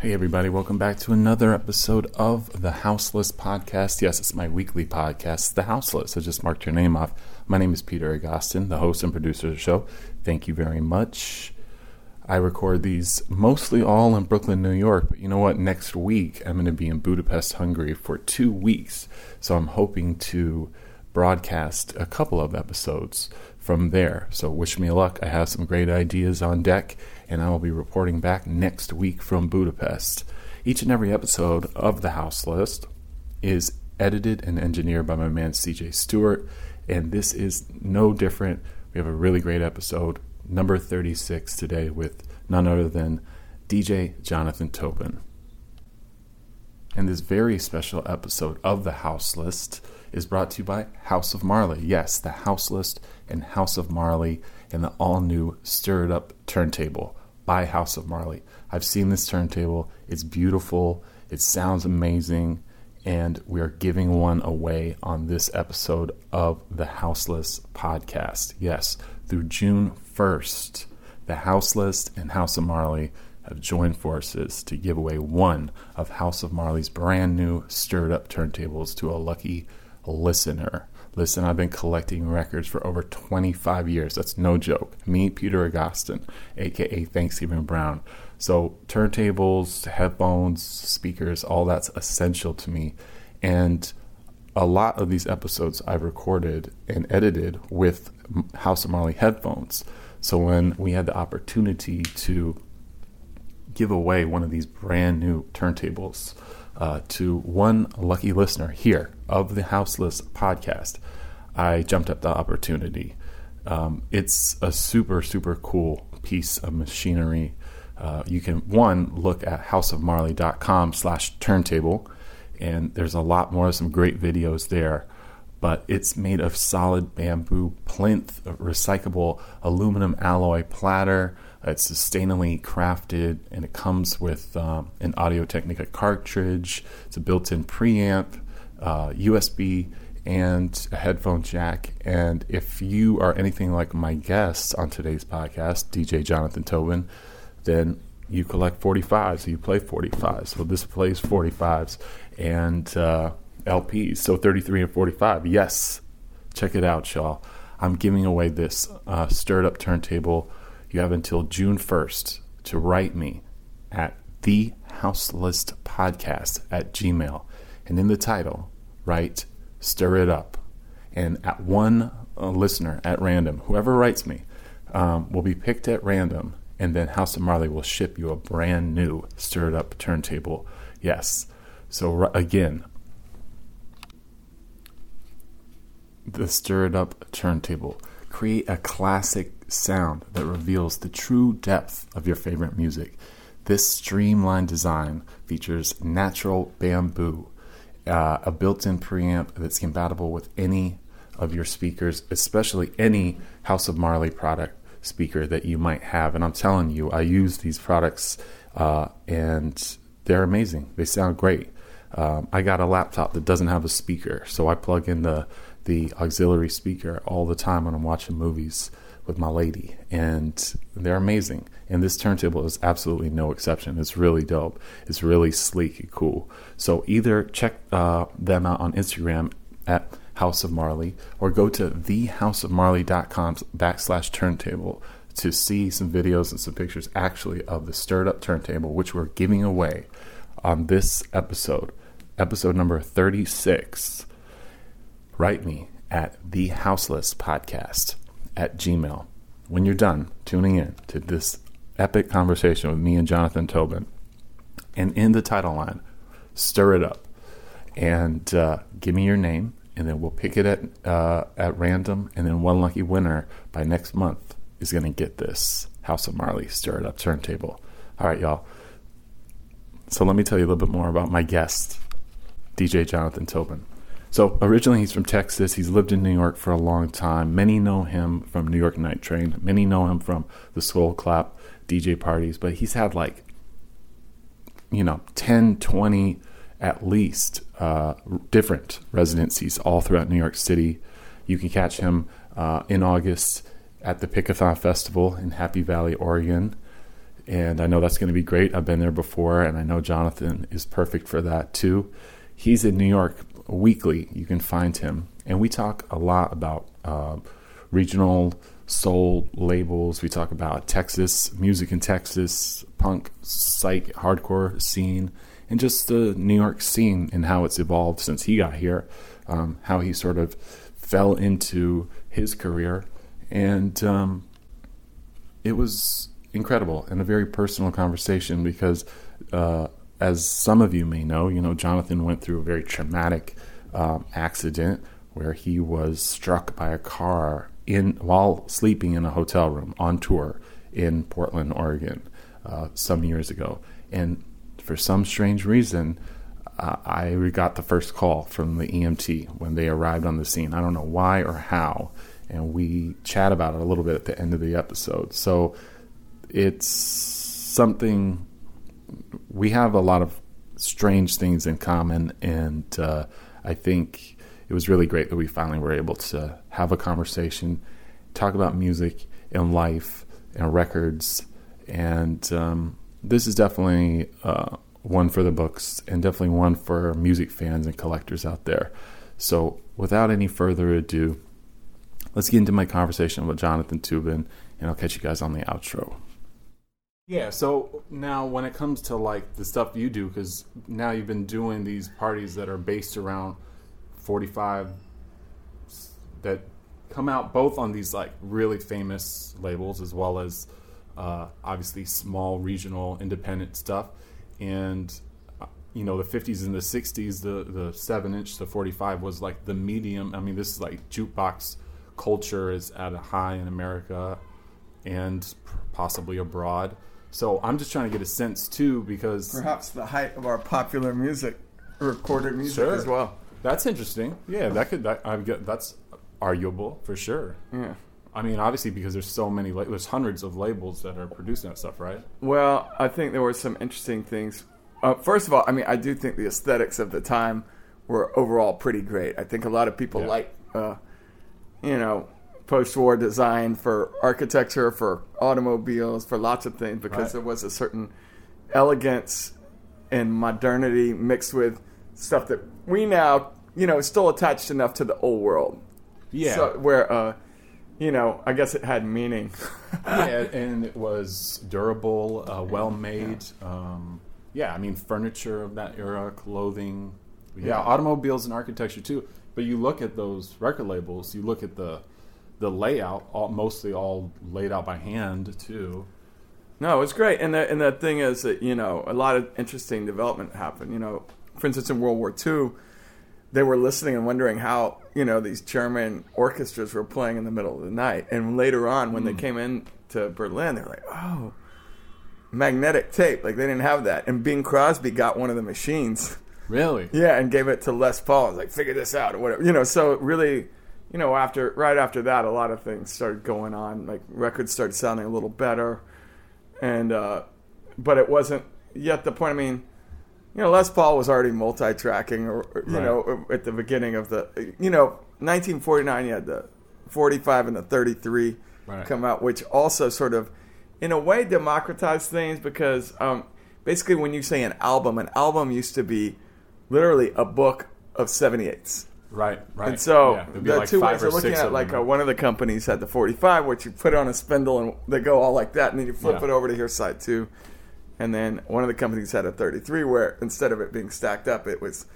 Hey, everybody, welcome back to another episode of the House List Podcast. Yes, it's my weekly podcast, The House List. I just marked your name off. My name is Peter Agoston, the host and producer of the show. Thank you very much. I record these mostly all in Brooklyn, New York, but you know what? Next week, I'm going to be in Budapest, Hungary for two weeks. So I'm hoping to broadcast a couple of episodes from there. So wish me luck. I have some great ideas on deck, and I will be reporting back next week from Budapest. Each and every episode of the House List is edited and engineered by my man CJ Stewart, and this is no different. We have a really great episode, number 36 today, with none other than DJ Jonathan Toubin. And this very special episode of the House List is brought to you by House of Marley. Yes, the House List and House of Marley and the all new Stir It Up Turntable by House of Marley. I've seen this turntable, it's beautiful, it sounds amazing, and we are giving one away on this episode of the House List podcast. Yes, through June 1st, the House List and House of Marley have joined forces to give away one of House of Marley's brand new stir it up turntables to a lucky listener. Listen, I've been collecting records for over 25 years. That's no joke. Me, Peter Agoston, aka Thanksgiving Brown. So, turntables, headphones, speakers, all that's essential to me. And a lot of these episodes I've recorded and edited with House of Marley headphones. So, when we had the opportunity to give away one of these brand new turntables, uh, to one lucky listener here of the House List podcast, I jumped at the opportunity. Um, it's a super, super cool piece of machinery. Uh, you can, one, look at houseofmarley.com slash turntable, and there's a lot more, some great videos there. But it's made of solid bamboo plinth, recyclable aluminum alloy platter, it's sustainably crafted and it comes with um, an Audio Technica cartridge. It's a built in preamp, uh, USB, and a headphone jack. And if you are anything like my guest on today's podcast, DJ Jonathan Toubin, then you collect 45s, so you play 45s. So this plays 45s and uh, LPs, so 33 and 45. Yes, check it out, y'all. I'm giving away this uh, stir it up turntable you have until June 1st to write me at the houselist podcast at gmail. And in the title write stir it up. And at one uh, listener at random whoever writes me um, will be picked at random and then house of marley will ship you a brand new stir it up turntable. Yes. So again the stir it up turntable. Create a classic sound that reveals the true depth of your favorite music. This streamlined design features natural bamboo, uh, a built in preamp that's compatible with any of your speakers, especially any House of Marley product speaker that you might have. And I'm telling you, I use these products uh, and they're amazing. They sound great. Um, I got a laptop that doesn't have a speaker, so I plug in the the auxiliary speaker all the time when I'm watching movies with my lady, and they're amazing. And this turntable is absolutely no exception. It's really dope. It's really sleek and cool. So either check uh, them out on Instagram at House of Marley or go to thehouseofmarley.com backslash turntable to see some videos and some pictures actually of the stir it up turntable, which we're giving away on this episode, episode number 36. Write me at the House List Podcast at Gmail. When you're done tuning in to this epic conversation with me and Jonathan Toubin, and in the title line, stir it up and uh, give me your name, and then we'll pick it at uh, at random, and then one lucky winner by next month is going to get this House of Marley Stir It Up turntable. All right, y'all. So let me tell you a little bit more about my guest, DJ Jonathan Toubin. So originally he's from Texas. He's lived in New York for a long time. Many know him from New York Night Train. Many know him from the Soul Clap DJ parties, but he's had like you know 10, 20 at least uh, different residencies all throughout New York City. You can catch him uh, in August at the Pickathon Festival in Happy Valley, Oregon. And I know that's going to be great. I've been there before, and I know Jonathan is perfect for that too. He's in New York weekly. You can find him. And we talk a lot about uh, regional soul labels. We talk about Texas, music in Texas, punk, psych, hardcore scene, and just the New York scene and how it's evolved since he got here, um, how he sort of fell into his career. And um, it was incredible and a very personal conversation because, uh, as some of you may know, you know, Jonathan went through a very traumatic um, accident where he was struck by a car in while sleeping in a hotel room on tour in Portland, Oregon, uh, some years ago. And for some strange reason, uh, I got the first call from the EMT when they arrived on the scene. I don't know why or how, and we chat about it a little bit at the end of the episode. So it's something we have a lot of strange things in common, and uh, I think it was really great that we finally were able to have a conversation, talk about music and life and records, and um, this is definitely uh, one for the books and definitely one for music fans and collectors out there. So, without any further ado, let's get into my conversation with Jonathan Toubin, and I'll catch you guys on the outro. Yeah, so now when it comes to like the stuff you do, because now you've been doing these parties that are based around 45 that come out both on these like really famous labels as well as uh, obviously small regional independent stuff. And uh, you know the 50s and the 60s the the 7 inch the 45 was like the medium. I mean this is like jukebox culture is at a high in america and possibly abroad so i'm just trying to get a sense too because perhaps the height of our popular music recorded music Sure. as well That's interesting. Yeah, that could that I get that's arguable for sure. yeah I mean, obviously because there's so many there's hundreds of labels that are producing that stuff, right? Well, I think there were some interesting things. Uh, first of all, I mean, I do think the aesthetics of the time were overall pretty great. I think a lot of people Yeah. like, uh, you know, post-war design for architecture, for automobiles, for lots of things, because Right. there was a certain elegance and modernity mixed with stuff that we now, you know, is still attached enough to the old world. Yeah. So, where, uh, you know, I guess it had meaning. yeah, and it was durable, uh, well made. Um, yeah, I mean furniture of that era, clothing. Yeah, Yeah. automobiles and architecture too. But you look at those record labels, you look at the the layout, all, mostly all laid out by hand too. No, it's great, and the and the thing is that you know a lot of interesting development happened. You know, for instance, in World War II, they were listening and wondering how you know these German orchestras were playing in the middle of the night, and later on when they hmm. came in to Berlin, they're like, oh, magnetic tape. Like they didn't have that, and Bing Crosby got one of the machines. Really? Yeah, and gave it to Les Paul. Like, figure this out or whatever. You know, so really, you know, after right after that, a lot of things started going on. Like records started sounding a little better, and uh, but it wasn't yet the point. I mean, you know, Les Paul was already multi-tracking, or, or, you Right. know, at the beginning of the, you know, 1949, you had the 45 and the 33 Right. come out, which also sort of, in a way, democratized things because um, basically, when you say an album, an album used to be literally a book of 78s. Right, right. And so Yeah, the like two ways of looking at of like them. uh, one of the companies had the 45, which you put it on a spindle and they go all like that, and then you flip Yeah. it over to your side too. And then one of the companies had a 33, where instead of it being stacked up, it was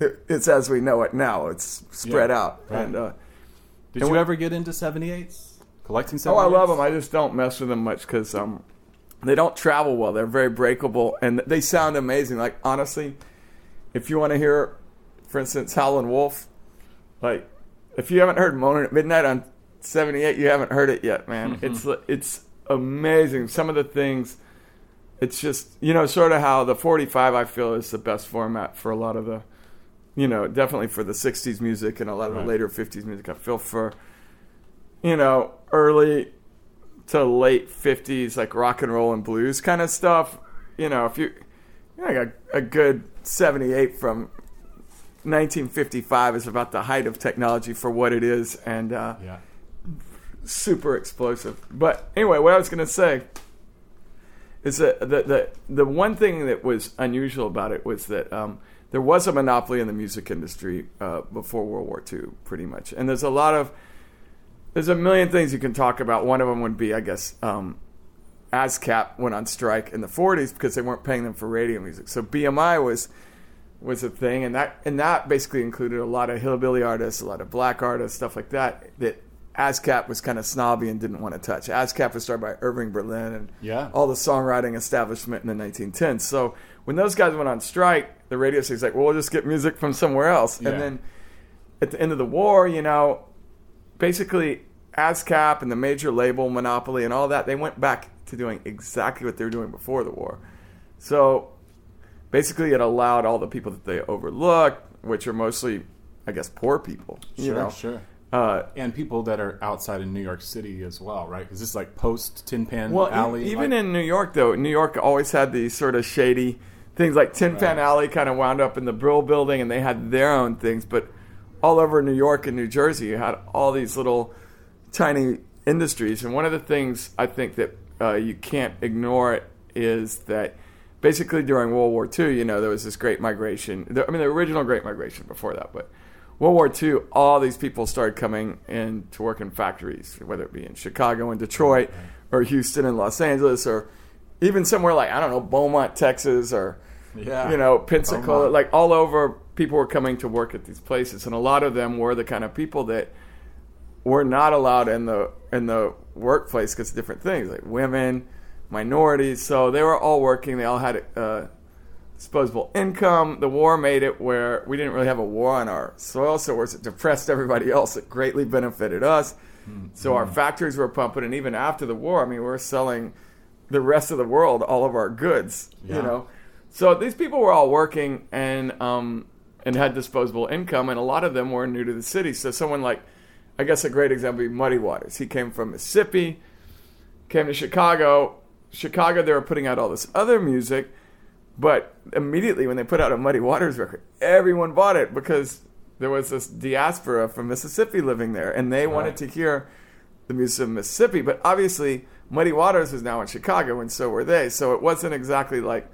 it, it's as we know it now. It's spread Yeah, out. right. And uh, Did and you we- ever get into 78s? Collecting 78s? oh, I love them. I just don't mess with them much because um, they don't travel well. They're very breakable and they sound amazing. Like honestly, if you want to hear, for instance, Howlin' Wolf, like if you haven't heard Moaning at Midnight on '78, you haven't heard it yet, man. Mm-hmm. It's it's amazing. Some of the things. It's just you know sort of how the 45 I feel is the best format for a lot of the, you know, definitely for the 60s music and a lot of Right. the later 50s music. I feel for, you know, early to late 50s like rock and roll and blues kind of stuff. You know, if you, you know, like a, a good 78 from 1955 is about the height of technology for what it is and uh, Yeah. super explosive. But anyway, what I was going to say is that the, the the one thing that was unusual about it was that um, there was a monopoly in the music industry uh, before World War II, pretty much. And there's a lot of there's a million things you can talk about. One of them would be, I guess, um, ASCAP went on strike in the 40s because they weren't paying them for radio music. So BMI was was a thing, and that and that basically included a lot of hillbilly artists, a lot of black artists, stuff like that. That ASCAP was kind of snobby and didn't want to touch. ASCAP was started by Irving Berlin and Yeah. all the songwriting establishment in the 1910s. So when those guys went on strike, the radio station's like, well, we'll just get music from somewhere else. Yeah. And then at the end of the war, you know, basically ASCAP and the major label monopoly and all that, they went back to doing exactly what they were doing before the war. So basically, it allowed all the people that they overlooked, which are mostly, I guess, poor people. You Sure, know, sure. Uh, And people that are outside in New York City as well, right? Is this like post Tin Pan well, Alley? even like- in New York, though, New York always had these sort of shady things. Like Tin Pan Alley kind of wound up in the Brill Building, and they had their own things. But all over New York and New Jersey, you had all these little tiny industries. And one of the things I think that uh, you can't ignore is that basically during World War II, you know, there was this great migration. The- I mean, the original Great Migration before that, but World War II, all these people started coming in to work in factories, whether it be in Chicago and Detroit, or Houston and Los Angeles, or even somewhere like I don't know Beaumont, Texas, or Yeah. you know Pensacola, Beaumont. like all over. People were coming to work at these places, and a lot of them were the kind of people that were not allowed in the in the workplace because of different things like women, minorities. So they were all working. They all had uh, disposable income. The war made it where we didn't really have a war on our soil, so it depressed everybody else, it greatly benefited us. So our factories were pumping, and even after the war, I mean, we were selling the rest of the world all of our goods. Yeah. You know, so these people were all working and um, and had disposable income, and a lot of them were new to the city. So someone like, I guess a great example would be Muddy Waters. He came from Mississippi, came to Chicago. Chicago, they were putting out all this other music, but immediately when they put out a Muddy Waters record, everyone bought it because there was this diaspora from Mississippi living there, and they wanted Right. to hear the music of Mississippi. But obviously, Muddy Waters was now in Chicago, and so were they. So it wasn't exactly like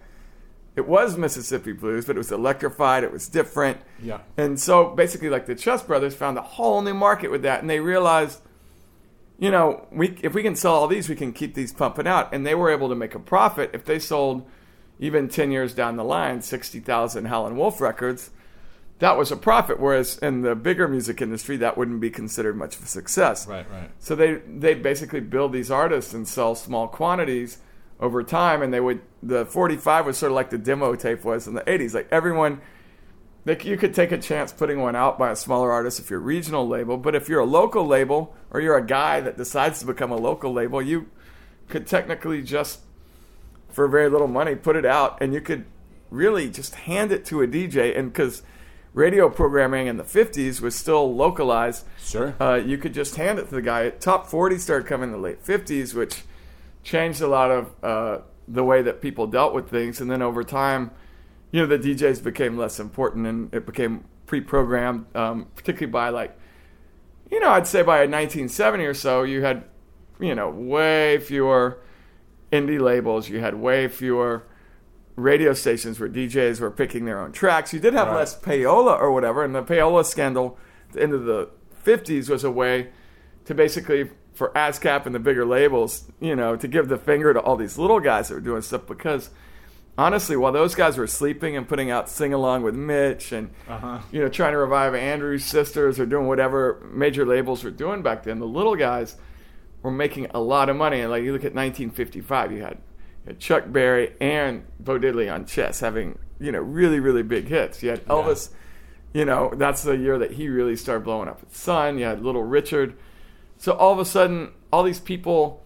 it was Mississippi blues, but it was electrified. It was different. Yeah. And so basically, like the Chess Brothers found a whole new market with that, and they realized, you know, we if we can sell all these, we can keep these pumping out, and they were able to make a profit if they sold even ten years down the line sixty thousand Howlin' Wolf records. That was a profit, whereas in the bigger music industry, that wouldn't be considered much of a success. Right, right. So they they basically build these artists and sell small quantities over time, and they would the 45 was sort of like the demo tape was in the 80s. Like everyone, like you could take a chance putting one out by a smaller artist if you're a regional label, but if you're a local label or you're a guy that decides to become a local label, you could technically just for very little money put it out, and you could really just hand it to a DJ, and because radio programming in the 50s was still localized Sure. uh, you could just hand it to the guy. Top 40 started coming in the late 50s, which changed a lot of uh, the way that people dealt with things. And then over time, you know, the DJs became less important and it became pre programmed, um, particularly by like, you know, I'd say by 1970 or so, you had, you know, way fewer indie labels. You had way fewer radio stations where DJs were picking their own tracks. You did have Right. less payola or whatever, and the payola scandal at the end of the 50s was a way to basically for ASCAP and the bigger labels, you know, to give the finger to all these little guys that were doing stuff because honestly, while those guys were sleeping and putting out sing along with Mitch and Uh-huh. you know trying to revive Andrew's sisters or doing whatever major labels were doing back then, the little guys were making a lot of money. And like you look at 1955, you had, you had Chuck Berry and Bo Diddley on chess having you know really really big hits. You had Elvis. You know, that's the year that he really started blowing up. His son, you had Little Richard. So all of a sudden, all these people,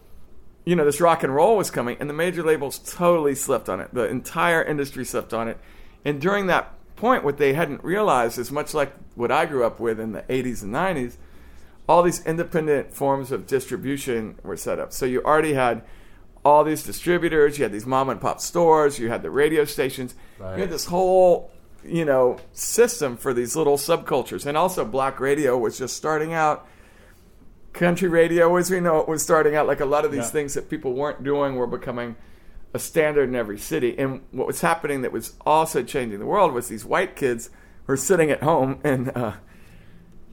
you know, this rock and roll was coming, and the major labels totally slept on it. The entire industry slept on it. And during that point, what they hadn't realized is much like what I grew up with in the 80s and 90s, all these independent forms of distribution were set up. So you already had all these distributors, you had these mom and pop stores, you had the radio stations, Right. you had this whole, you know, system for these little subcultures. And also black radio was just starting out country radio as we know it was starting out like a lot of these Yeah. things that people weren't doing were becoming a standard in every city. And what was happening that was also changing the world was these white kids were sitting at home and uh,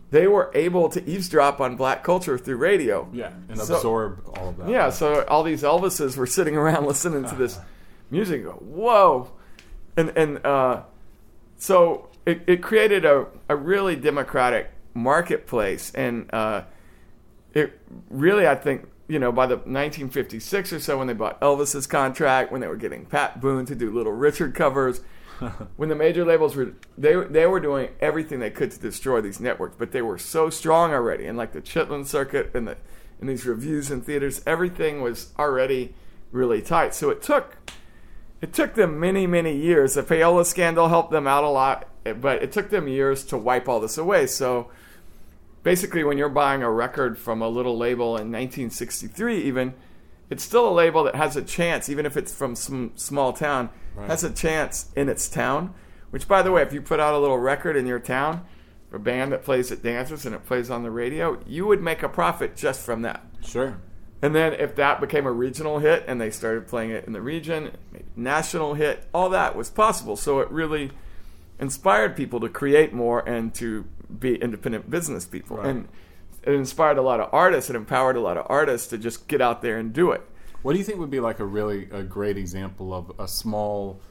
they were able to eavesdrop on black culture through radio. Yeah, and So- absorb all of that. Yeah, so all these Elvises were sitting around listening to this music. Go, Whoa, and and uh, so it, it created a, a really democratic marketplace, and uh, it really, I think, you know, by the 1956 or so, when they bought Elvis's contract, when they were getting Pat Boone to do Little Richard covers. when the major labels were they they were doing everything they could to destroy these networks, but they were so strong already, and like the Chitlin circuit and the and these reviews in theaters, everything was already really tight. So it took it took them many many years. The payola scandal helped them out a lot, but it took them years to wipe all this away. So basically, when you're buying a record from a little label in 1963, even it's still a label that has a chance, even if it's from some small town, Right. has a chance in its town. Which, by the way, if you put out a little record in your town, a band that plays at dances and it plays on the radio, you would make a profit just from that. Sure. And then if that became a regional hit and they started playing it in the region, national hit, all that was possible. So it really inspired people to create more and to be independent business people. Right. And it inspired a lot of artists. It empowered a lot of artists to just get out there and do it. What do you think would be like a really a great example of a small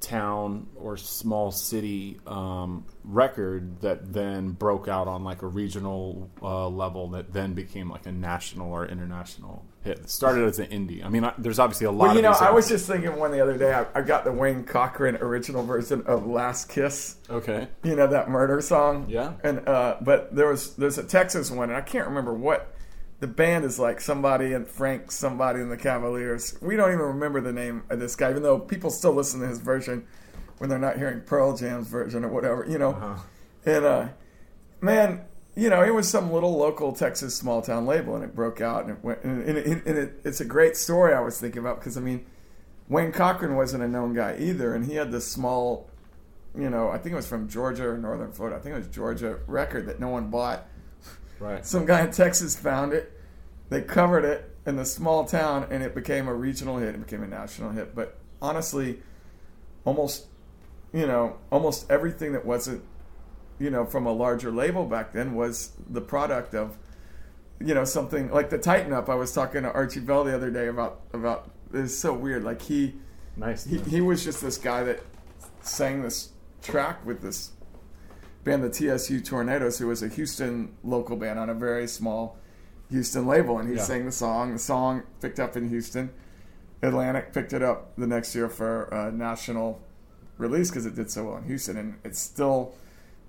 town or small city um, record that then broke out on like a regional uh, level that then became like a national or international hit? It started as an indie. I mean, I, there's obviously a lot. Well, you of know, I was just thinking one the other day. I, I got the Wayne Cochran original version of "Last Kiss." okay. You know that murder song. Yeah. And uh, but there was there's a Texas one, and I can't remember what the band is like. Somebody and Frank, somebody in the Cavaliers. We don't even remember the name of this guy, even though people still listen to his version when they're not hearing Pearl Jam's version or whatever. You know. Uh-huh. And uh, man, you know, it was some little local Texas small town label, and it broke out, and it went. And, and, it, and it, it's a great story I was thinking about because I mean, Wayne Cochran wasn't a known guy either, and he had this small, you know, I think it was from Georgia or Northern Florida. I think it was Georgia record that no one bought. Right. Some guy in Texas found it. They covered it in the small town, and it became a regional hit. It became a national hit. But honestly, almost, you know, almost everything that wasn't, you know, from a larger label back then was the product of, you know, something like the Tighten Up. I was talking to Archie Bell the other day about about. It's so weird. Like he Nice. he, he was just this guy that sang this track with this band, the TSU Tornadoes, who was a Houston local band on a very small Houston label, and he Yeah. sang the song. The song picked up in Houston. Atlantic picked it up the next year for a national release because it did so well in Houston, and it's still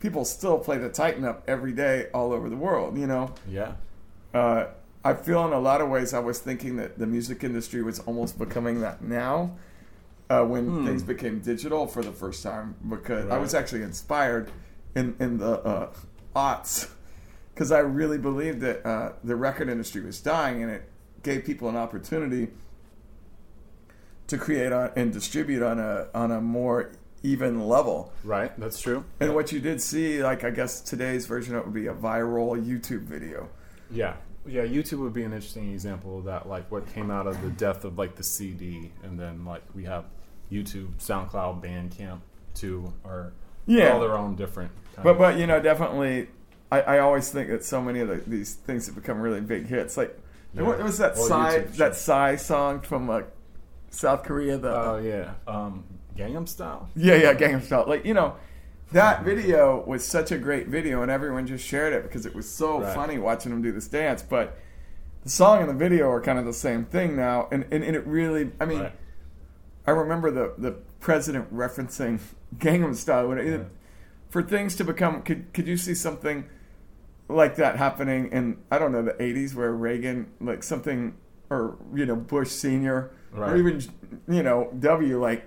people still play the Tighten Up every day all over the world. You know, yeah. uh, I feel in a lot of ways I was thinking that the music industry was almost becoming that now uh, when Hmm. things became digital for the first time because I was actually inspired in, in the uh, aughts because I really believed that uh, the record industry was dying and it gave people an opportunity to create on, and distribute on a on a more even level. Right. That's true. And what you did see, like I guess today's version of it would be a viral YouTube video. Yeah. Yeah, YouTube would be an interesting example of that, like what came out of the death of like the CD, and then like we have YouTube, SoundCloud, Bandcamp, too, are Yeah. all their own different. Kind But but you know definitely, I, I always think that so many of the, these things have become really big hits. Like Yeah. what was that Well, Psy that. Psy song from uh, South Korea? The oh yeah, um, Gangnam Style. yeah yeah Gangnam Style. Like you know. That video was such a great video, and everyone just shared it because it was so Right. funny watching them do this dance. But the song and the video are kind of the same thing now, and, and, and it really, I mean, Right. I remember the the president referencing Gangnam Style. When it, Yeah. For things to become, could could you see something like that happening in I don't know the '80s where Reagan like something or you know Bush Senior or even you know W like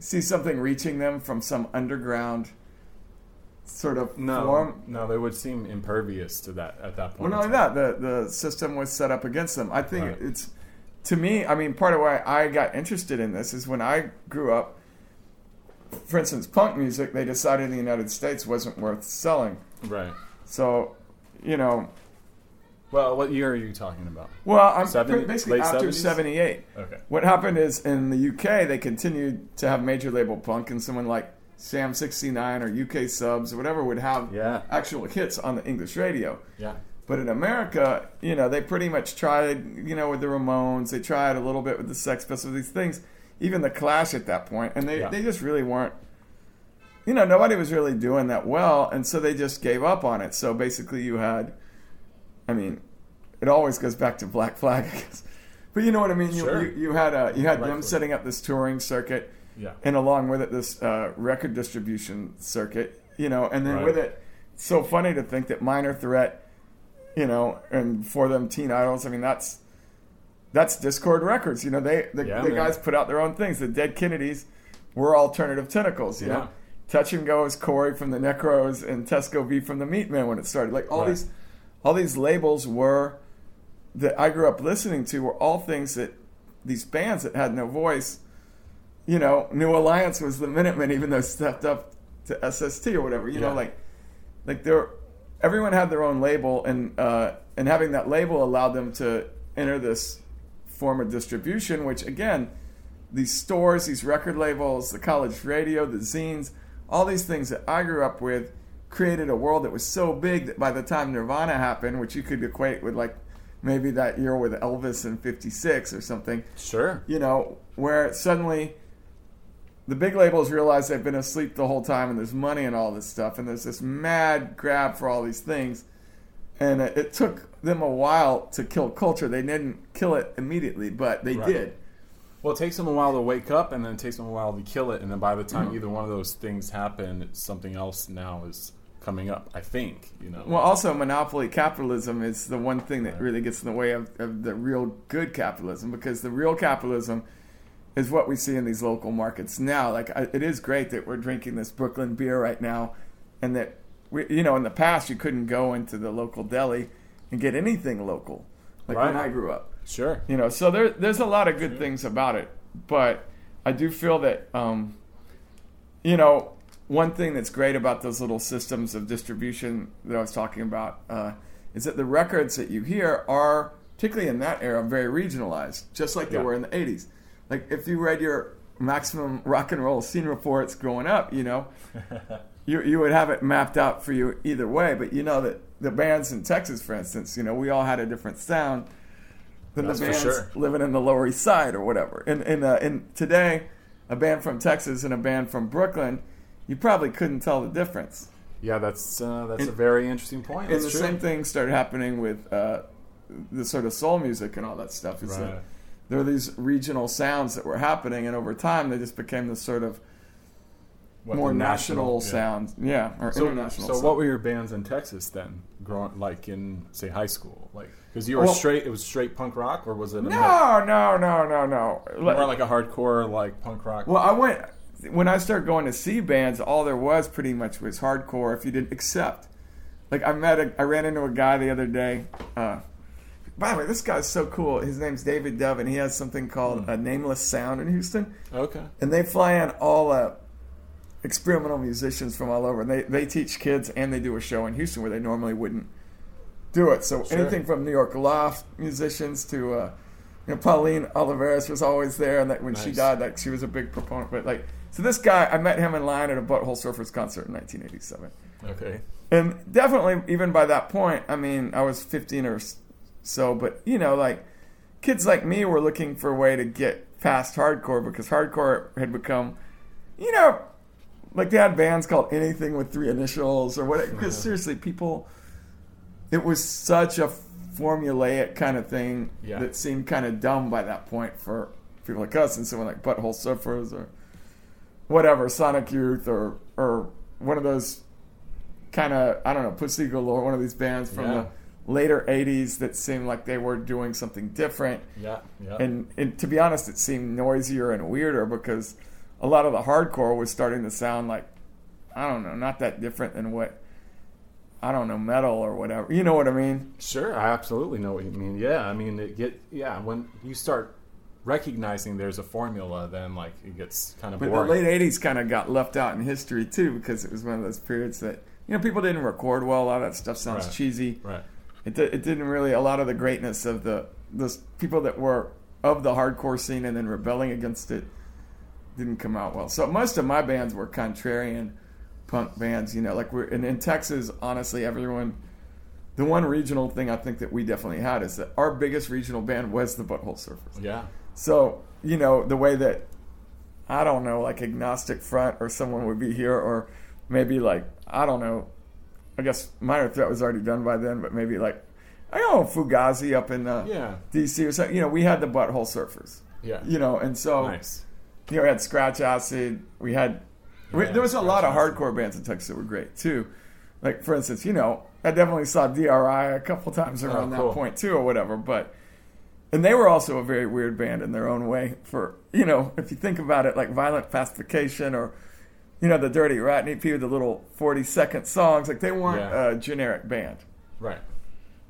see something reaching them from some underground sort of No, form. no, they would seem impervious to that at that point. Well, not only that, the the system was set up against them. I think Right. it's to me. I mean, part of why I got interested in this is when I grew up. For instance, punk music, they decided in the United States wasn't worth selling. right? So, you know, Well, what year are you talking about? Well, I'm 70 basically after 70s? '78. Okay. What happened is in the UK they continued to have major label punk, and someone like Sham 69 or UK Subs or whatever would have Yeah. actual hits on the English radio. Yeah. But in America, you know, they pretty much tried, you know, with the Ramones, they tried a little bit with the Sex Pistols, these things, even the Clash at that point, and they, Yeah. they just really weren't, you know, nobody was really doing that well, and so they just gave up on it. So basically, you had, I mean, it always goes back to Black Flag, I guess. But you know what I mean? You, Sure. you, you had uh, you had them Rightfully. setting up this touring circuit, Yeah. and along with it this uh, record distribution circuit you know and then Right. with it so funny to think that minor threat you know and for them teen idols i mean that's that's discord records you know they the, Yeah, the guys put out their own things the dead kennedys were alternative tentacles you Yeah. know touch and go is corey from the necros and tesco vee from the meatmen when it started like all Right. these all these labels were that i grew up listening to were all things that these bands that had no voice you know, New Alliance was the Minutemen, even though stepped up to SST or whatever. You Yeah. know, like like there, everyone had their own label, and uh, and having that label allowed them to enter this form of distribution. Which again, these stores, these record labels, the college radio, the zines, all these things that I grew up with created a world that was so big that by the time Nirvana happened, which you could equate with like maybe that year with Elvis in '56 or something. Sure. you know, where suddenly the big labels realize they've been asleep the whole time and there's money and all this stuff and there's this mad grab for all these things. And it, took them a while to kill culture. They didn't kill it immediately but they Right. did. Well, it takes them a while to wake up, and then it takes them a while to kill it, and then by the time mm-hmm. either one of those things happen, something else now is coming up. I think you know. well also monopoly capitalism is the one thing that really gets in the way of, of the real good capitalism because the real capitalism is what we see in these local markets now. Like I, it is great that we're drinking this Brooklyn beer right now, and that we, you know, in the past you couldn't go into the local deli and get anything local, like when I grew up. sure. You know, so there, there's a lot of good things about it, but I do feel that, um, you know, one thing that's great about those little systems of distribution that I was talking about uh, is that the records that you hear are, particularly in that era, very regionalized, just like they Yeah. were in the 80s. Like if you read your maximum rock and roll scene reports growing up, you know, you, you would have it mapped out for you either way. But you know that the bands in Texas, for instance, you know, we all had a different sound than That's the bands sure. living in the Lower East Side or whatever. And and uh, and today, a band from Texas and a band from Brooklyn, you probably couldn't tell the difference. Yeah, that's uh, that's And- a very interesting point. and the true. same thing started happening with uh, the sort of soul music and all that stuff. Is Right. that there were these regional sounds that were happening, and over time they just became this sort of What, more national, yeah. sound, yeah, or So, international. so sound. what were your bands in Texas then? Growing like in say high school, like because you were Well- straight. It was straight punk rock, or was it? No, no, no, no, no. more like a hardcore like punk rock? Well, I went when I started going to see bands. All there was pretty much was hardcore. If you didn't accept, like I met, a, I ran into a guy the other day. Uh, by the way, this guy's so cool. His name's David Dove, and he has something called Hmm. a Nameless Sound in Houston, okay, and they fly in all uh, experimental musicians from all over. And they they teach kids, and they do a show in Houston where they normally wouldn't do it. So Sure. anything from New York Loft musicians to uh, you know Pauline Oliveros was always there, and that when she Nice. died, like she was a big proponent. But like, so this guy, I met him in line at a Butthole Surfers concert in 1987, okay, and definitely even by that point, I mean, I was 15 or so, but you know, like kids like me were looking for a way to get past hardcore because hardcore had become, you know, like they had bands called anything with three initials or what. Because seriously, people, it was such a formulaic kind of thing Yeah. that seemed kind of dumb by that point for people like us and someone like Butthole Surfers or whatever Sonic Youth or or one of those kind of I don't know Pussy Galore, one of these bands from Yeah. the later '80s that seemed like they were doing something different. yeah, yeah, And, and to be honest, it seemed noisier and weirder because a lot of the hardcore was starting to sound like I don't know, not that different than what I don't know, metal or whatever. You know what I mean? Sure, I absolutely know what you mean. Yeah, I mean, it get yeah when you start recognizing there's a formula, then like it gets kind of But boring. the late '80s kind of got left out in history too because it was one of those periods that you know people didn't record well. A lot of that stuff sounds Right. cheesy. right. it, it didn't really a lot of the greatness of the the people that were of the hardcore scene and then rebelling against it didn't come out well. So most of my bands were contrarian punk bands, you know, like we're and in Texas, honestly, everyone the one regional thing I think that we definitely had is that our biggest regional band was the Butthole Surfers. Yeah. So, you know, the way that I don't know, like Agnostic Front or someone would be here, or maybe like I don't know. I guess Minor Threat was already done by then, but maybe like I don't know Fugazi up in uh, Yeah. DC or something. You know, we had the Butthole Surfers. Yeah. You know, and so Nice. you know, we had Scratch Acid. We had we, Yeah, there was a lot of Acid. hardcore bands in Texas that were great too. Like for instance, you know, I definitely saw DRI a couple times around Oh, cool. that point too, or whatever. But and they were also a very weird band in their own way. For you know, if you think about it, like Violent Pacification or you know the Dirty Rotten EP with the little forty second songs, like they weren't Yeah. a generic band. Right.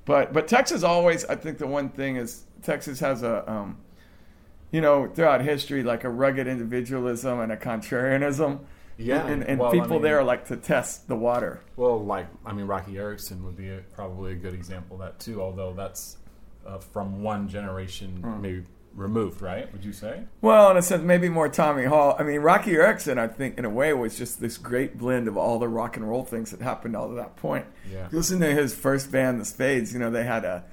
But but Texas always, I think the one thing is Texas has a, um, you know, throughout history like a rugged individualism and a contrarianism. Yeah, and, and well, I people mean- there like to test the water. Well, like I mean, Roky Erickson would be a, probably a good example of that too. Although that's uh, from one generation, Hmm. maybe removed, right? Would you say? Well, in a sense, maybe more Tommy Hall. I mean, Roky Erickson, I think, in a way, was just this great blend of all the rock and roll things that happened all to that point. Yeah. You listen to his first band, the Spades. You know, they had a,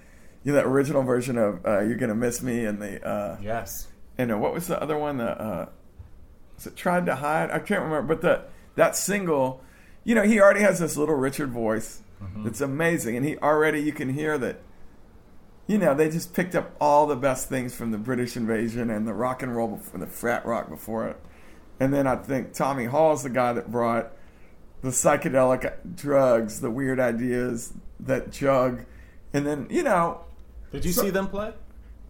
you know, that original version of uh, "You're Gonna Miss Me" and the, uh, Yes. and uh, what was the other one? The uh, was it "Tried to Hide"? I can't remember, but the that single, you know, he already has this little Richard voice. It's amazing, and he already you can hear that. You know, they just picked up all the best things from the British invasion and the rock and roll before, the frat rock before it. And then I think Tommy Hall's the guy that brought the psychedelic drugs, the weird ideas, that jug. And then, you know, Did you So- see them play?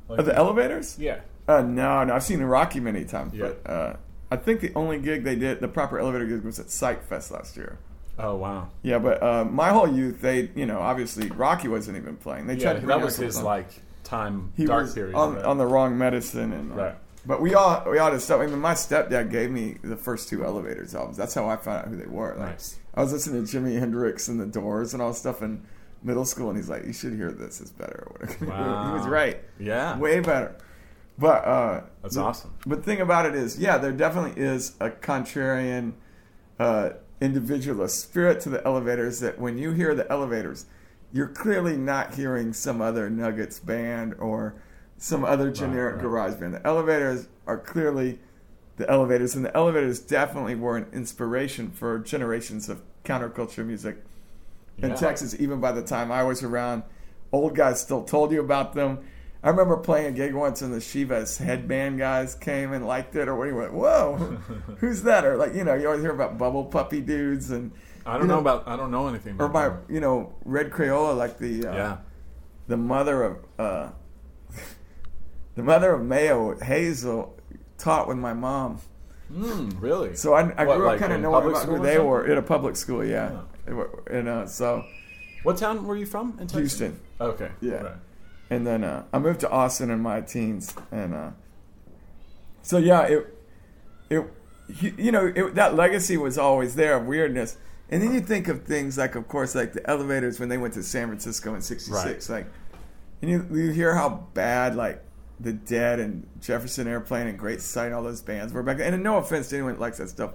Like, the elevators? yeah. Uh, no, no, I've seen the Roky many times, Yeah. but uh, I think the only gig they did, the proper elevator gig, was at Psych Fest last year. Oh wow. Yeah, but uh, my whole youth, they, you know, obviously Roky wasn't even playing. They Yeah, tried to bring that was his some- like time he dark period. on, right? on the wrong medicine, and Right. But we all we all just stuff. I mean, my stepdad gave me the first two Elevators albums. That's how I found out who they were. Like, Nice. I was listening to Jimi Hendrix and the Doors and all stuff in middle school, and he's like, "You should hear this. It's better." Wow. he was right. Yeah. way better. But uh, That's the- awesome. But the thing about it is, yeah, there definitely is a contrarian, uh, individualist spirit to the elevators. That when you hear the elevators, you're clearly not hearing some other Nuggets band or some other generic right. garage band. The elevators are clearly the elevators, and the elevators definitely were an inspiration for generations of counterculture music in Yeah. Texas, even by the time I was around. Old guys still told you about them. I remember playing a gig once and the Shiva's Headband guys came and liked it, or what? You went, whoa, who's that? Or like, you know, you always hear about bubble puppy dudes and I don't you know, know- about. I don't know anything. or by you know Red Crayola, like the uh, yeah. the mother of uh, the mother of Mayo Hazel taught with my mom. Mm, really? So I, I What, grew up kind of knowing about who they were in a public school, yeah. And uh, so what town were you from? In Texas? Houston. Okay. Yeah. Right. And then uh, I moved to Austin in my teens, and uh, so yeah, it it you know it, that legacy was always there of weirdness, and then you think of things like, of course, like the elevators when they went to San Francisco in '66, like, and you you hear how bad like the Dead and Jefferson Airplane and Great Society, all those bands were back then. And no offense to anyone that likes that stuff.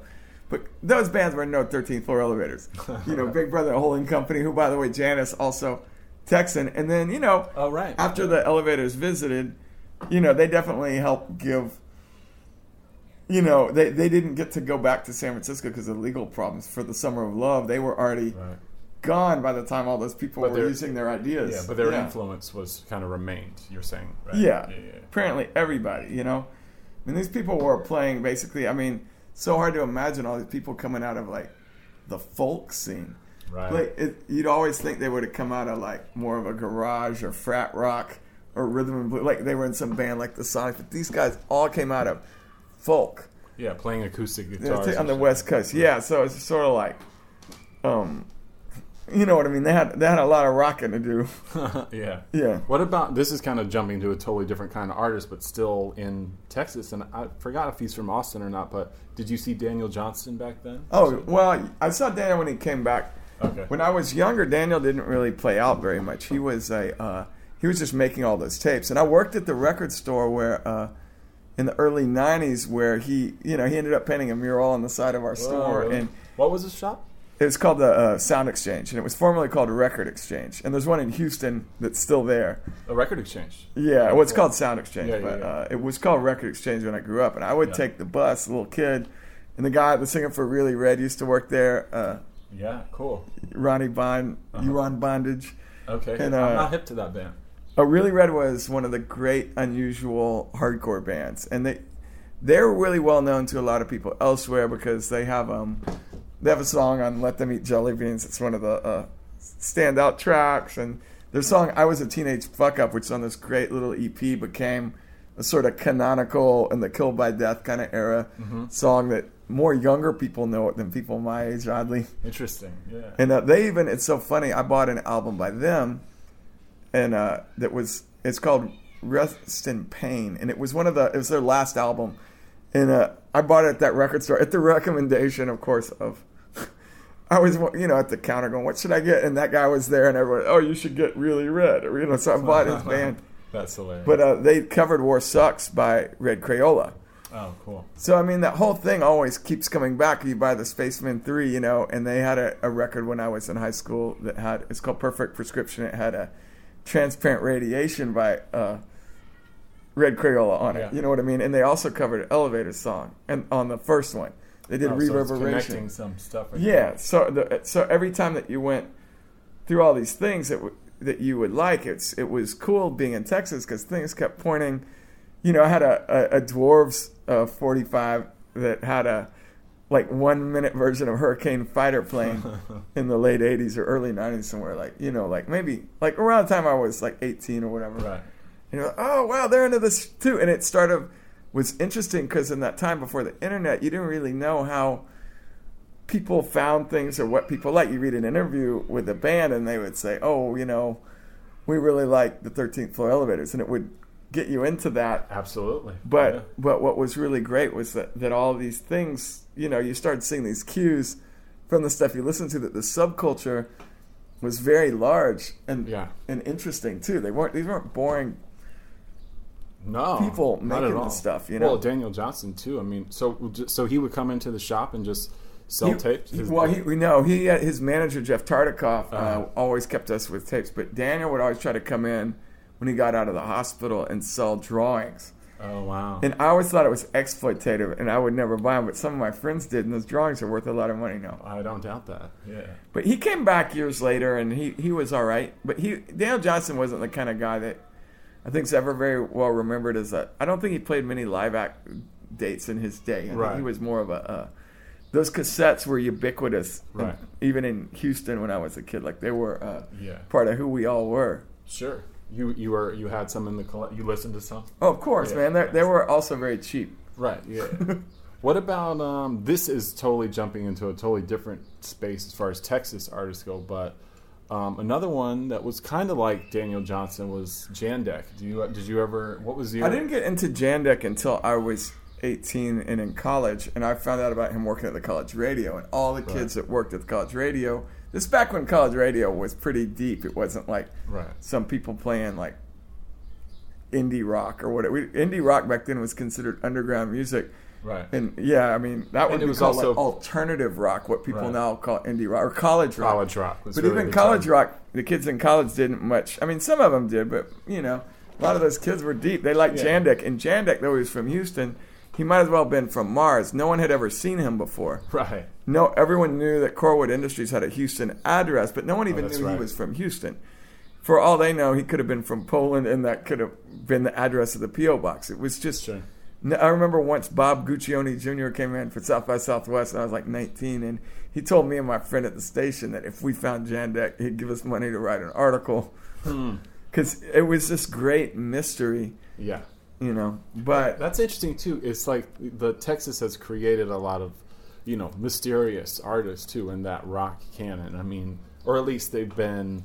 But those bands were no 13th floor elevators. You know, Big Brother Holding Company, who, by the way, Janis also Texan. And then, you know, Oh, right. after the elevators visited, you know, they definitely helped give. You know, they, they didn't get to go back to San Francisco because of legal problems for the Summer of Love. They were already Right. gone by the time all those people But were using their ideas. Yeah, but their Yeah. influence was kind of remained. You're saying, right? Yeah. yeah, yeah. Apparently, everybody, you know. I mean, these people were playing basically. I mean, so hard to imagine all these people coming out of like the folk scene. Right. Like, it, you'd always think they would have come out of like more of a garage or frat rock or rhythm and blues. Like they were in some band like the Sonics, but these guys all came out of folk yeah, playing acoustic guitars on the. West Coast. Yeah, so it's sort of like, um, you know what I mean? They had they had a lot of rocking to do. yeah. Yeah. What about this? Is kind of jumping to a totally different kind of artist, but still in Texas. And I forgot if he's from Austin or not. But did you see Daniel Johnston back then? Oh well, I saw Daniel when he came back. Okay. When I was younger, Daniel didn't really play out very much. He was a uh, he was just making all those tapes, and I worked at the record store where. Uh, in the early '90s, where he, you know, he ended up painting a mural on the side of our store, really? and What was his shop? it was called the uh, Sound Exchange, and it was formerly called a Record Exchange. And there's one in Houston that's still there. A record exchange. Yeah, well, it's called Sound Exchange, Yeah, yeah, but yeah. Uh, it was called Record Exchange when I grew up. And I would take the bus, a little kid, and the guy, the singer for Really Red, used to work there. Uh, Yeah, cool. Ronnie Bond, Uh-huh. on Bondage. Okay. And, I'm uh, not hip to that band. Oh, Really Red was one of the great, unusual hardcore bands, and they they're really well known to a lot of people elsewhere because they have um they have a song on "Let Them Eat Jelly Beans." It's one of the uh, standout tracks, and their song "I Was a Teenage Fuck Up," which on this great little EP became a sort of canonical in the Killed by Death kind of era song that more younger people know it than people my age, oddly. Interesting. Yeah. And uh, they even, it's so funny, I bought an album by them, and uh, that was, it's called Rest in Pain. And it was one of the, it was their last album. And uh, I bought it at that record store at the recommendation, of course, of, I was, you know, at the counter going, what should I get? And that guy was there, and everyone, oh, you should get Really Red. Or, you know, so I bought his band. That's hilarious. But uh, they covered War Sucks by Red Crayola. Oh, cool. So I mean, that whole thing always keeps coming back. You buy the Spacemen Three, you know, and they had a, a record when I was in high school that had it's called Perfect Prescription. It had a Transparent Radiation by uh, Red Crayola on it. Yeah. You know what I mean? And they also covered Elevator song and on the first one they did Oh, so Reverberation. connecting some stuff. Yeah. So the, so every time that you went through all these things that w- that you would like, it's it was cool being in Texas because things kept pointing. You know, I had a a, a dwarves uh, forty five that had a like one minute version of Hurricane Fighter plane in the late '80s or early '90s somewhere. Like you know, like maybe like around the time I was like 18 or whatever. Right. You're like, oh wow, they're into this too. And it started was interesting because in that time before the internet, you didn't really know how people found things or what people like. You read an interview with a band, and they would say, oh, you know, we really like the 13th floor elevators, and it would get you into that. Absolutely. But Yeah. but what was really great was that that all these things, you know, you started seeing these cues from the stuff you listened to that the subculture was very large and Yeah. and interesting too. They weren't these weren't boring no people making the stuff, you know? Well, Daniel Johnston too. I mean, so so he would come into the shop and just sell He- tapes. His- well, he, we know he uh, his manager Jeff Tartakov uh, Uh-huh. always kept us with tapes, but Daniel would always try to come in when he got out of the hospital and sell drawings. oh wow. And I always thought it was exploitative, and I would never buy them. But some of my friends did, and those drawings are worth a lot of money now. I don't doubt that. Yeah. But he came back years later, and he, he was all right. But he Daniel Johnston wasn't the kind of guy that I think's ever very well remembered as a. I don't think he played many live act dates in his day. I Right. he was more of a. Uh, those cassettes were ubiquitous, Right. even in Houston when I was a kid. Like they were uh, Yeah. part of who we all were. Sure. You you were you had some in the you listened to some. Oh, of course, Yeah. man. They they were also very cheap. Right. Yeah. what about um? This is totally jumping into a totally different space as far as Texas artists go, but. Um, another one that was kind of like Daniel Johnston was Jandek. Do you did you ever? What was your? I didn't get into Jandek until I was 18 and in college, and I found out about him working at the college radio, and all the kids that worked at the college radio. This back when college radio was pretty deep. It wasn't like Right. some people playing like indie rock or whatever. We, indie rock back then was considered underground music. Right. And yeah, I mean that would And it be was called also- like alternative rock, what people Right. now call indie rock or college rock. College rock But really even college term. rock, the kids in college didn't much. I mean, some of them did, but you know, a lot of those kids were deep. They liked Yeah. Jandek, and Jandek, though he was from Houston, he might as well have been from Mars. No one had ever seen him before. Right. No, everyone knew that Corwood Industries had a Houston address, but no one even Oh, knew he was from Houston. For all they know, he could have been from Poland, and that could have been the address of the PO box. It was just. Sure. I remember once Bob Guccione Jr. came in for South by Southwest, and I was like 19, and he told me and my friend at the station that if we found Jandek, he'd give us money to write an article. Hmm. Because it was this great mystery, Yeah. You know. But That's interesting too. It's like the Texas has created a lot of, you know, mysterious artists too in that rock canon. I mean, or at least they've been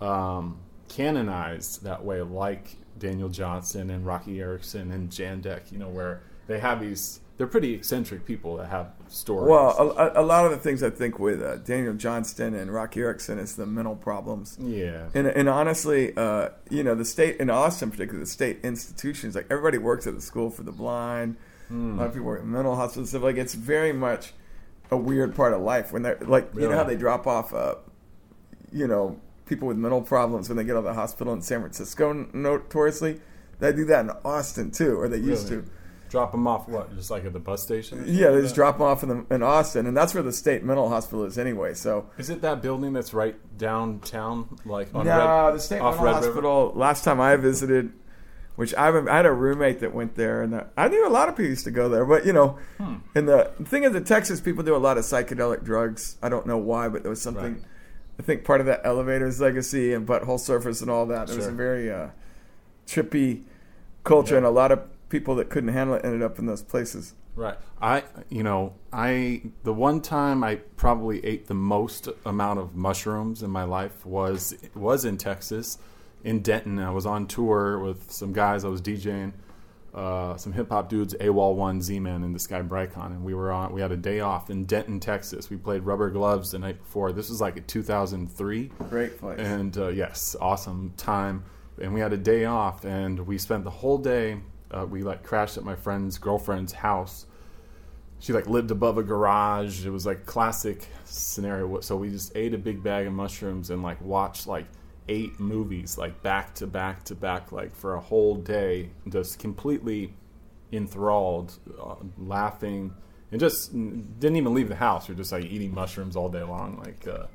um, canonized that way, like Daniel Johnston and Roky Erickson and Jandek. You know, where they have these. They're pretty eccentric people that have stories. Well, a, a lot of the things I think with uh, Daniel Johnston and Roky Erickson is the mental problems. yeah, And, and honestly, uh, you know, the state in Austin, particularly the state institutions, like everybody works at the school for the blind. A lot of people work in mental hospitals. Stuff like it's very much a weird part of life when they're like, you know how they drop off, uh, you know, people with mental problems when they get out of the hospital in San Francisco notoriously. They do that in Austin too, or they used Really? to. Drop them off what? Just like at the bus station? Yeah, they just drop them off in, the, in Austin, and that's where the state mental hospital is anyway. So Is it that building that's right downtown, like on no, Red, the state off mental Red River? hospital. Last time I visited, which I, I had a roommate that went there, and I knew a lot of people used to go there. But you know, Hmm. and the thing is, in Texas, people do a lot of psychedelic drugs. I don't know why, but there was something. Right. I think part of that elevator's legacy and Butthole Surfers and all that. It was a very uh, trippy culture, Yeah. and a lot of people that couldn't handle it ended up in those places. Right. I, you know, I the one time I probably ate the most amount of mushrooms in my life was was in Texas, in Denton. I was on tour with some guys. I was DJing, uh, some hip hop dudes, AWOL One, Z Man, and this guy Brycon, and we were on. We had a day off in Denton, Texas. We played Rubber Gloves the night before. This was like in 2003. Great place. And uh, yes, awesome time. And we had a day off, and we spent the whole day. Uh, we like crashed at my friend's girlfriend's house. She like lived above a garage. It was like classic scenario. So we just ate a big bag of mushrooms and like watched like eight movies like back to back to back like for a whole day, just completely enthralled, uh, laughing, and just didn't even leave the house. We are just like eating mushrooms all day long. Like, uh,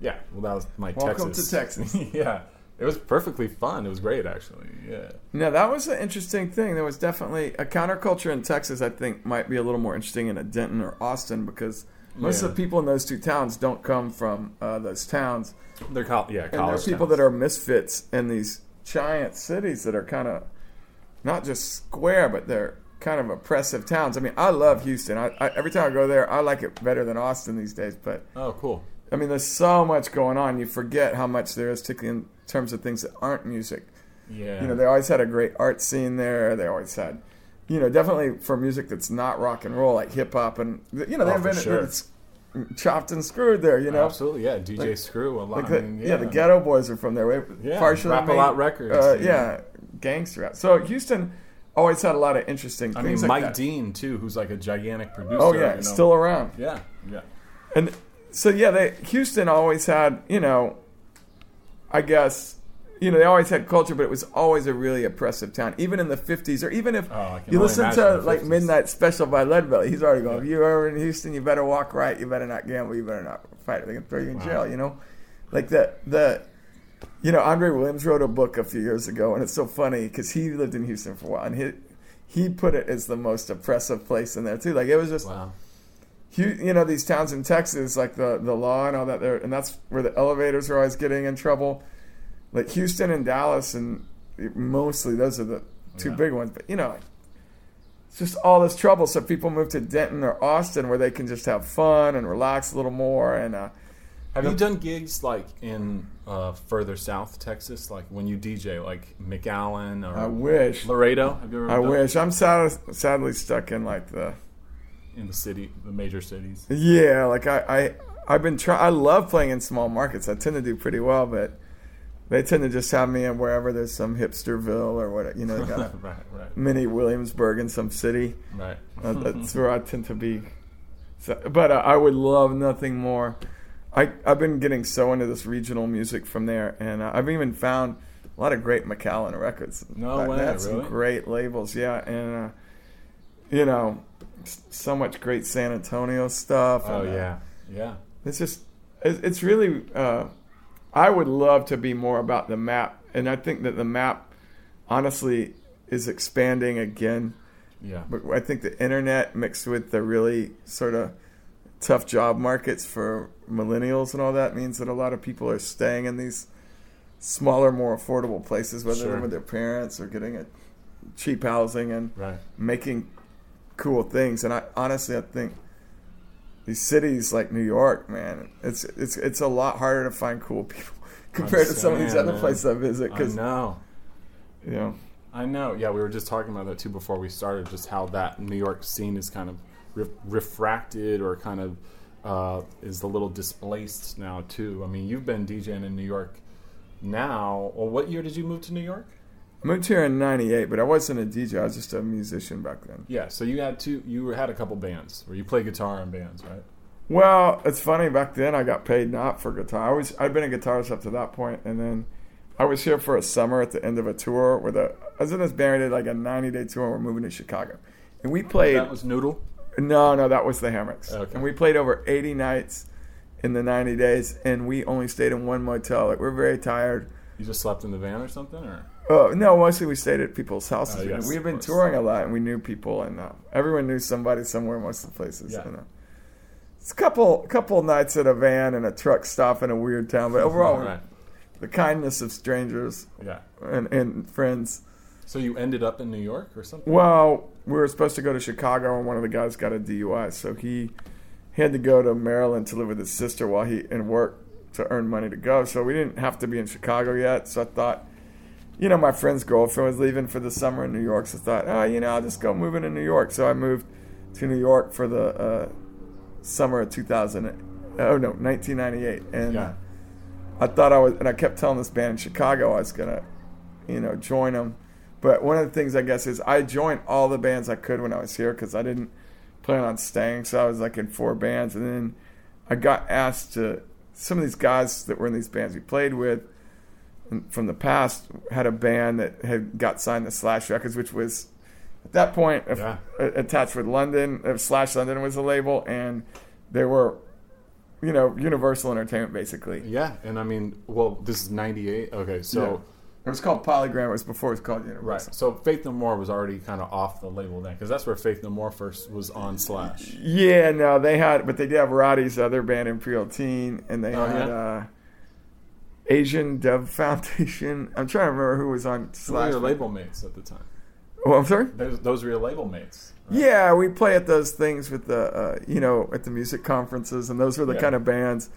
yeah, well, that was my Welcome Texas. to Texas. yeah, it was perfectly fun. It was great, actually. Yeah, Now that was an interesting thing. There was definitely a counterculture in Texas. I think might be a little more interesting in a Denton or Austin because most Yeah. of the people in those two towns don't come from uh, those towns, they're col- yeah, and college are people towns. that are misfits in these giant cities that are kind of not just square, but they're kind of oppressive towns. I mean, I love Houston. I, I, every time I go there, I like it better than Austin these days. But Oh, cool. I mean, there's so much going on. You forget how much there is, particularly in terms of things that aren't music. Yeah, You know, they always had a great art scene there. They always had, you know, definitely for music that's not rock and roll, like hip hop, and you know, Oh, they've been sure. it's chopped and screwed there. You know, absolutely. Yeah, DJ Like- Screw a lot. like I mean, yeah. the Geto Boys are from there. Yeah, partially Rap-A-Lot Records, Uh, yeah. yeah, gangster rap. So Houston always had a lot of interesting I mean, like Mike that. Dean too, who's like a gigantic producer. Oh yeah, you know? still around. Yeah, yeah. And so yeah, they Houston always had, you know, I guess, you know, they always had culture, but it was always a really oppressive town, even in the '50s, or even if Oh, you listen to like Midnight Special by Leadbelly. He's already going. If you're ever in Houston, you better walk right. You better not gamble. You better not fight. They can throw you in Wow. jail. You know, like the the. You know, Andre Williams wrote a book a few years ago, and it's so funny because he lived in Houston for a while, and he he put it as the most oppressive place in there too. Like it was just Wow. You, you know these towns in Texas, like the the law and all that, there, and that's where the elevators are always getting in trouble. Like Houston and Dallas, and mostly those are the two Yeah. big ones. But you know, it's just all this trouble. So people move to Denton or Austin, where they can just have fun and relax a little more. And uh, Have you done gigs like in uh, further south Texas, like when you DJ, like McAllen or I wish, Laredo? Have you ever I wish. I'm sad, sadly stuck in like the in the city, the major cities? yeah, like I I I've been trying. I love playing in small markets. I tend to do pretty well, but. They tend to just have me in wherever there's some hipsterville or what you know. Got a right, right, mini Williamsburg in some city. right. Uh, that's where I tend to be. So, but uh, I would love nothing more. I I've been getting so into this regional music from there, and uh, I've even found a lot of great McAllen records. No way, they had some really? great labels, yeah, and uh, you know, so much great San Antonio stuff. Oh and, yeah, yeah. it's just it- it's really uh, i would love to be more about the map and i think that the map honestly is expanding again Yeah. but i think the internet mixed with the really sort of tough job markets for millennials and all that means that a lot of people are staying in these smaller more affordable places whether Sure. they're with their parents or getting a cheap housing and Right. making cool things. And I honestly, I think these cities like New York, man, it's it's it's a lot harder to find cool people compared to some of these other man. places I visit I because know. you know I know. Yeah, we were just talking about that too before we started. Just how that New York scene is kind of ref- refracted or kind of uh, is a little displaced now too. I mean, you've been DJing in New York now. Well, what year did you move to New York? I moved here in '98, but I wasn't a DJ. I was just a musician back then. Yeah, so you had two. You had a couple bands where you play guitar in bands, right? Well, it's funny. Back then, I got paid not for guitar. I was I'd been a guitarist up to that point, and then I was here for a summer at the end of a tour with a. I was in this band. Did like a 90 day tour. We're moving to Chicago, and we played. That was Noodle. No, no, that was the Hammocks. Okay. And we played over 80 nights in the 90 days, and we only stayed in one motel. Like we're very tired. You just slept in the van or something, or Uh, no, mostly we stayed at people's houses. Oh, yes, we had of been touring a lot, and we knew people, and uh, everyone knew somebody somewhere. Most of the places. Yeah. You know. It's a couple couple nights at a van and a truck stop in a weird town, but overall, right? the kindness of strangers Yeah. and, and friends. So you ended up in New York or something? Well, we were supposed to go to Chicago, and one of the guys got a DUI, so he had to go to Maryland to live with his sister while he and work to earn money to go. So we didn't have to be in Chicago yet. So I thought, you know, my friend's girlfriend was leaving for the summer in New York, so I thought, oh, you know, I'll just go move into New York. So I moved to New York for the uh, summer of 2000. Oh no, 1998, and Yeah. I thought I was, and I kept telling this band in Chicago I was gonna, you know, join them. But one of the things I guess is I joined all the bands I could when I was here because I didn't plan on staying. So I was like in four bands, and then I got asked to. Some of these guys that were in these bands we played with from the past had a band that had got signed to Slash Records, which was at that point Yeah. a- attached with London. uh, Slash London was the label, and they were, you know, Universal Entertainment basically. Yeah, and I mean, well, this is '98. Okay, so It was called Polygram. It was before it was called Universal. right, so Faith No More was already kind of off the label then, because that's where Faith No More first was on Slash. Yeah, no, they had, but they did have Roddy's other band, Imperial Teen, and they Oh, had yeah? uh, Asian Dub Foundation. I'm trying to remember who was on were Slash. your label mates at the time? Oh, I'm sorry. Those, those were your label mates. right? Yeah, we play at those things with the, uh, you know, at the music conferences, and those were the Yeah. kind of bands.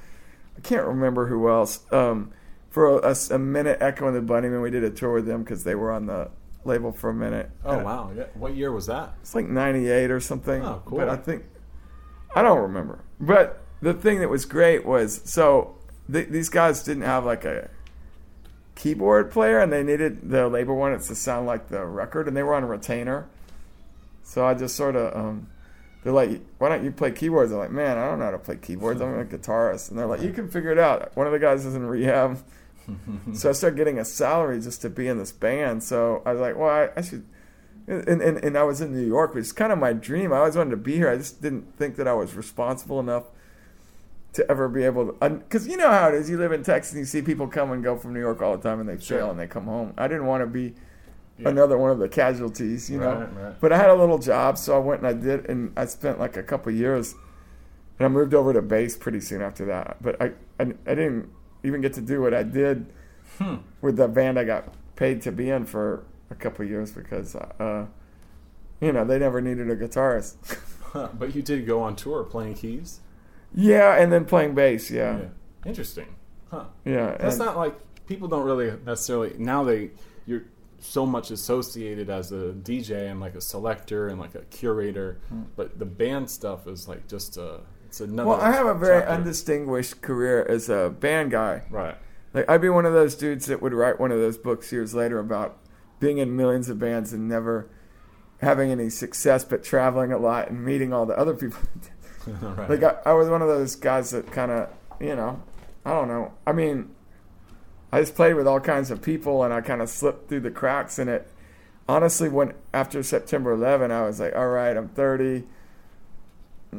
I can't remember who else. Um, for a, a minute, Echo and the Bunnymen, we did a tour with them because they were on the label for a minute. Oh And wow! Yeah. What year was that? It's like 98 or something. Oh, cool. But I think, I don't remember. But the thing that was great was so th- these guys didn't have like a keyboard player and they needed the label one it's to sound like the record and they were on a retainer. So I just sort of, um, they're like, why don't you play keyboards? I'm like, man, I don't know how to play keyboards. I'm a guitarist. And they're like, you can figure it out. One of the guys is in rehab. so I started getting a salary just to be in this band. So I was like, well, I, I should. And, and, and I was in New York, which is kind of my dream. I always wanted to be here. I just didn't think that I was responsible enough to ever be able to. Because you know how it is. You live in Texas and you see people come and go from New York all the time and they Sure. fail and they come home. I didn't want to be Yeah. another one of the casualties, you know. Right, right. But I had a little job, so I went and I did, and I spent like a couple years, and I moved over to bass pretty soon after that. But I, I, I didn't even get to do what I did Hmm. with the band I got paid to be in for a couple years because, uh, you know, they never needed a guitarist. But you did go on tour playing keys. Yeah, and then playing bass. Yeah, yeah. Interesting. Huh. yeah That's not like people don't really necessarily now they you're so much associated as a DJ and like a selector and like a curator, hmm. but the band stuff is like just a it's another. well, I have a very chapter. undistinguished career as a band guy. right. Like I'd be one of those dudes that would write one of those books years later about being in millions of bands and never having any success, but traveling a lot and meeting all the other people. right. like I, I was one of those guys that kind of, you know, I don't know. I mean, I just played with all kinds of people and I kind of slipped through the cracks in it. Honestly, when after September 11, I was like, all right, I'm 30,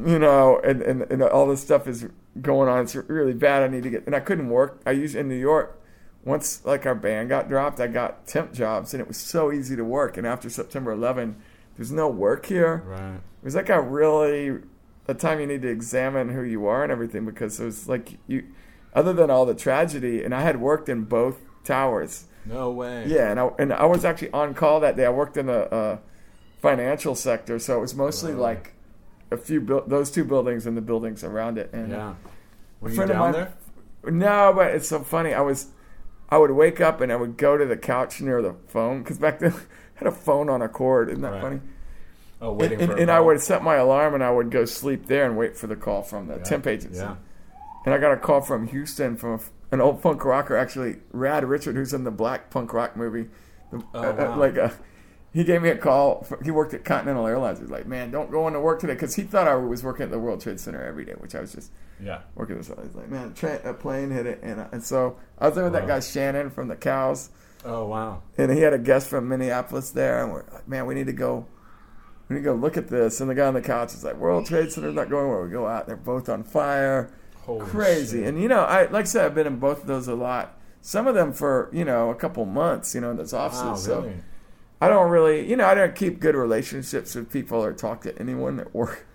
you know, and, and, and all this stuff is going on. It's really bad. I need to get, and I couldn't work. I used in New York. Once like our band got dropped, I got temp jobs and it was so easy to work. And after September 11, there's no work here right. it was like a really a time you need to examine who you are and everything because it was like you other than all the tragedy and i had worked in both towers No way. yeah and i, and I was actually on call that day i worked in the uh, financial sector so it was mostly Wow. like a few buil- those two buildings and the buildings around it and Yeah. Were you down mine- there? no, but it's so funny. I was, I would wake up and I would go to the couch near the phone because back then i had a phone on a cord. Isn't that Right. funny? Oh, waiting and for a and I would set my alarm and I would go sleep there and wait for the call from the Yeah. temp agency. Yeah. And I got a call from Houston from an old punk rocker, actually, Rad Richard, who's in the Black punk rock movie. Oh, uh, uh, wow. like, uh, he gave me a call. He worked at Continental Airlines. He's like, "Man, don't go into work today," because he thought I was working at the World Trade Center every day, which I was just Yeah. working this. He's like, "Man, a plane hit it," and uh, and so I was there with that guy Shannon from the Cows, Oh wow. and he had a guest from Minneapolis there, and we're like, "Man, we need to go." We need to go look at this. And the guy on the couch is like, World Trade Center's not going where we go out. They're both on fire Holy crazy. shit. And you know, I like I said, I've been in both of those a lot. Some of them for you know a couple months. You know, in those offices. Wow, So really? I don't really, you know, I don't keep good relationships with people or talk to anyone at work.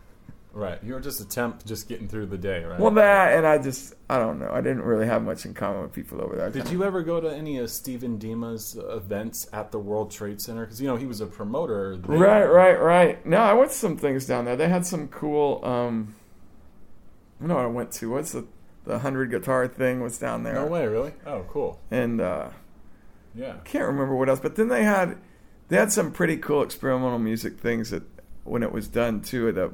Right. You were just a temp, just getting through the day, right? Well, that and I just, I don't know. I didn't really have much in common with people over there. Did you ever go to any of Stephen Dima's events at the World Trade Center? Because you know he was a promoter. there. Right, right, right. No, I went to some things down there. They had some cool. um You know, what I went to what's the the hundred guitar thing was down there, No way, really? Oh, cool. and. uh Yeah. can't remember what else, but then they had they had some pretty cool experimental music things that when it was done too at the it,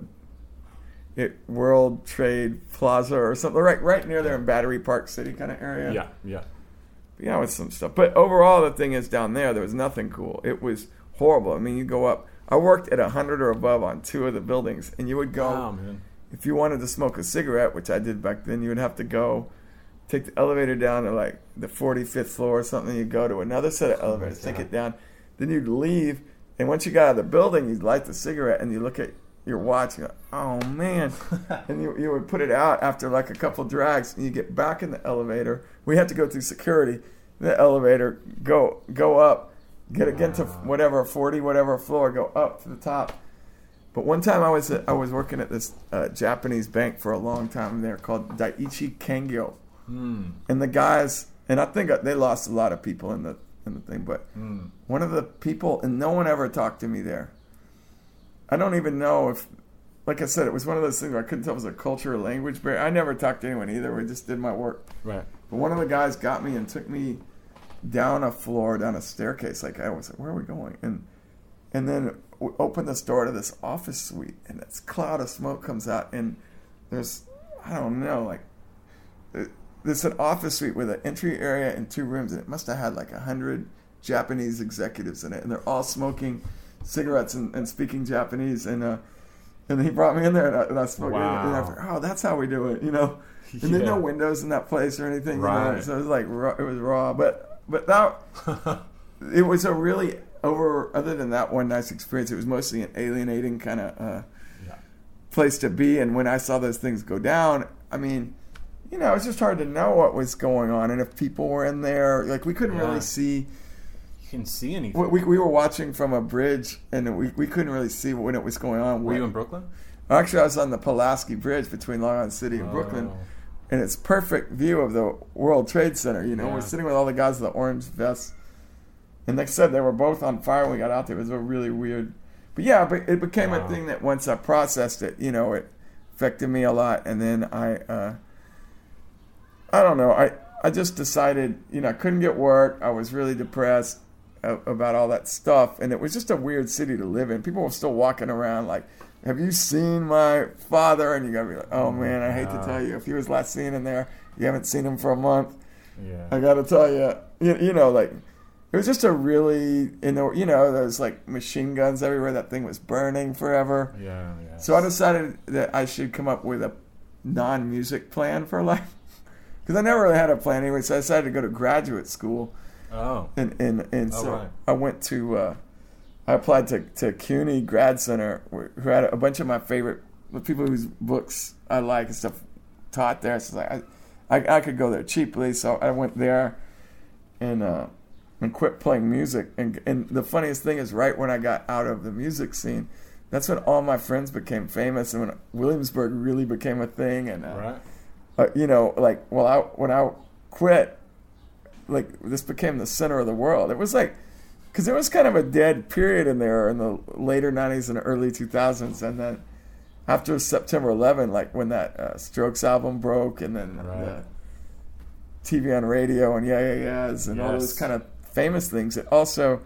World Trade Plaza or something right right near there in Battery Park City kind of area. Yeah. Yeah. yeah, with some stuff. But overall, the thing is down there there was nothing cool. It was horrible. I mean, you go up. I worked at hundred or above on two of the buildings, and you would go Wow, man. if you wanted to smoke a cigarette, which I did back then, you would have to go take the elevator down to like the 45th floor or something. You go to another set of elevators, take it down. Then you'd leave, and once you got out of the building, you'd light the cigarette and you look at your watch. And you go, oh man! and you, you would put it out after like a couple drags, and you get back in the elevator. We had to go through security. The elevator, go go up, get again to Wow. whatever 40 whatever floor, go up to the top. But one time I was I was working at this uh, Japanese bank for a long time there called Daiichi Kangyo, Hmm. and the guys and I think they lost a lot of people in the in the thing, but Hmm. one of the people and no one ever talked to me there. I don't even know if, like I said, it was one of those things where I couldn't tell if it was a culture or language barrier. I never talked to anyone either. We just did my work. Right. But one of the guys got me and took me down a floor, down a staircase. Like I was like, where are we going? And and then we open this door to this office suite, and this cloud of smoke comes out, and there's I don't know, like there's an office suite with an entry area and two rooms, and it must have had like a hundred Japanese executives in it, and they're all smoking cigarettes and, and speaking Japanese, and uh, and he brought me in there, and I, and I smoked, it, and Wow. oh, that's how we do it, you know. And there's no windows in that place or anything, you know? So it was like it was raw, but but that it was a really over. Other than that one nice experience, it was mostly an alienating kind of uh, Yeah. place to be. And when I saw those things go down, I mean, you know, it's just hard to know what was going on and if people were in there. Like we couldn't Yeah. really see. Can see anything. We, we, we were watching from a bridge, and we, we couldn't really see when it was going on. Were you in Brooklyn? Actually, I was on the Pulaski Bridge between Long Island City and Brooklyn Oh. and it's perfect view of the World Trade Center. You know, Yeah. we're sitting with all the guys with the orange vests, and like I said, they were both on fire when we got out there. It was a really weird, but yeah, but it became Wow. a thing that once I processed it, you know, it affected me a lot, and then I, uh, I don't know, I I just decided, you know, I couldn't get work. I was really depressed about all that stuff, and it was just a weird city to live in. People were still walking around like. Have you seen my father? And you gotta be like, oh, oh man, I hate to tell you, if he was last seen in there, you haven't seen him for a month. Yeah. I gotta tell you, you, you know, like it was just a really, you know, you know, there's like machine guns everywhere. That thing was burning forever. yeah. Yeah. So I decided that I should come up with a non-music plan for life because I never really had a plan anyway. So I decided to go to graduate school, Oh. and and and Oh, so right. I went to. Uh, I applied to to CUNY Grad Center, who had a bunch of my favorite the people whose books I like and stuff taught there. So I, I, I could go there cheaply, so I went there, and uh, and quit playing music. And and the funniest thing is, right when I got out of the music scene, that's when all my friends became famous, and when Williamsburg really became a thing. And uh, Right. uh, you know, like well, I when I quit, like this became the center of the world. It was like because it was kind of a dead period in there in the later '90s and early 2000s, and then after September 11, like when that uh, Strokes album broke, and then Right. the TV on radio and yeah yeah yeahs and all Yes. those kind of famous things. It also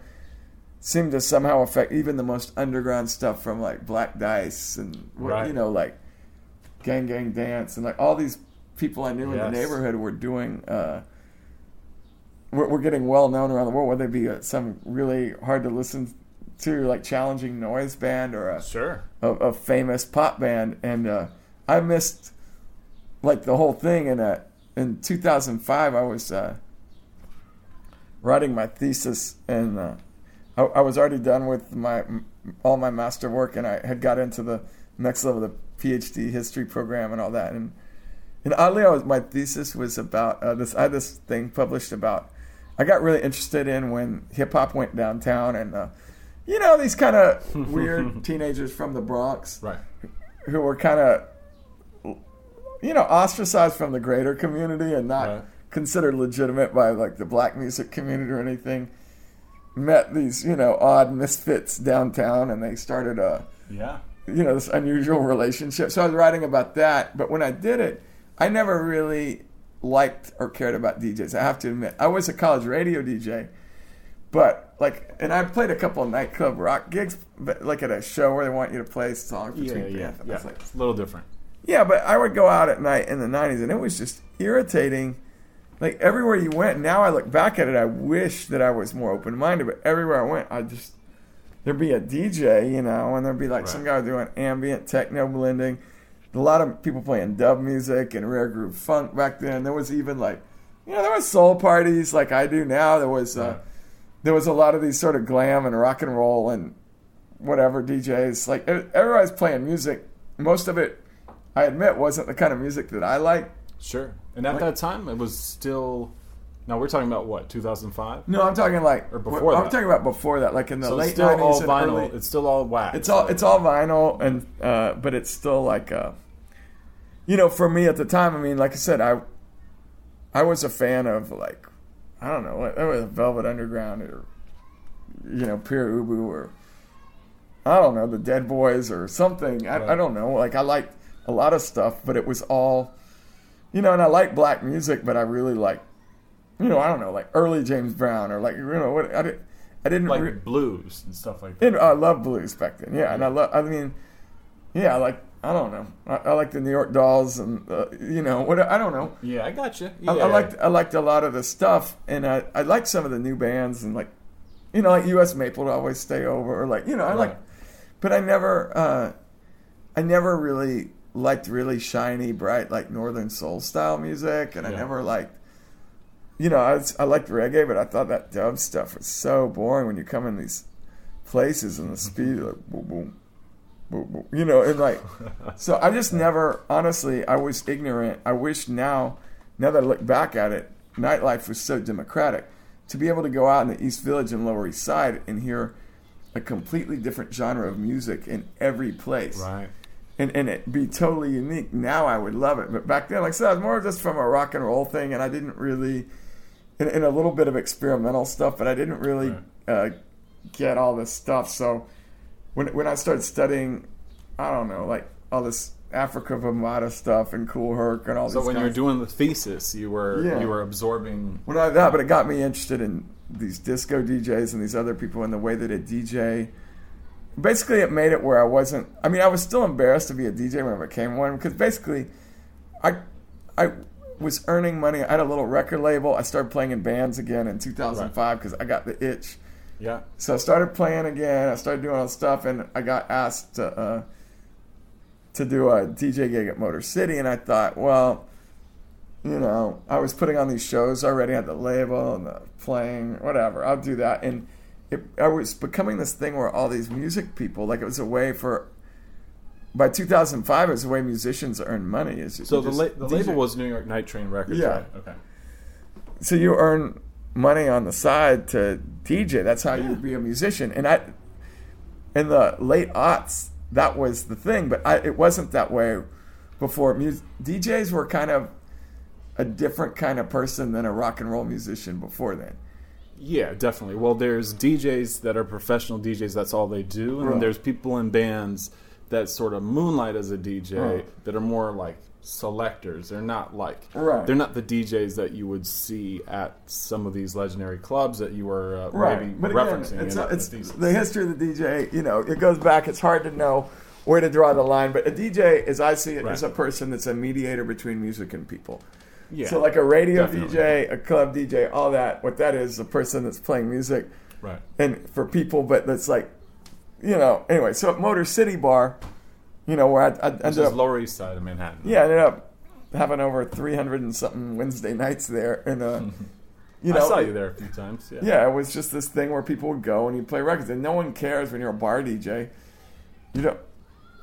seemed to somehow affect even the most underground stuff from like Black Dice and Right. you know like Gang Gang Dance and like all these people I knew in the neighborhood were doing. Uh, were, were getting well known around the world. Whether it be uh some really hard to listen to, like challenging noise band, or a Sure. a, a famous pop band, and uh, I missed like the whole thing. And uh, in 2005, I was uh, writing my thesis, and uh, I, I was already done with my all my master work, and I had got into the next level, of the PhD history program, and all that. And and oddly, I was my thesis was about uh, this. I had this thing published about. I got really interested in when hip hop went downtown, and uh, you know these kind of weird teenagers from the Bronx Right. who were kind of you know ostracized from the greater community and not Right. considered legitimate by like the black music community or anything met these you know odd misfits downtown and they started a Yeah. you know this unusual relationship so i was writing about that but when i did it i never really liked or cared about djs i have to admit i was a college radio dj but like and i played a couple of nightclub rock gigs but like at a show where they want you to play songs between Yeah. Yeah. like, It's a little different. yeah, but I would go out at night in the '90s, and it was just irritating. Like everywhere you went, now I look back at it, I wish that I was more open-minded. But everywhere I went, I just there'd be a DJ, you know, and there'd be like some guy doing ambient techno blending. A lot of people playing dub music and rare groove funk back then. There was even like, you know, there was soul parties like I do now. There was uh, there was a lot of these sort of glam and rock and roll and whatever DJs. Like everybody's playing music. Most of it, I admit, wasn't the kind of music that I like. Sure. And at Like- that time, it was still. Now we're talking about what 2005. No, I'm talking like Or before that. I'm that. talking about before that, like in the So late it's still all '90s and vinyl. early. It's still all wax. It's all it's all vinyl, and uh, but it's still like, uh, you know, for me at the time. I mean, like I said, I I was a fan of like I don't know, what that was Velvet Underground or you know Pere Ubu or I don't know the Dead Boys or something. I, I don't know. Like I liked a lot of stuff, but it was all you know, and I like black music, but I really like you know I don't know like early James Brown or like you know what I didn't, I didn't like re- blues and stuff like that. and I love blues back then. Yeah, and I love. I mean, yeah, I like. I don't know. I, I like the New York Dolls, and uh, you know what? I don't know. Yeah, I got you. Yeah. I, I liked. I liked a lot of the stuff, and I I liked some of the new bands, and like, you know, like U.S. Maple to always stay over, or like you know, I like. But I never. uh I never really liked really shiny, bright, like Northern Soul style music, and I never liked. You know, I, was, I liked reggae, but I thought that dub stuff was so boring when you come in these places and the speed, like boom, boom, boom, boom, you know, and like, so I just never, honestly, I was ignorant. I wish now, now that I look back at it, nightlife was so democratic. To be able to go out in the East Village and Lower East Side and hear a completely different genre of music in every place Right. and, and it be totally unique. Now I would love it, but back then, like I said, I was more just from a rock and roll thing, and I didn't really, and, and a little bit of experimental stuff, but I didn't really uh, get all this stuff. So when when I started studying, I don't know, like all this Afrika Bambaataa stuff and Kool Herc and all this stuff. So when you were guys. doing the thesis, you were Yeah. you were absorbing. When I that, but it got me interested in these disco DJs and these other people and the way that a DJ. Basically, it made it where I wasn't. I mean, I was still embarrassed to be a DJ when I became one because basically, I, I was earning money. I had a little record label. I started playing in bands again in 2005 because I got the itch. Yeah. So I started playing again. I started doing all this stuff, and I got asked to uh, to do a DJ gig at Motor City, and I thought, well, you know, I was putting on these shows already. Had the label and the playing, whatever. I'll do that, and it, I was becoming this thing where all these music people, like it was a way for. By 2005, is the way musicians earn money. Is So the, la- the label was New York Night Train Records. Yeah. Right? Okay. so you earn money on the side to DJ. That's how you be a musician. And I, in the late aughts, that was the thing. But I, it wasn't that way before. Mus- DJs were kind of a different kind of person than a rock and roll musician before then. Yeah, definitely. Well, there's DJs that are professional DJs. That's all they do, and then Right. there's people in bands that sort of moonlight as a DJ Right. that are more like selectors. They're not like Right. they're not the DJs that you would see at some of these legendary clubs that you were uh, right. maybe But again, referencing. it's, in not- the it's the history of the DJ. You know, it goes back. It's hard to know where to draw the line. But a DJ, as I see it, Right. is a person that's a mediator between music and people. yeah. So, like a radio definitely. DJ, a club DJ, all that. What that is, a person that's playing music right. and for people, but that's like, you know. Anyway, so at Motor City Bar, you know, where I, I This ended is up, Lower East Side of Manhattan. yeah, I ended up having over three hundred and something Wednesday nights there, and uh, you know, I saw you there a few times. Yeah. yeah, it was just this thing where people would go and you play records, and no one cares when you're a bar DJ. You don't.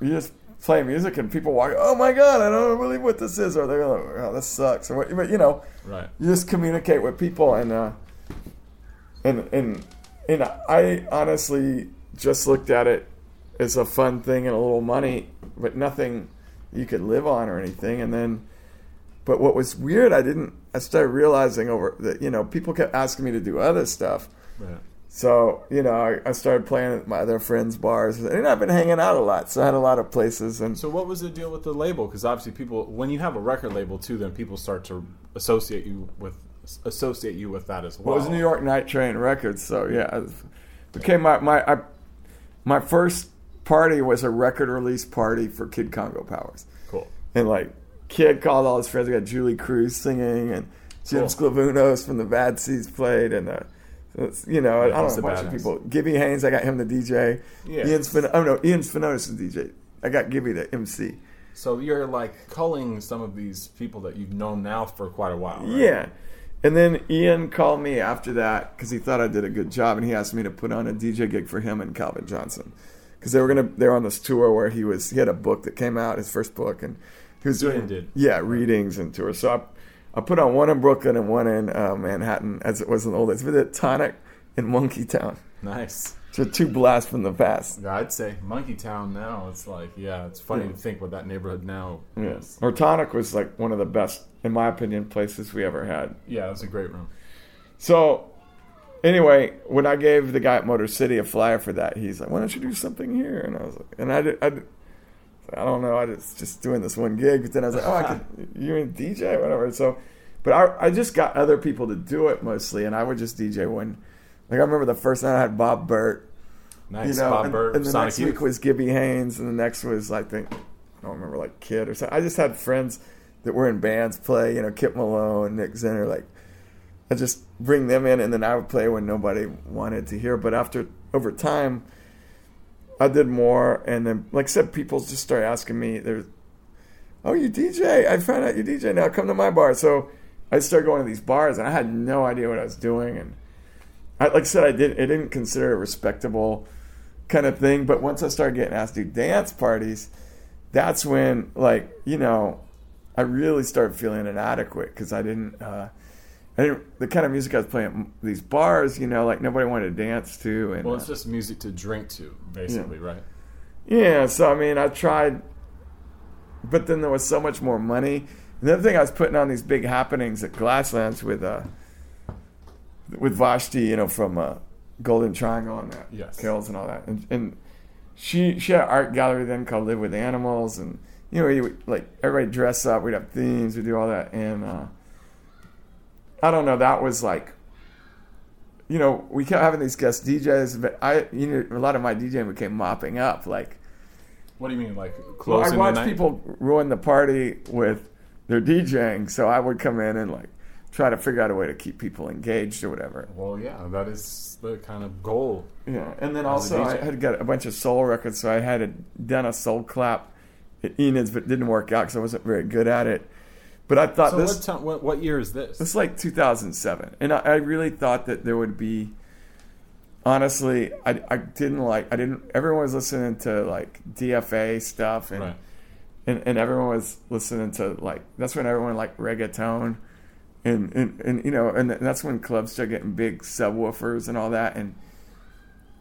You just play music, and people walk. Oh my god, I don't believe what this is, or they're like, oh, this sucks, or what. But you know, Right. you just communicate with people, and uh, and and and I honestly just looked at it as a fun thing and a little money, but nothing you could live on or anything. And then, but what was weird, I didn't. I started realizing over that you know people kept asking me to do other stuff. Right. So you know, I, I started playing at my other friends' bars, and I've been hanging out a lot. So I had a lot of places, and So what was the deal with the label? Because obviously, people when you have a record label too, then people start to associate you with associate you with that as well. Well, it was New York Night Train Records, so yeah, became my my I, my first party was a record release party for Kid Congo Powers, Cool. and like Kid called all his friends. We got Julee Cruise singing, and Jim Cool. Sclavunos from the Bad Seeds played, and uh, you know, Yeah, I don't know, the a bunch of people. Gibby Haynes, I got him the DJ. Yeah. Ian Spin- oh no, Ian Svenonius is DJ. I got Gibby the MC. So you're like culling some of these people that you've known now for quite a while. Right? Yeah. And then Ian called me after that because he thought I did a good job, and he asked me to put on a DJ gig for him and Calvin Johnson because they were gonna they were on this tour where he was he had a book that came out his first book and he was doing yeah readings and tours. So I I put on one in Brooklyn and one in uh, Manhattan as it was in the old days. We did Tonic in Monkey Town. Nice. So two blasts from the past. Yeah, I'd say Monkey Town now. It's like yeah, it's funny Yeah. to think what that neighborhood now Yeah. is. Or Tonic was like one of the best, in my opinion, places we ever had. Yeah, it was a great room. So, anyway, when I gave the guy at Motor City a flyer for that, he's like, "Why don't you do something here?" And I was like, "And I did, I, did, I don't know, I was just doing this one gig." But then I was like, "Oh, I could, you're a DJ, whatever." So, but I, I just got other people to do it mostly, and I would just DJ when, like, I remember the first night I had Bob Bert, Nice. you know, Bob and, Bert, and the Sonic next Youth. week was Gibby Haynes, and the next was I think I don't remember like Kid or something. I just had friends that were in bands play, you know, Kyp Malone, Nick Zinner, like I just bring them in, and then I would play when nobody wanted to hear. But after over time, I did more, and then like I said, people just started asking me, "There's, oh, you DJ? I found out you DJ now. Come to my bar." So I started going to these bars, and I had no idea what I was doing, and I, like I said, I didn't. I didn't consider it respectable kind of thing. But once I started getting asked to do dance parties, that's when, like, you know, I really started feeling inadequate because I didn't. Uh, I didn't. The kind of music I was playing at these bars, you know, like nobody wanted to dance to, and Well, uh, it's just music to drink to, basically, right? yeah, so I mean, I tried, but then there was so much more money. And the other thing, I was putting on these big happenings at Glasslands with uh, with Vashti, you know, from uh, Golden Triangle and that, Yes. Carols and all that, and, and she she had an art gallery then called Live with Animals, and you know, you would, like everybody dress up, we'd have themes, we'd do all that, and uh, I don't know, that was like you know, we kept having these guest DJs, but I, you know, a lot of my DJing became mopping up. Like, What do you mean, like closing? well, I watched people ruin the party with their DJing, so I would come in and like try to figure out a way to keep people engaged or whatever. Well, yeah, that is the kind of goal. Yeah, and then also I had got a bunch of soul records, so I had a, done a soul clap at Enid's, but it didn't work out because I wasn't very good at it. But I thought So this what, time, what what year is this? It's like 2007, and I, I really thought that there would be. Honestly, I, I didn't like. I didn't. Everyone was listening to like DFA stuff, and right. and, and everyone was listening to like. That's when everyone liked reggaeton, and and, and you know, and that's when clubs started getting big subwoofers and all that. And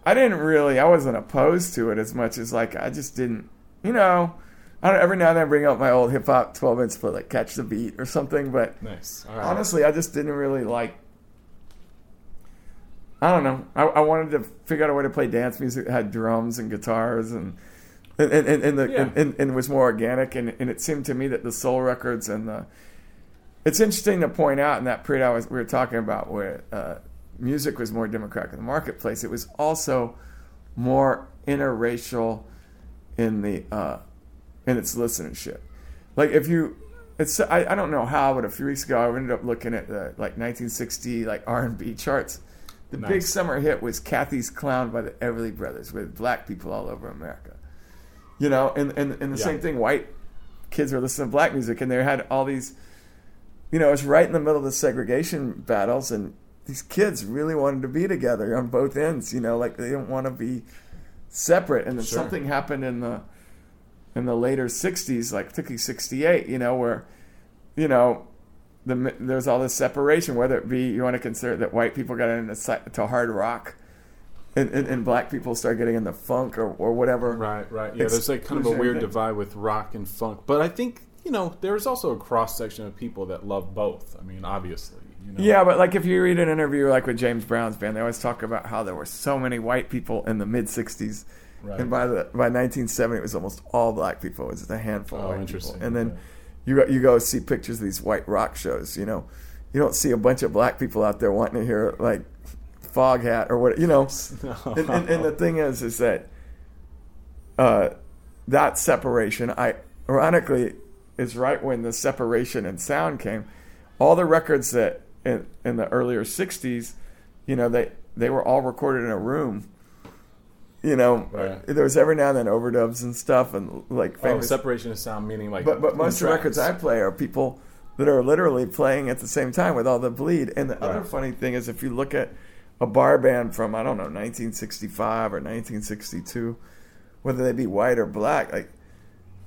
I didn't really. I wasn't opposed to it as much as like I just didn't. You know, I don't. Every now and then I bring up my old hip hop 12 inch split, like Catch the Beat or something, but. Nice. All right. Honestly, I just didn't really like. I don't know. I, I wanted to figure out a way to play dance music that had drums and guitars, and and and, and, the Yeah. and, and, and was more organic and, and it seemed to me that the soul records and the it's interesting to point out in that period I was we were talking about where uh, music was more democratic in the marketplace it was also more interracial in the uh, in its listenership. Like if you it's I, I don't know how but a few weeks ago I ended up looking at the like 1960 like R&B charts. The big summer hit was Cathy's Clown by the Everly Brothers with black people all over America. You know and and, and the Yeah. same thing white kids were listening to black music and they had all these you know it was right in the middle of the segregation battles and these kids really wanted to be together on both ends you know like they didn't want to be separate. And then Sure. something happened in the in the later 60s like particularly 68 you know where you know the, there's all this separation whether it be you want to consider that white people got into hard rock and, and, and black people start getting into funk or, or whatever Right, right. Yeah, there's like kind of a weird divide with rock and funk, but I think you know there's also a cross section of people that love both. I mean, obviously, you know. Yeah, but like if you read an interview like with James Brown's band, they always talk about how there were so many white people in the mid '60s, Right. and by the by 1970 it was almost all black people. It was just a handful of Oh, interesting. people. And then Okay. you go, you go see pictures of these white rock shows. You know, you don't see a bunch of black people out there wanting to hear like Foghat or what. You know, and, and, and the thing is, is that uh, that separation, I ironically, is right when the separation in sound came. All the records that in, in the earlier '60s, you know, they they were all recorded in a room you know, there was every now and then overdubs and stuff, and like oh, famous oh, separation of sound, meaning like. But but most of the records I play are people that are literally playing at the same time with all the bleed. And the right. other funny thing is, if you look at a bar band from I don't know 1965 or 1962, whether they be white or black, like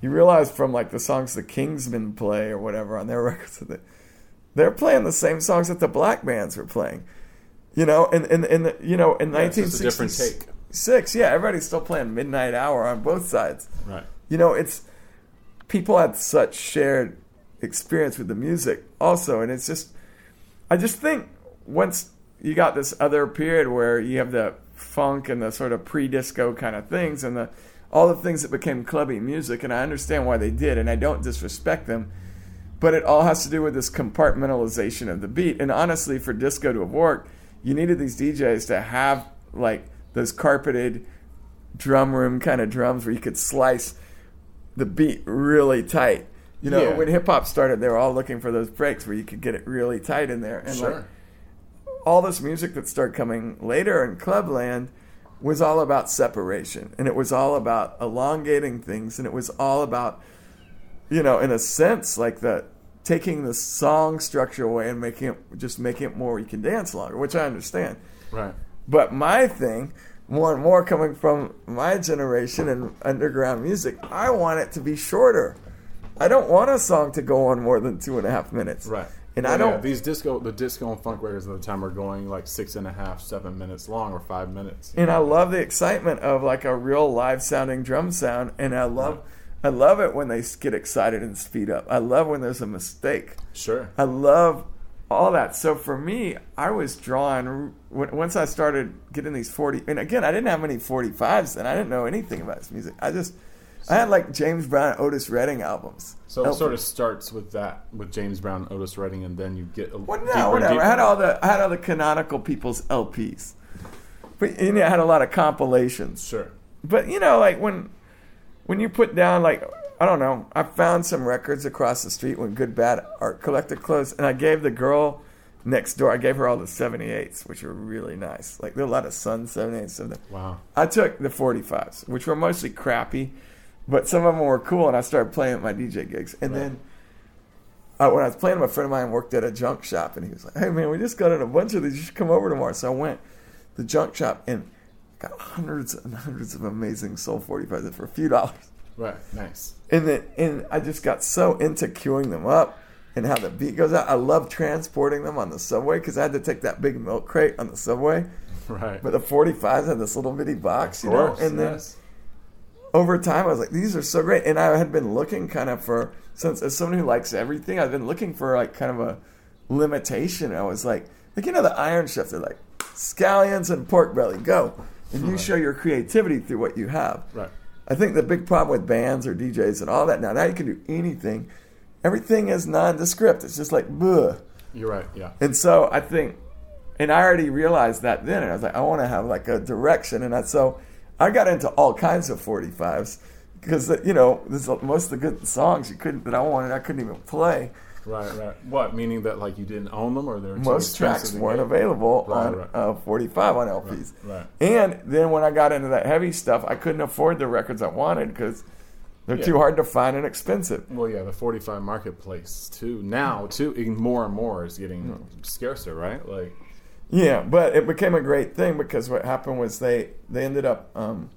you realize from like the songs the Kingsmen play or whatever on their records that they're playing the same songs that the black bands were playing. You know, and and, and you know in yeah, 1960s, six, yeah, everybody's still playing Midnight Hour on both sides. Right. You know, it's people had such shared experience with the music also, and it's just I just think once you got this other period where you have the funk and the sort of pre-disco kind of things and the all the things that became clubby music, and I understand why they did, and I don't disrespect them, but it all has to do with this compartmentalization of the beat. And honestly, for disco to have worked, you needed these DJs to have like those carpeted drum room kind of drums where you could slice the beat really tight. You know, Yeah. when hip hop started, they were all looking for those breaks where you could get it really tight in there. And Sure. like all this music that started coming later in clubland was all about separation, and it was all about elongating things, and it was all about, you know, in a sense, like the taking the song structure away and making it just making it more you can dance longer, which I understand. Right. But my thing, more and more coming from my generation and underground music, I want it to be shorter. I don't want a song to go on more than two and a half minutes. Right. And Yeah, I don't. yeah, these disco, the disco and funk records at the time are going like six and a half, seven minutes long, or five minutes. and I love the excitement of like a real live sounding drum sound. And I love, I love it when they get excited and speed up. I love when there's a mistake. Sure. I love all that. So for me, I was drawn when, once I started getting these forty. And again, I didn't have any forty fives, and I didn't know anything about this music. I just I had like James Brown, Otis Redding albums. So it sort of starts with that, with James Brown, Otis Redding, and then you get a Well, no, whatever. I had all the I had all the canonical people's LPs, but you know, I had a lot of compilations. Sure. But you know, like when when you put down like I don't know, I found some records across the street when Good Bad Art Collector closed, and I gave the girl next door. I gave her all the 78s, which were really nice. Like there were a lot of Sun 78s. So the- Wow. I took the 45s, which were mostly crappy, but some of them were cool, and I started playing at my DJ gigs. And Right. then uh, when I was playing, my friend of mine worked at a junk shop, and he was like, "Hey man, we just got in a bunch of these. You should come over tomorrow." So I went to the junk shop and got hundreds and hundreds of amazing Soul 45s for a few dollars. Right. Nice. And then and I just got so into queuing them up and how the beat goes out. I love transporting them on the subway because I had to take that big milk crate on the subway. Right. But the 45s had this little bitty box, you course. know. And then yes. over time, I was like, these are so great. And I had been looking kind of for since as someone who likes everything, I've been looking for like kind of a limitation. I was like, like you know, the Iron Chef, they're like scallions and pork belly, go, and you Right. show your creativity through what you have. Right. I think the big problem with bands or DJs and all that now, now you can do anything. Everything is nondescript. It's just like, Bleh. You're right. Yeah. And so I think, and I already realized that then, and I was like, I want to have like a direction, and I, so I got into all kinds of 45s because you know this, most of the good songs you couldn't that I wanted I couldn't even play. Right, right. What meaning that like you didn't own them or they're Most tracks weren't available Right, on right. Uh, 45 on LPs. Right. And then when I got into that heavy stuff, I couldn't afford the records I wanted because they're Yeah. too hard to find and expensive. Well, yeah, the 45 marketplace too. Now, too, more and more is getting Hmm. scarcer, right? Like, Yeah, but it became a great thing because what happened was they they ended up um,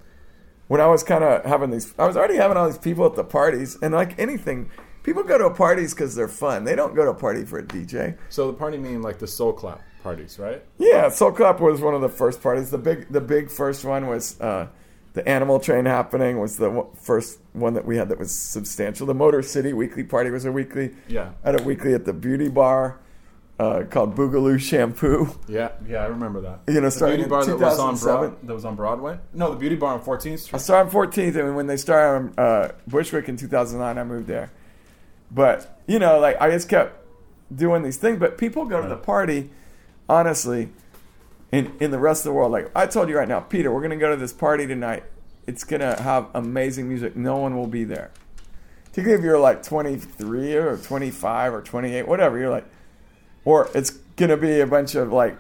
when I was kind of having these. I was already having all these people at the parties, and like anything, people go to parties because they're fun. They don't go to a party for a DJ. so the party meaning like the soul clap parties, right? Yeah, Soul Clap was one of the first parties. The big the big first one was uh, the Animal Train happening was the first one that we had that was substantial. The Motor City Weekly Party was a weekly. Yeah. I had a weekly at the Beauty Bar uh, called Boogaloo Shampoo. Yeah, yeah, I remember that. You know, the starting beauty in bar that was on Broad, that was on Broadway. No, the beauty bar on 14th I Street. started on 14th, and when they started on uh, Bushwick in 2009, I moved there. But you know, like I just kept doing these things. But people go to the party, honestly, in in the rest of the world. Like I told you right now, Peter, we're gonna go to this party tonight. It's gonna have amazing music. No one will be there. Particularly if you're like 23 or 25 or 28, whatever. You're like, or it's gonna be a bunch of like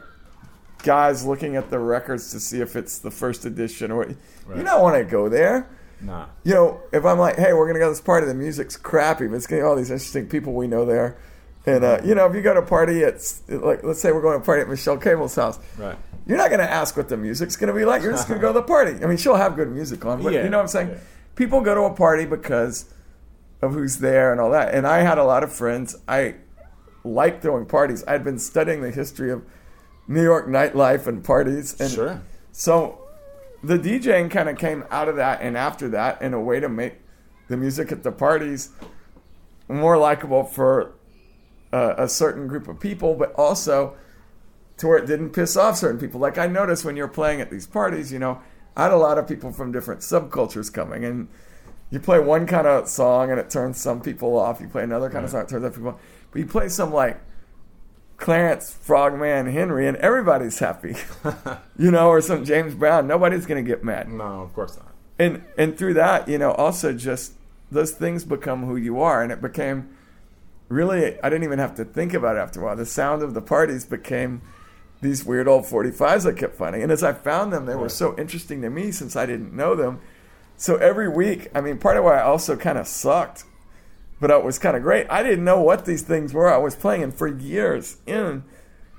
guys looking at the records to see if it's the first edition or you Right. don't want to go there Nah. you know, if I'm like, hey, we're gonna go to this party, the music's crappy, but it's gonna be all these interesting people we know there. And uh, you know, if you go to a party, it's like let's say we're going to a party at Michelle Cable's house. Right. You're not gonna ask what the music's gonna be like. You're just gonna go to the party. I mean, she'll have good music on, but Yeah, you know what I'm saying? yeah. People go to a party because of who's there and all that. And I had a lot of friends. I like throwing parties. I'd been studying the history of New York nightlife and parties. And Sure. so the DJing kind of came out of that and after that in a way to make the music at the parties more likable for uh, a certain group of people, but also to where it didn't piss off certain people. Like I noticed when you're playing at these parties, you know, I had a lot of people from different subcultures coming and you play one kind of song and it turns some people off. You play another kind of song, it turns other people off. But you play some like Clarence Frogman Henry and everybody's happy. you know, or some James Brown. Nobody's going to get mad. No, of course not. And and through that, you know, also just those things become who you are and it became really I didn't even have to think about it after a while. The sound of the parties became these weird old 45s I kept finding. And as I found them, they were so interesting to me since I didn't know them. So every week, I mean, part of why I also kind of sucked, but it was kind of great. I didn't know what these things were. I was playing and for years in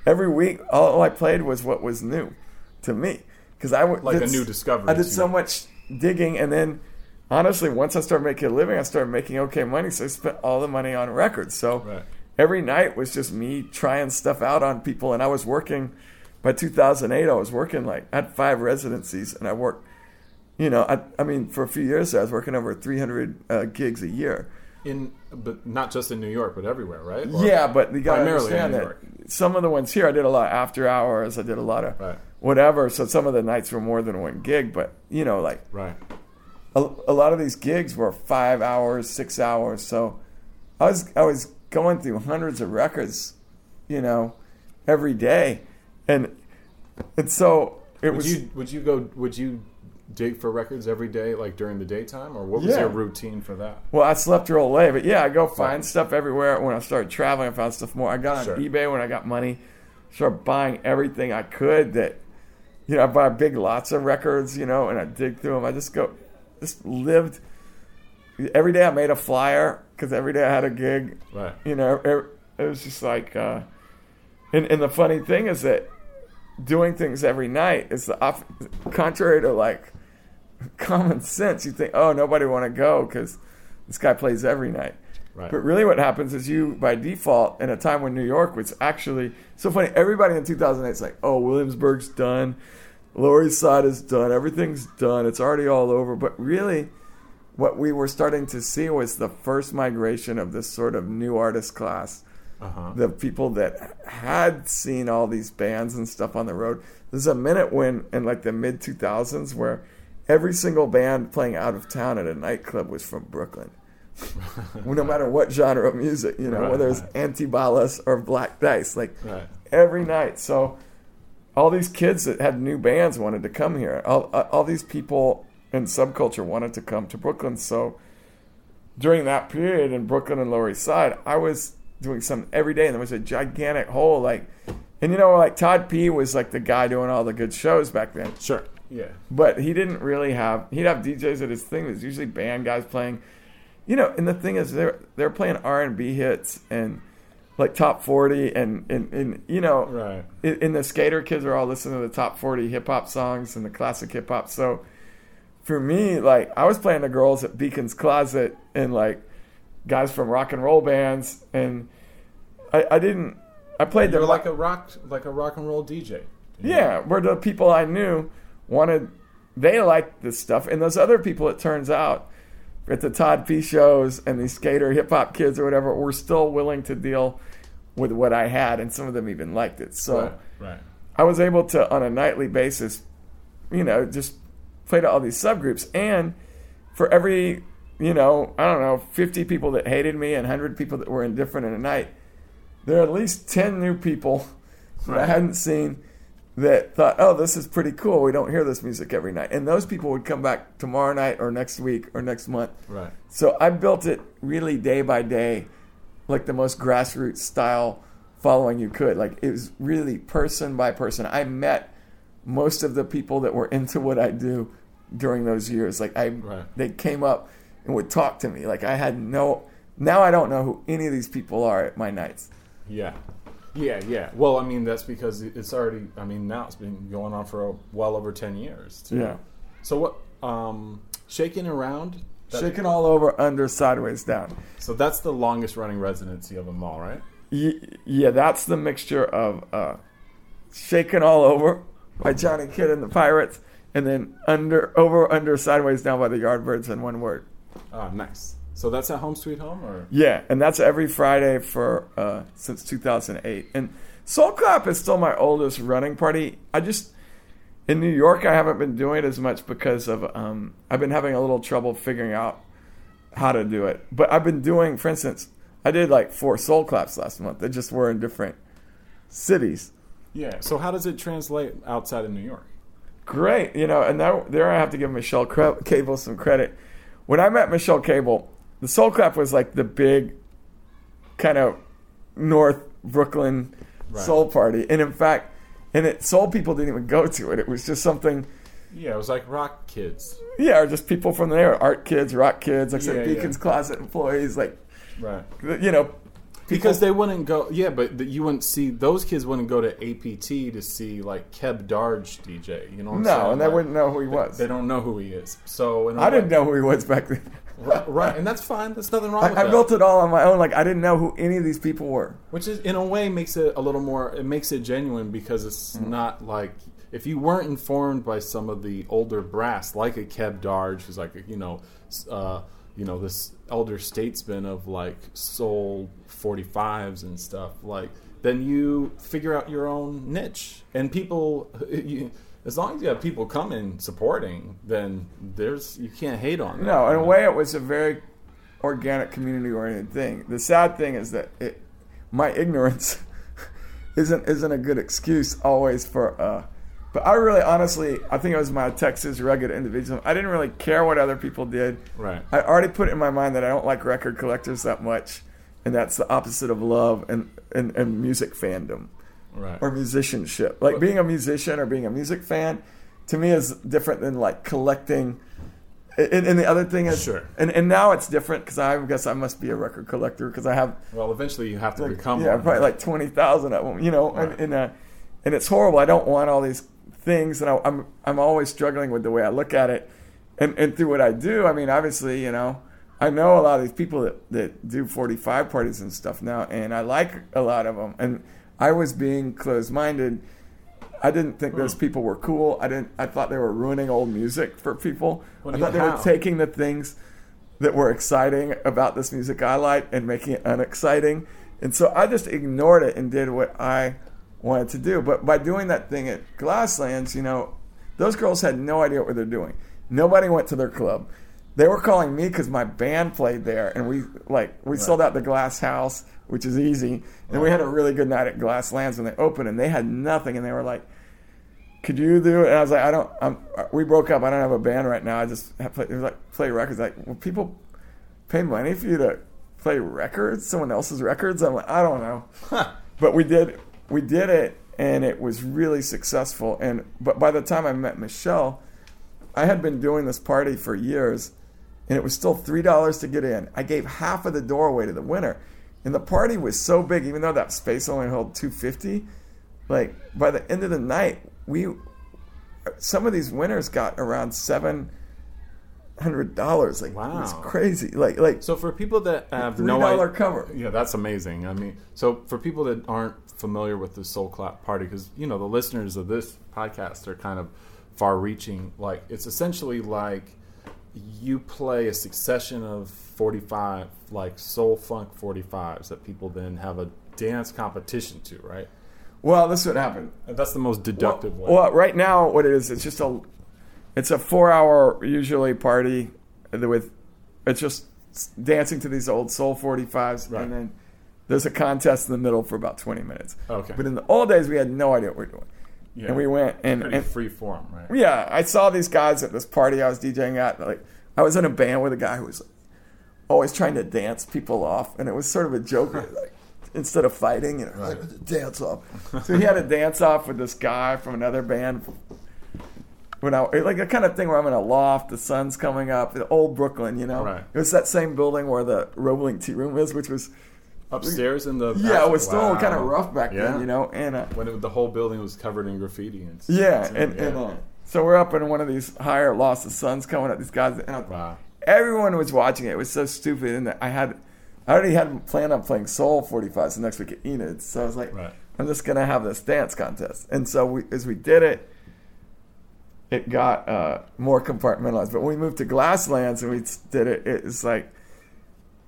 every week, all I played was what was new to me. Because I I w- Like a new discovery I did so much digging, and then honestly, once I started making a living, I started making okay money. So I spent all the money on records. So Right. every night was just me trying stuff out on people, and I was working. By 2008, I was working like I had five residencies, and I worked. You know, I, I mean, for a few years, I was working over 300 uh, gigs a year. In, but not just in New York, but everywhere, right? Or- yeah, but you got to understand that some of the ones here, I did a lot of after hours. I did a lot of Right. whatever. So some of the nights were more than one gig, but you know, like Right. A, a lot of these gigs were five hours, six hours. So I was I was going through hundreds of records, you know, every day, and and so it Would was. you would you go would you dig for records every day, like during the daytime, or what was Yeah. your routine for that? well, I slept real late, but yeah, I go find stuff everywhere. When I started traveling, I found stuff more. I got on Sure. eBay when I got money, started buying everything I could. That you know, I buy big lots of records, you know, and I dig through them. I just go, just lived. Every day I made a flyer because every day I had a gig. Right. you know, it, it was just like, uh, and, and the funny thing is that doing things every night is the op- contrary to like common sense. You think, oh, nobody want to go because this guy plays every night. Right. But really, what happens is you, by default, in a time when New York was actually so funny. Everybody in 2008 is like, "Oh, Williamsburg's done, Lower East Side is done, everything's done, it's already all over." But really, what we were starting to see was the first migration of this sort of new artist class Uh huh. the people that had seen all these bands and stuff on the road. There's a minute when in like the mid 2000s where every single band playing out of town at a nightclub was from Brooklyn. no matter what genre of music, you know, Right. whether it's Antibalas or Black Dice, like Right. every night. So all these kids that had new bands wanted to come here. All, uh, all these people in subculture wanted to come to Brooklyn. So during that period in Brooklyn and Lower East Side, I was doing something every day, and there was a gigantic hole. Like, and you know, like Todd P was like the guy doing all the good shows back then Sure. Yeah. but he didn't really have he'd have DJs at his thing. It was usually band guys playing, you know. And the thing is, they're they're playing R and B hits and like top forty and and, and you know, Right. and the skater kids are all listening to the top forty hip hop songs and the classic hip hop. So for me, like I was playing the girls at Beacon's Closet and like guys from rock and roll bands, and I, I didn't. I played You're the like a rock, like a rock and roll DJ. yeah, where the people I knew wanted, they liked this stuff, and those other people, it turns out, at the Todd P shows and these skater hip hop kids or whatever, were still willing to deal with what I had, and some of them even liked it. So Right. Right. I was able to, on a nightly basis, you know, just play to all these subgroups, and for every, you know, I don't know, fifty people that hated me and hundred people that were indifferent in a night, there are at least ten new people that I hadn't seen that thought, oh, this is pretty cool. We don't hear this music every night. And those people would come back tomorrow night or next week or next month. Right. So I built it really day by day, like the most grassroots style following you could. Like it was really person by person. I met most of the people that were into what I do during those years. Like I, Right. they came up and would talk to me. Like I had no. Now I don't know who any of these people are at my nights. Yeah. Yeah, yeah. Well, I mean, that's because it's already. I mean, now it's been going on for well over ten years. too. Yeah. So what? Um, shaking around. Shaking all over, under, sideways, down. So that's the longest running residency of them all, right? Y- yeah, that's the mixture of uh, "Shaking All Over" by Johnny Kidd and the Pirates, and then "Under, Over, Under, Sideways, Down" by the Yardbirds in one word. Ah, nice. So that's at Home Sweet Home, or Yeah, and that's every Friday for uh, since 2008. And Soul Clap is still my oldest running party. I just in New York, I haven't been doing it as much because of um, I've been having a little trouble figuring out how to do it. But I've been doing, for instance, I did like four Soul Claps last month. They just were in different cities. yeah. So how does it translate outside of New York? Great, you know, and that, there I have to give Michelle Cable some credit. When I met Michelle Cable, the Soul Clap was like the big kind of North Brooklyn Right. soul party, and in fact, and it soul people didn't even go to it. It was just something, Yeah, it was like Rock Kids. yeah, or just people from there, art kids, rock kids, like Yeah, said, yeah. Beacon's Closet employees, like Right. you know, Because they wouldn't go, yeah, but you wouldn't see those kids wouldn't go to APT to see like Keb Darge DJ. You know what I'm no, saying? and they Like, wouldn't know who he was. They don't know who he is. So I didn't know who he was back then. Right, right, and that's fine. There's nothing wrong with I, I that. built it all on my own. Like I didn't know who any of these people were. Which is in a way makes it a little more. It makes it genuine because it's Mm-hmm. not like if you weren't informed by some of the older brass, like a Keb Darge, who's like you know, uh, you know this elder statesman of like soul 45s and stuff. Like then you figure out your own niche, and people. You, as long as you have people coming supporting, then there's you can't hate on. No, that, in a way, it was a very organic, community-oriented thing. The sad thing is that it, my ignorance isn't isn't a good excuse always for. Uh, but I really, honestly, I think it was my Texas rugged individual. I didn't really care what other people did. Right. I already put it in my mind that I don't like record collectors that much, and that's the opposite of love and and, and music fandom Right. or musicianship. Like being a musician or being a music fan, to me is different than like collecting. And, and the other thing is, Sure. and, and now it's different because I guess I must be a record collector because I have well, eventually you have to like, become yeah one. probably like twenty thousand of them, you know, Right. and and, uh, and it's horrible. I don't want all these things, and I, I'm I'm always struggling with the way I look at it, and and through what I do. I mean, obviously, you know. I know a lot of these people that, that do 45 parties and stuff now, and I like a lot of them. And I was being closed minded. I didn't think those hmm. people were cool. I didn't. I thought they were ruining old music for people. Well, I thought they were taking the things that were exciting about this music I like and making it unexciting. And so I just ignored it and did what I wanted to do. But by doing that thing at Glasslands, you know, those girls had no idea what they're doing. Nobody went to their club. They were calling me because my band played there, and we like we sold out the Glass House, which is easy. And we had a really good night at Glasslands when they opened, and they had nothing, and they were like, "Could you do it?" And I was like, "I don't." I'm, uh, we broke up. I don't have a band right now. I just have play, it was like play records. Like, well, people pay money for you to play records, someone else's records. I'm like, I don't know, but we did we did it, and it was really successful. And but by the time I met Michelle, I had been doing this party for years, and it was still three dollars to get in. I gave half of the doorway to the winner, and the party was so big, even though that space only held two fifty. Like by the end of the night, we some of these winners got around seven hundred dollars. Like Wow. it was crazy. Like like So for people that have three no dollar cover. yeah, that's amazing. I mean, so for people that aren't familiar with the Soul Clap Party, because you know the listeners of this podcast are kind of far-reaching. Like it's essentially like you play a succession of forty-five, like soul funk forty-fives that people then have a dance competition to, right? Well, this is what happened. And that's the most deductive well, way. well, right now, what it is, it's just a, it's a four-hour usually party with, it's just dancing to these old soul 45s, Right. and then there's a contest in the middle for about 20 minutes. Okay. But in the old days, we had no idea what we were doing, yeah. and we went and, and free form, right? yeah, I saw these guys at this party I was DJing at. Like, I was in a band with a guy who was always trying to dance people off, and it was sort of a joke. like, instead of fighting, you know, like, dance off. So he had a dance off with this guy from another band. When I like the kind of thing where I'm in a loft, the sun's coming up, the old Brooklyn, you know. Right. It was that same building where the Roebling Tea Room is, which was Upstairs in the yeah, it was still Wow. kind of rough back Yeah. then, you know. And uh, when it, the whole building was covered in graffiti and Yeah, and, and, and uh, so we're up in one of these higher lofts. The sun's coming up. These guys, and wow. Everyone was watching it. It was so stupid, and I had, I already had planned on playing Soul 45s the next week at Enid. So I was like, Right. I'm just gonna have this dance contest. And so we, as we did it, it got uh, more compartmentalized. But when we moved to Glasslands and we did it, it was like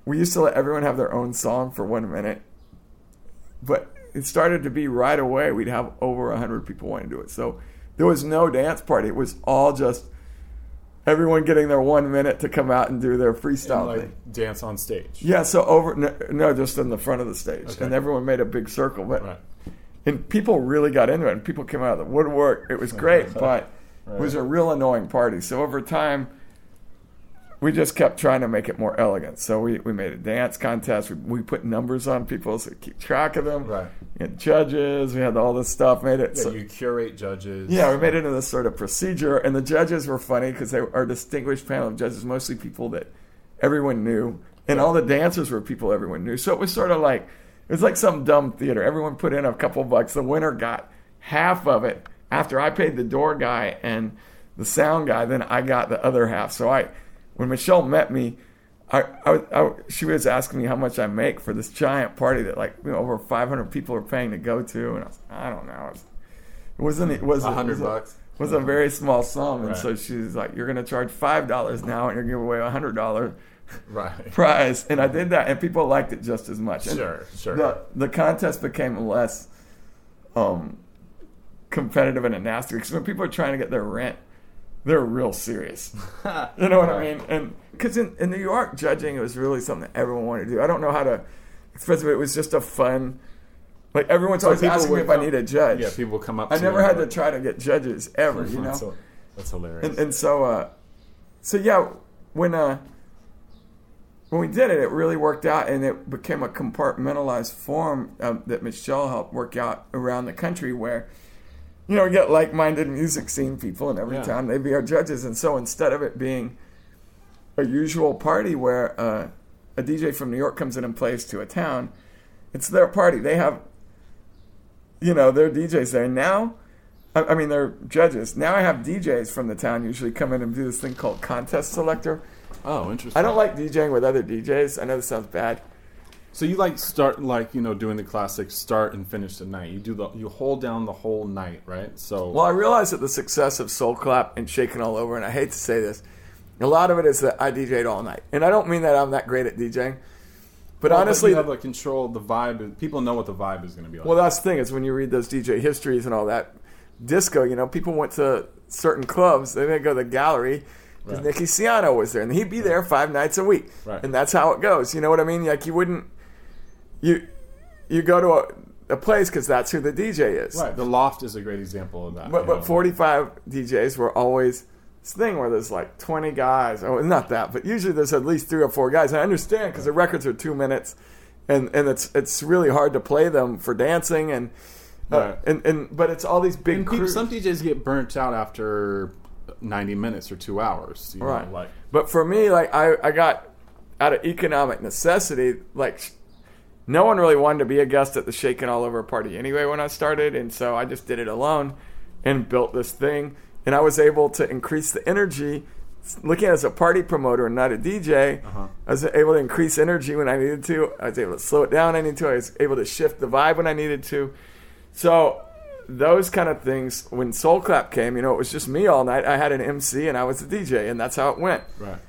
we used to let everyone have their own song for one minute, but it started to be right away. We'd have over hundred people wanting to do it. So there was no dance party. It was all just everyone getting their one minute to come out and do their freestyle And, thing. dance on stage. Yeah, so over no, no, just in the front of the stage, Okay. and everyone made a big circle. But Right. and people really got into it, and people came out of the woodwork. It was great, but it was a real annoying party. So over time, we just kept trying to make it more elegant. So we, we made a dance contest. We, we put numbers on people so we keep track of them. Right. We had judges. We had all this stuff. Made it. Yeah, so, you curate judges. yeah, we made it into this sort of procedure, and the judges were funny because they were a distinguished panel of judges, mostly people that everyone knew, and all the dancers were people everyone knew. So it was sort of like it was like some dumb theater. Everyone put in a couple bucks. The winner got half of it after I paid the door guy and the sound guy. Then I got the other half. So I, when Michelle met me. I, I, I, she was asking me how much I make for this giant party that like you know, over 500 people are paying to go to, and I was I don't know. It, was, it wasn't it was A hundred bucks. was a very small sum, and Right. so she's like, "You're going to charge five dollars now, and you're giving away a hundred dollar Right. prize." And I did that, and people liked it just as much. And Sure, sure. The the contest became less um, competitive and a nasty because when people are trying to get their rent, they're real serious. You know what I mean? And because in, in New York, judging it was really something that everyone wanted to do. I don't know how to express it. but It was just a fun. Like everyone's So always asking me if I need a judge. Yeah, people come up. I never had to try to get judges ever. You know. That's, a- that's hilarious. and, and so uh, so yeah when uh when we did it it really worked out and it became a compartmentalized form um, that michelle helped work out around the country where you know get like-minded music scene people in every Yeah. town they be our judges and so instead of it being a usual party where uh, a dj from new york comes in and plays to a town it's their party they have you know their djs there now I I mean, they're judges. Now I have DJs from the town usually come in and do this thing called contest selector. oh, interesting. I don't like DJing with other DJs. I know this sounds bad. So you like start like you know doing the classic start and finish the night. You do the you hold down the whole night, right? So Well, I realize that the success of Soul Clap and Shaking All Over, and I hate to say this, a lot of it is that I DJ'd all night. And I don't mean that I'm that great at DJing. But Well, honestly, you have the control. The vibe. People know what the vibe is going to be like. Well, that's the thing is when you read those DJ histories and all that disco, you know, people went to certain clubs, they may go to the gallery, because Right. Nicky Siano was there, and he'd be there five nights a week, Right. and that's how it goes. You know what I mean? Like you wouldn't you you go to a, a place because that's who the DJ is. Right. The Loft is a great example of that. But but know. 45 DJs were always this thing where there's like 20 guys. Oh, not that, but usually there's at least three or four guys. And I understand because the records are two minutes, and and it's it's really hard to play them for dancing and. Uh, Right. and and but it's all these big And people, some DJs get burnt out after 90 minutes or two hours. You know, Right. like, But for me, like I, I got out of economic necessity, like no one really wanted to be a guest at the Shaking All Over party anyway when I started, and so I just did it alone and built this thing. And I was able to increase the energy. Looking as a party promoter and not a DJ, Uh-huh. I was able to increase energy when I needed to. I was able to slow it down when I needed to. I was able to shift the vibe when I needed to. So those kind of things, when Soul Clap came, you know, it was just me all night. I had an MC and I was the DJ, and that's how it went. right.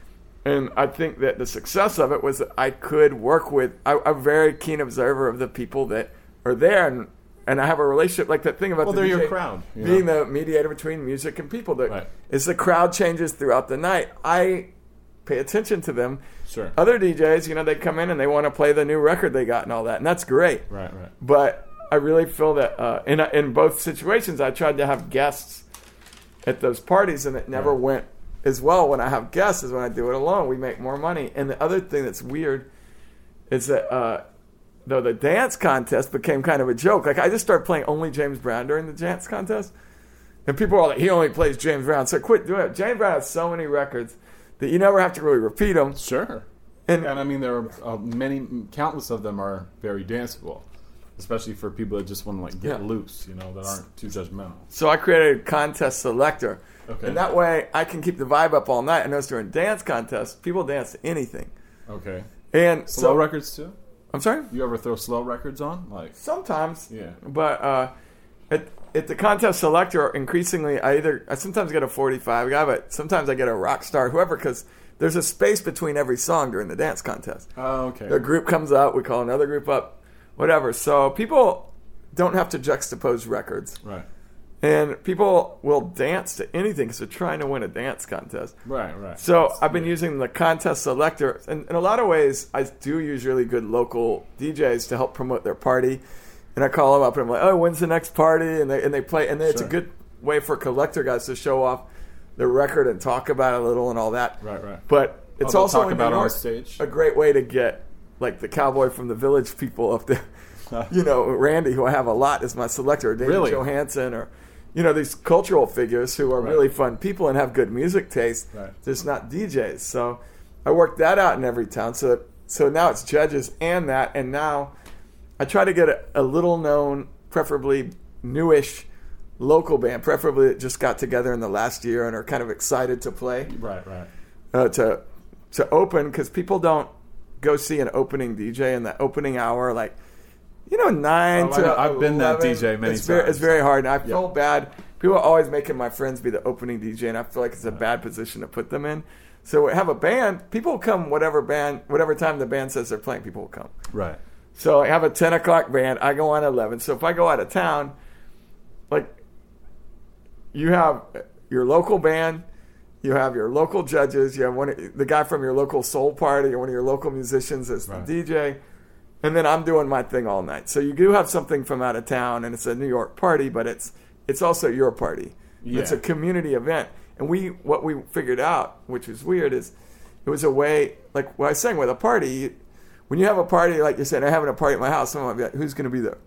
And I think that the success of it was that I could work with. I, I'm a very keen observer of the people that are there, and and I have a relationship like that thing about Well, the they're your crowd, you being know? the mediator between music and people. That Right. as the crowd changes throughout the night, I pay attention to them. Sure. Other DJs, you know, they come in and they want to play the new record they got and all that, and that's great. Right, right. But I really feel that uh, in in both situations, I tried to have guests at those parties, and it never Right. went as well when I have guests as when I do it alone. We make more money. And the other thing that's weird is that uh, though the dance contest became kind of a joke. Like I just started playing only James Brown during the dance contest, and people are like, "He only plays James Brown." So quit doing it. James Brown has so many records that you never have to really repeat them. Sure. And- And, I mean, there are uh, many, countless of them are very danceable, especially for people that just want to like get Yeah. loose, you know, that aren't too judgmental. So I created a contest selector. Okay. And that way I can keep the vibe up all night. I notice during dance contests, people dance to anything. Okay. And Slow so records too. I'm sorry? You ever throw slow records on? Like, Sometimes. Yeah. But uh, at, at the contest selector, increasingly, I either, I sometimes get a 45 guy, but sometimes I get a rock star, whoever, because there's a space between every song during the dance contest. oh, okay. A group comes up, we call another group up, whatever. So people don't have to juxtapose records. Right. And people will dance to anything because they're trying to win a dance contest. Right. Right. So I've been using the contest selector, and in a lot of ways, I do use really good local DJs to help promote their party. And I call them up and I'm like, "Oh, when's the next party?" And they and they play, and then it's a good way for collector guys to show off their record and talk about it a little and all that. Right, right. But it's oh, they'll also talk about on stage? a great way to get like the cowboy from the village people up there. you know, Randy, who I have a lot, is my selector, or David Really? Johansen, or you know these cultural figures who are Right. really fun people and have good music taste. Right. Just not DJs. So I worked that out in every town. So so now it's judges and that, and now I try to get a, a little known, preferably newish local band, preferably that just got together in the last year and are kind of excited to play Right. Right. uh, to to open because people don't go see an opening DJ in the opening hour like you know nine Oh, I to know. I've been that DJ many it's Very, times. it's very hard, and I feel bad. People are always making my friends be the opening DJ, and I feel like it's a bad position to put them in. So have a band. People will come whatever band, whatever time the band says they're playing. People will come. Right. So I have a ten o'clock band. I go on at eleven. So if I go out of town, like you have your local band, you have your local judges, you have one the guy from your local soul party or one of your local musicians as Right. the DJ, and then I'm doing my thing all night. So you do have something from out of town, and it's a New York party, but it's it's also your party. It's a community event, and we what we figured out, which was weird, is it was a way like what I was saying with a party. You, when you have a party, like you said, I'm having a party at my house. Someone might be like, "Who's going to be there?"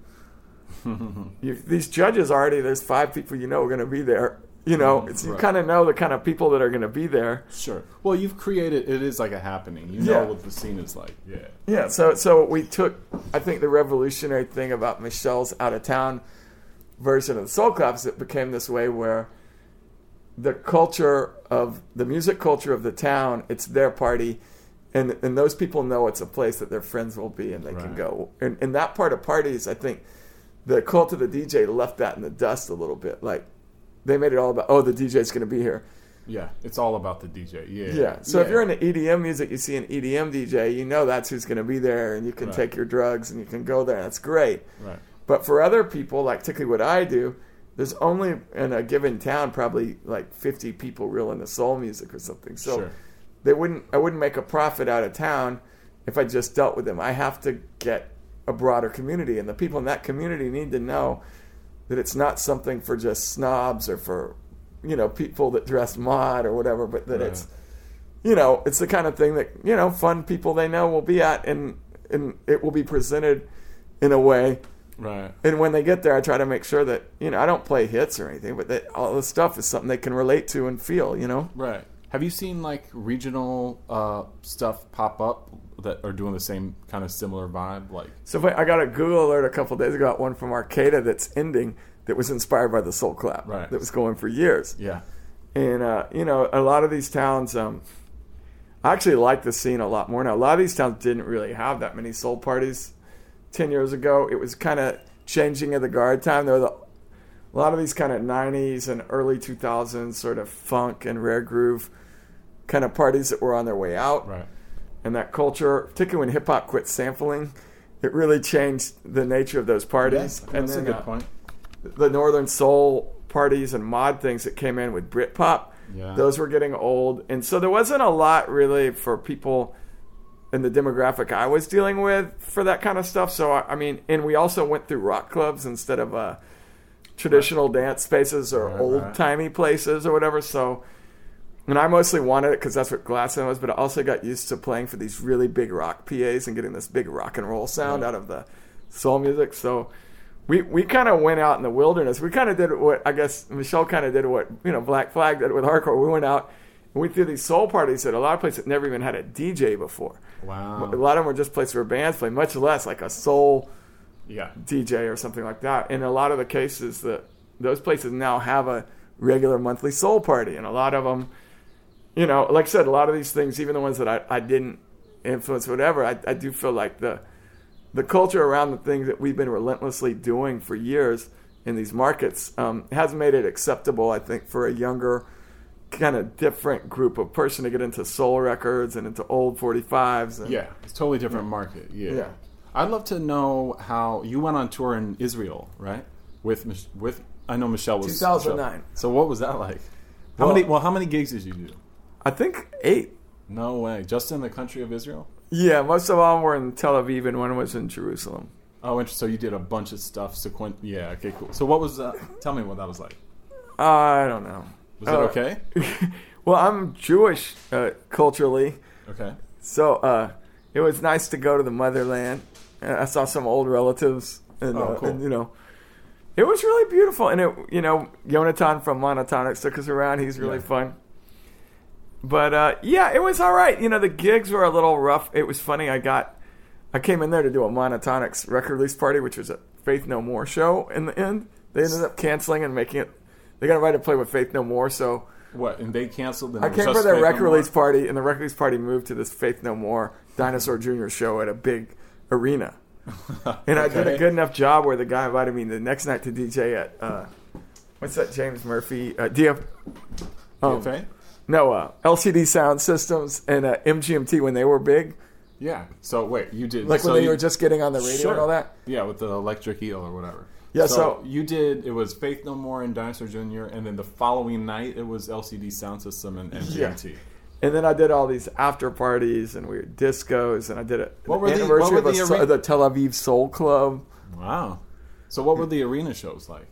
you, these judges already. There's five people you know are going to be there. You know, mm, it's, you right. kind of know the kind of people that are going to be there. Sure. Well, you've created. It is like a happening. You Yeah. know what the scene is like. Yeah. Yeah, so so we took I think the revolutionary thing about Michelle's out of town version of the Soul Claps it became this way where the culture of the music culture of the town, it's their party and and those people know it's a place that their friends will be and they can go. And and that part of parties, I think the cult of the DJ left that in the dust a little bit. Like they made it all about oh the DJ's going to be here. Yeah. It's all about the DJ. Yeah. Yeah. So if you're into EDM music, you see an EDM DJ, you know that's who's going to be there, and you can Right. take your drugs and you can go there. That's great. Right. But for other people, like particularly what I do, there's only in a given town probably like 50 people real into soul music or something. So Sure. they wouldn't I wouldn't make a profit out of town if I just dealt with them. I have to get a broader community and the people in that community need to know that it's not something for just snobs or for you know people that dress mod or whatever, but that Right. it's you know, it's the kind of thing that, you know, fun people they know will be at and and it will be presented in a way Right. and when they get there, I try to make sure that you know I don't play hits or anything, but that all the stuff is something they can relate to and feel. You know, Right. Have you seen like regional uh, stuff pop up that are doing the same kind of similar vibe? Like, so I, I got a Google alert a couple days ago, got one from Arcata that's ending that was inspired by the Soul Clap Right. that was going for years. yeah, And uh, you know, a lot of these towns, um, I actually like the scene a lot more now. A lot of these towns didn't really have that many soul parties ten years ago. It was kind of changing of the guard time. There were the, a lot of these kind of '90s and early 2000s sort of funk and rare groove kind of parties that were on their way out, right. and that culture, particularly when hip hop quit sampling. It really changed the nature of those parties. That's a good uh, point. the Northern Soul parties and mod things that came in with Britpop. Yeah. Those were getting old. And so there wasn't a lot really for people in the demographic I was dealing with for that kind of stuff. So, I I mean, and we also went through rock clubs instead of uh, traditional dance spaces or Right, old timey places or whatever. So, and I mostly wanted it because that's what Glassland was, but I also got used to playing for these really big rock PAs and getting this big rock and roll sound Right. out of the soul music. So we we kind of went out in the wilderness. We kind of did what I guess Michelle kind of did what you know Black Flag did with hardcore. We went out and we threw these soul parties at a lot of places that never even had a DJ before. Wow. A lot of them were just places where bands play, much less like a soul Yeah. DJ or something like that. In a lot of the cases, that those places now have a regular monthly soul party, and a lot of them, you know, like I said, a lot of these things, even the ones that I, I didn't influence, whatever, I, I do feel like the the culture around the things that we've been relentlessly doing for years in these markets um, has made it acceptable, I think, for a younger kind of different group of person to get into soul records and into old 45s. And, Yeah, it's a totally different market. Yeah. Yeah. I'd love to know how you went on tour in Israel, right? With with I know Michelle was 2009. Michelle. So what was that like? How Well- many well how many gigs did you do? I think eight. No way. Just in the country of Israel? Yeah, most of them were in Tel Aviv and one was in Jerusalem. Oh, interesting. So you did a bunch of stuff sequent. Yeah. Okay. Cool. So what was? Uh, tell me what that was like. I don't know. Was it Uh, okay? well, I'm Jewish uh, culturally, Okay. so uh, it was nice to go to the motherland. Uh, I saw some old relatives, and, Oh, uh, cool. and, you know, it was really beautiful. And it, you know, Jonathan from Monotonix took us around. He's really Yeah. fun. But uh, yeah, it was all right. You know, the gigs were a little rough. It was funny. I got, I came in there to do a Monotonix record release party, which was a Faith No More show. In the end, they ended up canceling and making it. They got invited to play with Faith No More, so What? And they canceled. And I came for their No record More? release party, and the record release party moved to this Faith No More Dinosaur Jr. show at a big arena. And I did a good enough job where the guy invited me the next night to DJ at uh, what's that James Murphy uh, DF um, DFA? no uh, LCD Soundsystems and uh, MGMT when they were big, Yeah. So wait, you did like so when they you- were just getting on the radio Sure. and all that. Yeah, with the Electric Feel or whatever. Yeah, so- you did. It was Faith No More and Dinosaur Jr. And then the following night, it was LCD Soundsystem and MGMT. And then I did all these after parties and weird discos, and I did it. What were the- anniversary what were of a the the Tel Aviv Soul Club. Wow. So what were the arena shows like?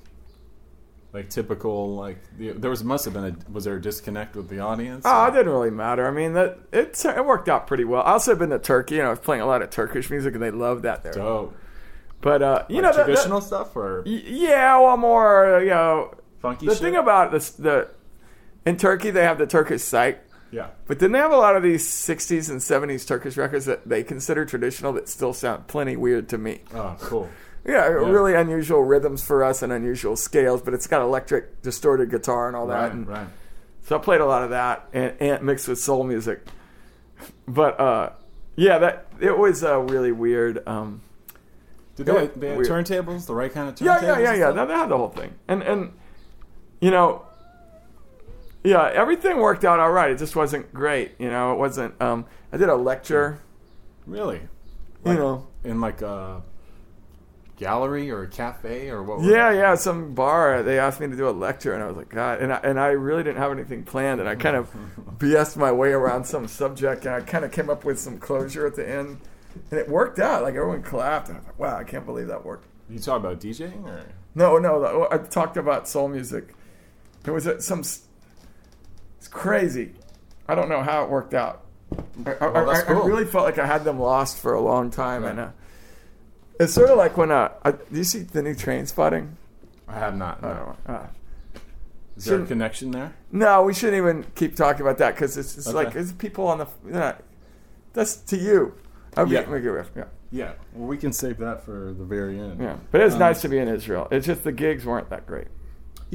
Like typical, like the, there was must have been a was there a disconnect with the audience? Oh, it didn't really matter. I mean, that it it worked out pretty well. I also been to Turkey, and I was playing a lot of Turkish music, and they loved that there. Dope. But uh, you Like know, the- the- traditional stuff or y- yeah, well, more you know. funky The shit? thing about this, the in Turkey they have the Turkish site, yeah, but then they have a lot of these '60s and '70s Turkish records that they consider traditional that still sound plenty weird to me. oh cool. Yeah, really unusual rhythms for us and unusual scales, but it's got electric distorted guitar and all that. Right, and right. So I played a lot of that and, and mixed with soul music. But uh, yeah, that it was uh, really weird. Um, Did they, Yeah, they had turntables, the right kind of turntables? yeah, yeah, yeah, yeah. They had the whole thing, and and you know, yeah, everything worked out all right. It just wasn't great. You know, it wasn't. Um, I did a lecture. Really? You know, In like a gallery or a cafe or what? Yeah, yeah, some bar. They asked me to do a lecture, and I was like, God, and I, and I really didn't have anything planned, and I kind of BS'd my way around some subject, and I kind of came up with some closure at the end, and it worked out. Like everyone clapped, and I was like, Wow, I can't believe that worked. You talk about DJing or? No, no, I talked about soul music. It was some. It's crazy. I don't know how it worked out. I, I, Well, I- I cool. really felt like I had them lost for a long time, and uh, it's sort of like when uh, I, do you see the new Trainspotting? I have not. No. Uh, Is there a connection there? No, we shouldn't even keep talking about that because it's, it's Okay. like it's people on the. You know, that's to you. I'll Yeah. riff, yeah, Yeah. Well, we can save that for the very end. yeah. But it's Um, nice to be in Israel. It's just the gigs weren't that great.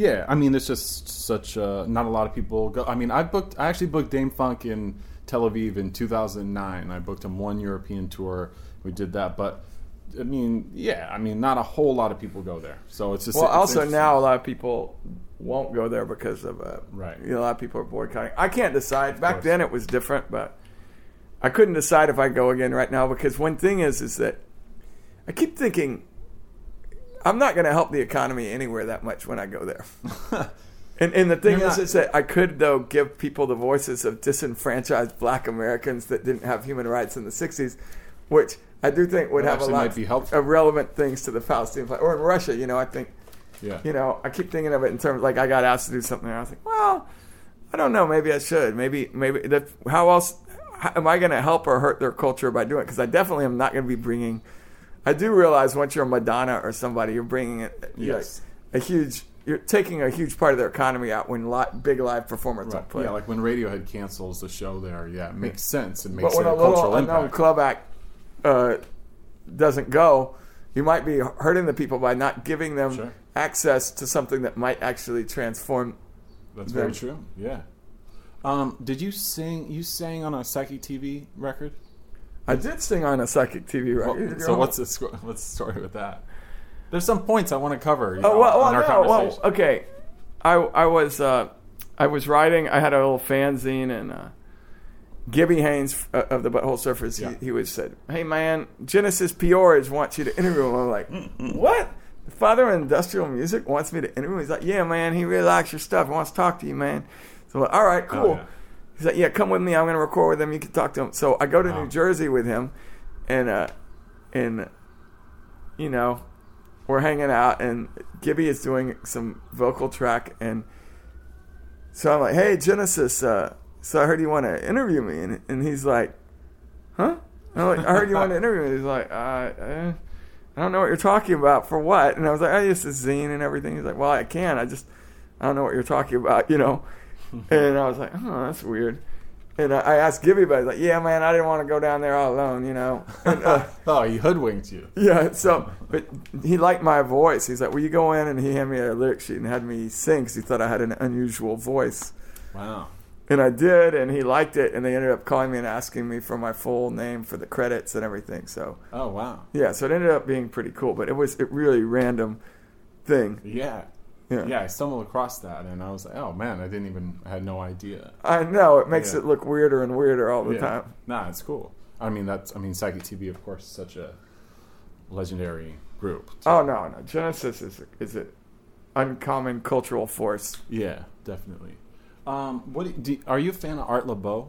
Yeah, I mean, it's just such uh, not a lot of people go. I mean, I booked. I actually booked Dâm-Funk in Tel Aviv in 2009. I booked him one European tour. We did that, but I mean, yeah, I mean, not a whole lot of people go there. So it's just Well, it's also now a lot of people won't go there because of uh, Right. You know, a lot of people are boycotting. I can't decide. Back then it was different, but I couldn't decide if I go again right now because one thing is is that I keep thinking I'm not going to help the economy anywhere that much when I go there. And, and the thing You're is, not- is that I could though give people the voices of disenfranchised Black Americans that didn't have human rights in the '60s, which I do think would That have a lot might be helpful. of relevant things to the Palestinian flag. Or in Russia, you know, I think yeah, you know, I keep thinking of it in terms like I got asked to do something. And I was like, well, I don't know. Maybe I should. Maybe maybe that. How else how, am I going to help or hurt their culture by doing it? Because I definitely am not going to be bringing. I do realize once you're a Madonna or somebody, you're bringing it, Yes. like, a huge. You're taking a huge part of their economy out when li- big live performers right. don't play. yeah. Like when Radiohead cancels the show there, yeah, it makes sense. It makes but when a a little cultural unknown club act uh, doesn't go, you might be hurting the people by not giving them Sure. access to something that might actually transform That's very true. Yeah. Um, did you sing? You sang on a Psychic TV record. I did sing on a psychic TV Well, record. so what's the what's the story with that? There's some points I want to cover. You Oh well, well, in our no, well, okay. I I was uh, I was writing. I had a little fanzine, and uh, Gibby Haynes uh, of the Butthole Surfers. Yeah. He, he was said, "Hey man, Genesis P-Orridge wants you to interview him." I'm like, "What?" The father of industrial music wants me to interview. him? He's like, "Yeah, man. He really likes your stuff. He wants to talk to you, man." So I'm like, all right, cool. Oh, yeah. He's like, "Yeah, come with me. I'm going to record with him. You can talk to him." So I go to Wow. New Jersey with him, and uh, and you know, we're hanging out, and Gibby is doing some vocal track, and so I'm like, "Hey, Genesis, uh, so I heard you want to interview me," and and he's like, "Huh?" And I'm like, "I heard you want to interview me." He's like, uh, uh, "I don't know what you're talking about. For what?" And I was like, "I just a zine and everything." He's like, "Well, I can. I just I don't know what you're talking about, you know." and I was like, "Oh, that's weird." And I I asked Gibby about it. He's like, "Yeah, man, I didn't want to go down there all alone, you know." And, uh, oh, he hoodwinked you. yeah, so but he liked my voice. He's like, "Will you go in?" And he handed me a lyric sheet and had me sing because he thought I had an unusual voice. Wow. And I did, and he liked it. And they ended up calling me and asking me for my full name for the credits and everything. So Oh, wow. yeah, so it ended up being pretty cool. But it was a really random thing. Yeah. Yeah, Yeah, I stumbled across that, and I was like, "Oh man, I didn't even, I had no idea." I know it makes Yeah. it look weirder and weirder all the yeah. time. Nah, it's cool. I mean, that's, I mean, Psychic TV, of course, is such a legendary group. Oh no, no, Genesis is a, is an uncommon cultural force. Yeah, definitely. Um, what do, do, are you a fan of Art Laboe?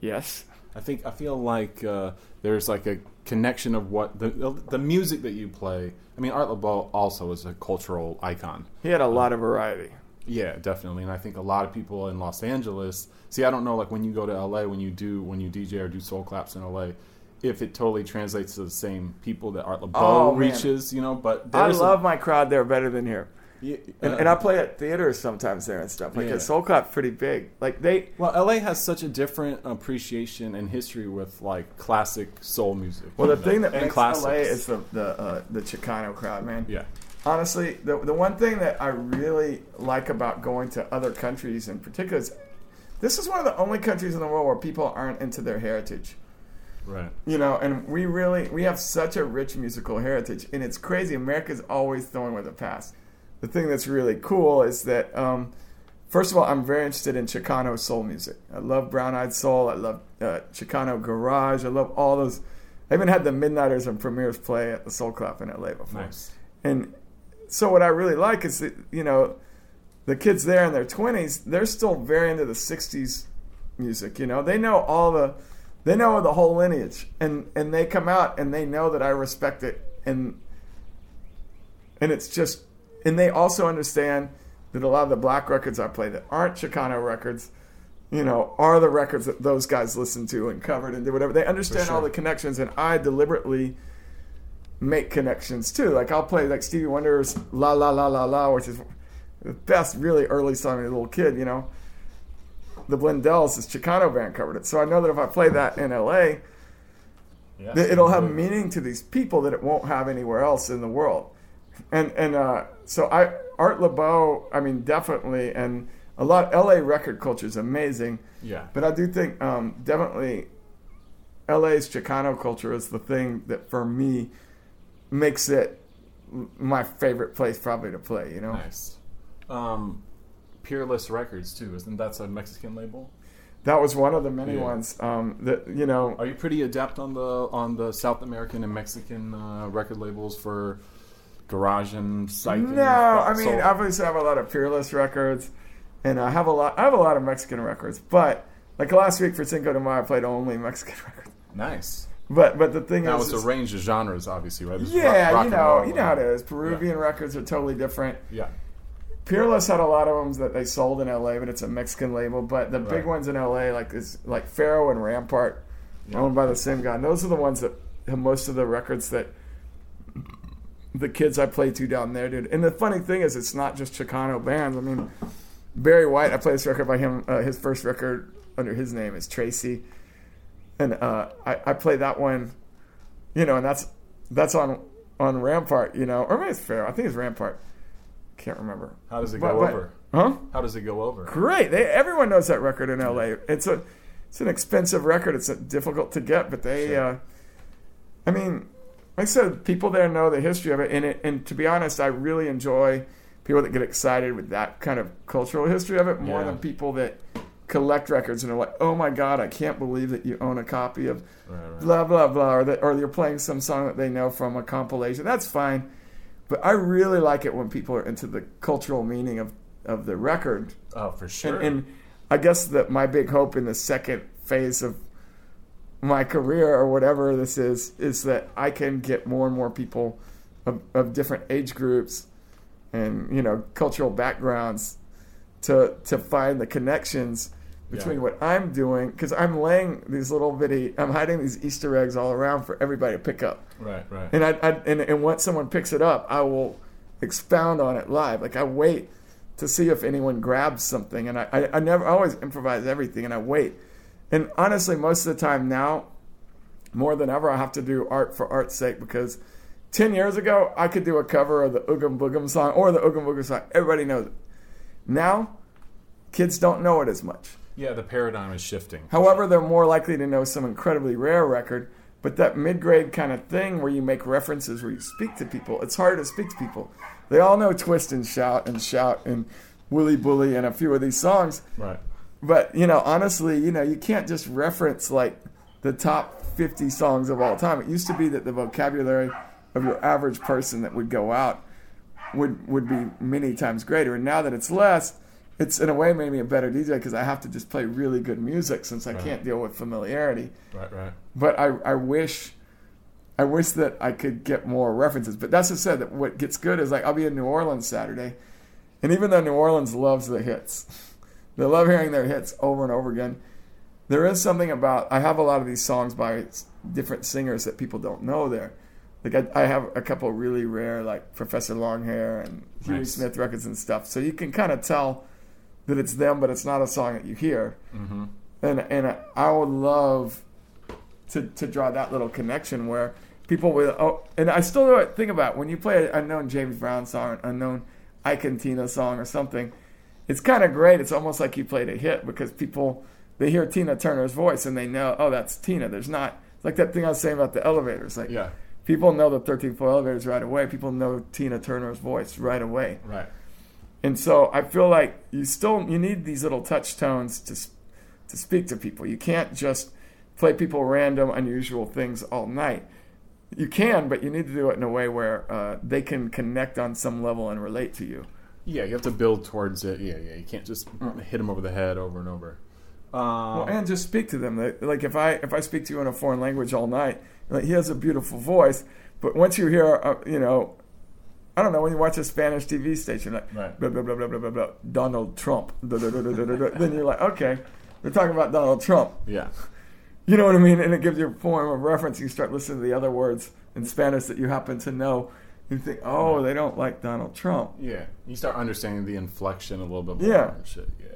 Yes. I think I feel like uh, there's like a connection of what the the music that you play. I mean, Art Laboe also is a cultural icon. He had a lot of variety. Yeah, definitely. And I think a lot of people in Los Angeles. See, I don't know, like when you go to LA, when you do when you DJ or do soul claps in LA, if it totally translates to the same people that Art Laboe Oh, man. reaches, you know. But I there's a- love my crowd there better than here. Yeah, And, uh, and I play at theaters sometimes there and stuff. Like Yeah. soul clap's pretty big. Like they, Well, LA has such a different appreciation and history with like classic soul music. well, the know, thing that makes classics. LA is the the uh, the Chicano crowd, man. yeah, Honestly, the the one thing that I really like about going to other countries, in particular, is this is one of the only countries in the world where people aren't into their heritage. right. You know, and we really we have such a rich musical heritage, and it's crazy. America's always throwing with the past. The thing that's really cool is that, um, first of all, I'm very interested in Chicano soul music. I love Brown Eyed Soul. I love uh, Chicano Garage. I love all those I even had the Midniters and Premiers play at the Soul Clap in LA before. Nice. And so what I really like is that, you know, the kids there in their 20s, they're still very into the 60s music, you know. They know all the they know the whole lineage and and they come out and they know that I respect it and and it's just and they also understand that a lot of the black records I play that aren't Chicano records, you know, are the records that those guys listened to and covered and did whatever. They understand sure. all the connections and I deliberately make connections too. Like I'll play like Stevie Wonder's La La La La La, which is the best really early song as a little kid, you know. The Blendells, this Chicano band covered it. So I know that if I play that in LA, Yeah. it'll have meaning to these people that it won't have anywhere else in the world. And and uh, so I Art Laboe, I mean definitely, and a lot LA record culture is amazing. Yeah. But I do think um, definitely LA's Chicano culture is the thing that for me makes it my favorite place probably to play. You know, Nice. Um, Peerless Records too, isn't that a Mexican label? that was one of the many Yeah. ones um, that you know. Are you pretty adept on the on the South American and Mexican uh, record labels for garage and psych? No, I mean soul? obviously I have a lot of Peerless records, and I have a lot. I have a lot of Mexican records, but like last week for Cinco de Mayo, I played only Mexican records. nice. But but the thing Now is, it's is- a range of genres, obviously, right? There's yeah, rock- rock you know, you know how it is. Peruvian records are totally different. Yeah. Peerless had a lot of them that they sold in LA, but it's a Mexican label. But the big ones in LA, like is like Faro and Rampart, Yeah. owned by the same guy. And those are the ones that have most of the records that the kids I play to down there dude. And the funny thing is, it's not just Chicano bands. I mean, Barry White, I play this record by him. Uh, his first record under his name is Tracy, and uh, I, I play that one. You know, and that's that's on on Rampart. You know, or maybe it's Fair. I think it's Rampart. Can't remember. How does it go but- over? Huh? How does it go over? Great. They, everyone knows that record in LA. It's a it's an expensive record. It's difficult to get, but they. Sure. Uh, I mean, like I said, people there know the history of it, and it. And to be honest, I really enjoy people that get excited with that kind of cultural history of it more Yeah. than people that collect records and are like, "Oh my God, I can't believe that you own a copy of Right, right. blah blah blah," or that, or you're playing some song that they know from a compilation. That's fine, but I really like it when people are into the cultural meaning of of the record Oh, for sure. and, and I guess that my big hope in the second phase of my career or whatever this is is that I can get more and more people of, of different age groups and you know cultural backgrounds to to find the connections between Yeah. what I'm doing because I'm laying these little bitty I'm hiding these Easter eggs all around for everybody to pick up right, right. and I, I and, and once someone picks it up, I will expound on it live. Like I wait to see if anyone grabs something, and I, I, I never I always improvise everything, and I wait. And honestly, most of the time now, more than ever, I have to do art for art's sake because ten years ago I could do a cover of the Oogum Boogum song or the Oogum Boogum song. Everybody knows it. Now, kids don't know it as much. yeah, the paradigm is shifting. However, they're more likely to know some incredibly rare record. But that mid grade kind of thing where you make references, where you speak to people, it's hard to speak to people. They all know Twist and Shout and Shout and Wooly Bully and a few of these songs. Right. But, you know, honestly, you know, you can't just reference like the top 50 songs of all time. It used to be that the vocabulary of your average person that would go out would would be many times greater. And now that it's less, it's in a way made me a better DJ because I have to just play really good music since I Right. can't deal with familiarity. Right, right. But I, I wish I wish that I could get more references. But that's just said that what gets good is like I'll be in New Orleans Saturday, and even though New Orleans loves the hits, they love hearing their hits over and over again. There is something about I have a lot of these songs by different singers that people don't know there. Like I, I have a couple really rare like Professor Longhair and Huey Nice. Smith records and stuff. So you can kind of tell that it's them, but it's not a song that you hear. Mm-hmm. And and I would love to to draw that little connection where people will. Oh, and I still think about when you play an unknown James Brown song, an unknown Ike and Tina song, or something. It's kind of great. It's almost like you played a hit because people they hear Tina Turner's voice and they know, oh, that's Tina. There's not like that thing I was saying about the elevators. Like Yeah. people know the 13th floor elevators right away. People know Tina Turner's voice right away. Right. And so I feel like you still you need these little touch tones to to speak to people. You can't just play people random, unusual things all night. You can, but you need to do it in a way where uh, they can connect on some level and relate to you. Yeah, you have to build towards it. Yeah, yeah. You can't just hit them over the head over and over. Um, Well, and just speak to them. Like- if I if I speak to you in a foreign language all night, like he has a beautiful voice, but once you hear, uh, you know, I don't know, when you watch a Spanish TV station, like Right. blah blah blah blah blah blah, blah Donald Trump, then you're like, okay, they're talking about Donald Trump. yeah, You know what I mean? And it gives you a form of reference. You start listening to the other words in Spanish that you happen to know. You think, oh, they don't like Donald Trump. yeah. You start understanding the inflection a little bit more. Yeah. shit. Yeah.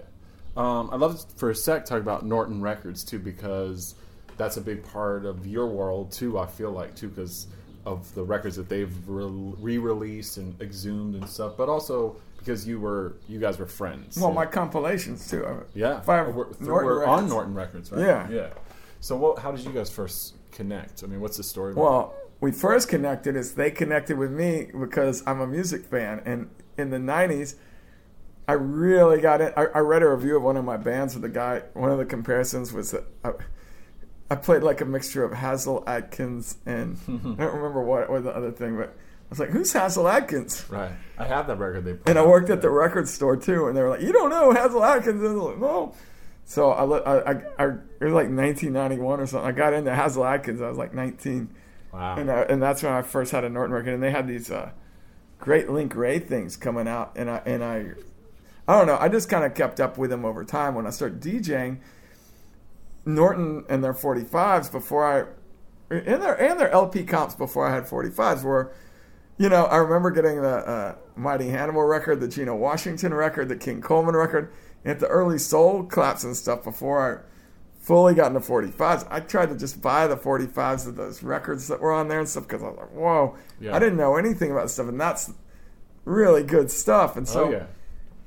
Um, I'd love for a sec talk about Norton Records too, because that's a big part of your world too. I feel like too, because of the records that they've re- re-released and exhumed and stuff, but also because you were you guys were friends. Well, Yeah. my compilations too. Yeah, If I have we're, Norton we're on Norton Records, right? Yeah. yeah. So, what, how did you guys first connect? I mean, what's the story? Well, we first connected is they connected with me because I'm a music fan, and in the '90s, I really got it. I, I read a review of one of my bands with the guy. One of the comparisons was that I, I played like a mixture of Hasil Adkins and I don't remember what or the other thing, but I was like, "Who's Hasil Adkins?" right, I have that record. They put And I worked at the record store too, and they were like, "You don't know Hasil Adkins?" And I was like, "No." So I, I, I, it was like 1991 or something. I got into Hasil Adkins. I was like 19, Wow. and I, and that's when I first had a Norton record. And they had these uh, great Link Wray things coming out, and I and I, I don't know. I just kind of kept up with them over time. When I started DJing, Norton and their 45s before I, and their and their LP comps before I had 45s were you know, I remember getting the uh, Mighty Hannibal record, the Geno Washington record, the King Coleman record, and the early soul claps and stuff before I fully gotten into 45s. I tried to just buy the 45s of those records that were on there and stuff because I was like, whoa, Yeah. I didn't know anything about stuff, and that's really good stuff. And so, oh yeah.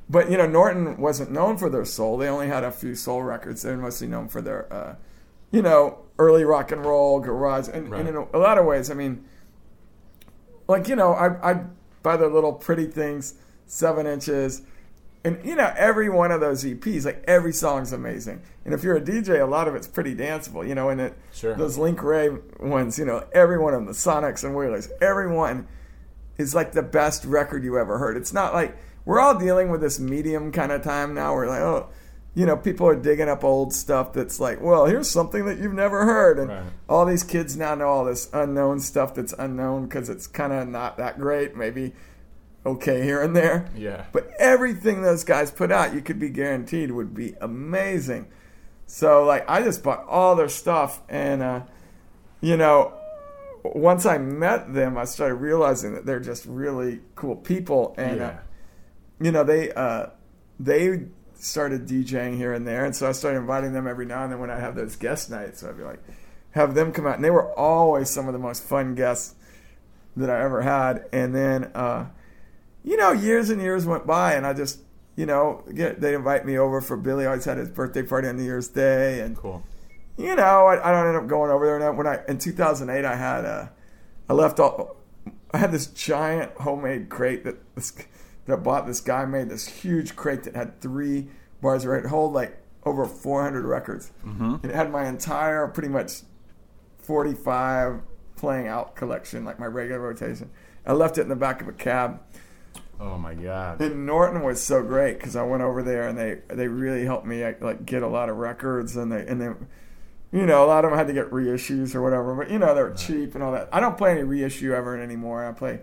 but you know, Norton wasn't known for their soul. They only had a few soul records. They were mostly known for their, uh, you know, early rock and roll, garage, and, Right. and in a, a lot of ways, I mean, like you know, I I buy their little pretty things, seven inches, and you know, every one of those EPs, like every song's amazing. And if you're a DJ, a lot of it's pretty danceable, you know. And it Sure. those Link Wray ones, you know, every one of them, the Sonics and Wailers, every one is like the best record you ever heard. It's not like we're all dealing with this medium kind of time now. We're like, oh, you know, people are digging up old stuff that's like, well, here's something that you've never heard, and Right. all these kids now know all this unknown stuff that's unknown because it's kind of not that great, maybe okay here and there. Yeah. But everything those guys put out, you could be guaranteed would be amazing. So like, I just bought all their stuff, and uh, you know, once I met them, I started realizing that they're just really cool people, and uh, you know they uh, they started DJing here and there, and so I started inviting them every now and then when I have those guest nights. So I'd be like, have them come out, and they were always some of the most fun guests that I ever had. And then, uh, you know, years and years went by, and I just, you know, get they'd invite me over for Billy always had his birthday party on New Year's Day, and Cool. you know, I, I don't end up going over there. And when I in 2008, I had a, I left all. I had this giant homemade crate that this that I bought. This guy made this huge crate that had three bars right. It hold like over 400 records. Mm-hmm. And it had my entire pretty much 45 playing out collection, like my regular rotation. I left it in the back of a cab. Oh my god. And Norton was so great because I went over there and they they really helped me like get a lot of records and they and then you know a lot of them had to get reissues or whatever but you know they were cheap and all that. I don't play any reissue ever anymore. I play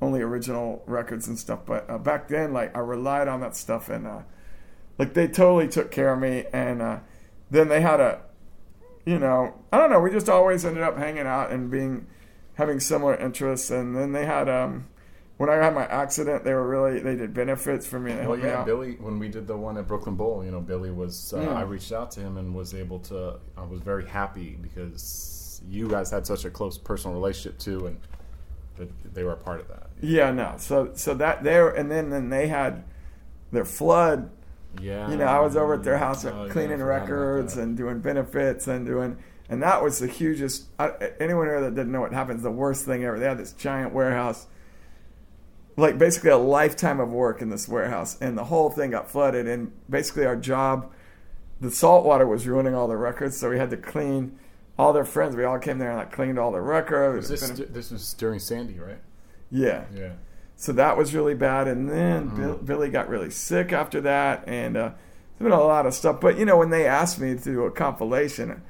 only original records and stuff. But uh, back then, like I relied on that stuff and uh, like they totally took care of me. And uh, then they had a you know I don't know. We just always ended up hanging out and being having similar interests. And then they had um when I had my accident, they were really they did benefits for me. And Well, helped me yeah. Billy. When we did the one at Brooklyn Bowl, you know, Billy was. Uh, Yeah. I reached out to him and was able to. I was very happy because you guys had such a close personal relationship too, and that they were a part of that. Yeah, no. So so that there and then then they had their flood. Yeah. You know, I was over at their house Oh, cleaning about records and doing benefits and doing and that was the hugest. I, anyone here that didn't know what happens, the worst thing ever. They had this giant warehouse, like basically a lifetime of work in this warehouse, and the whole thing got flooded. And basically, our job, the salt water was ruining all the records, so we had to clean all their friends. We all came there and like cleaned all the records. Was this this was during Sandy, right? yeah. Yeah. So that was really bad. And then Mm-hmm. Bill, Billy got really sick after that. And uh, there's been a lot of stuff. But, you know, when they asked me to do a compilation,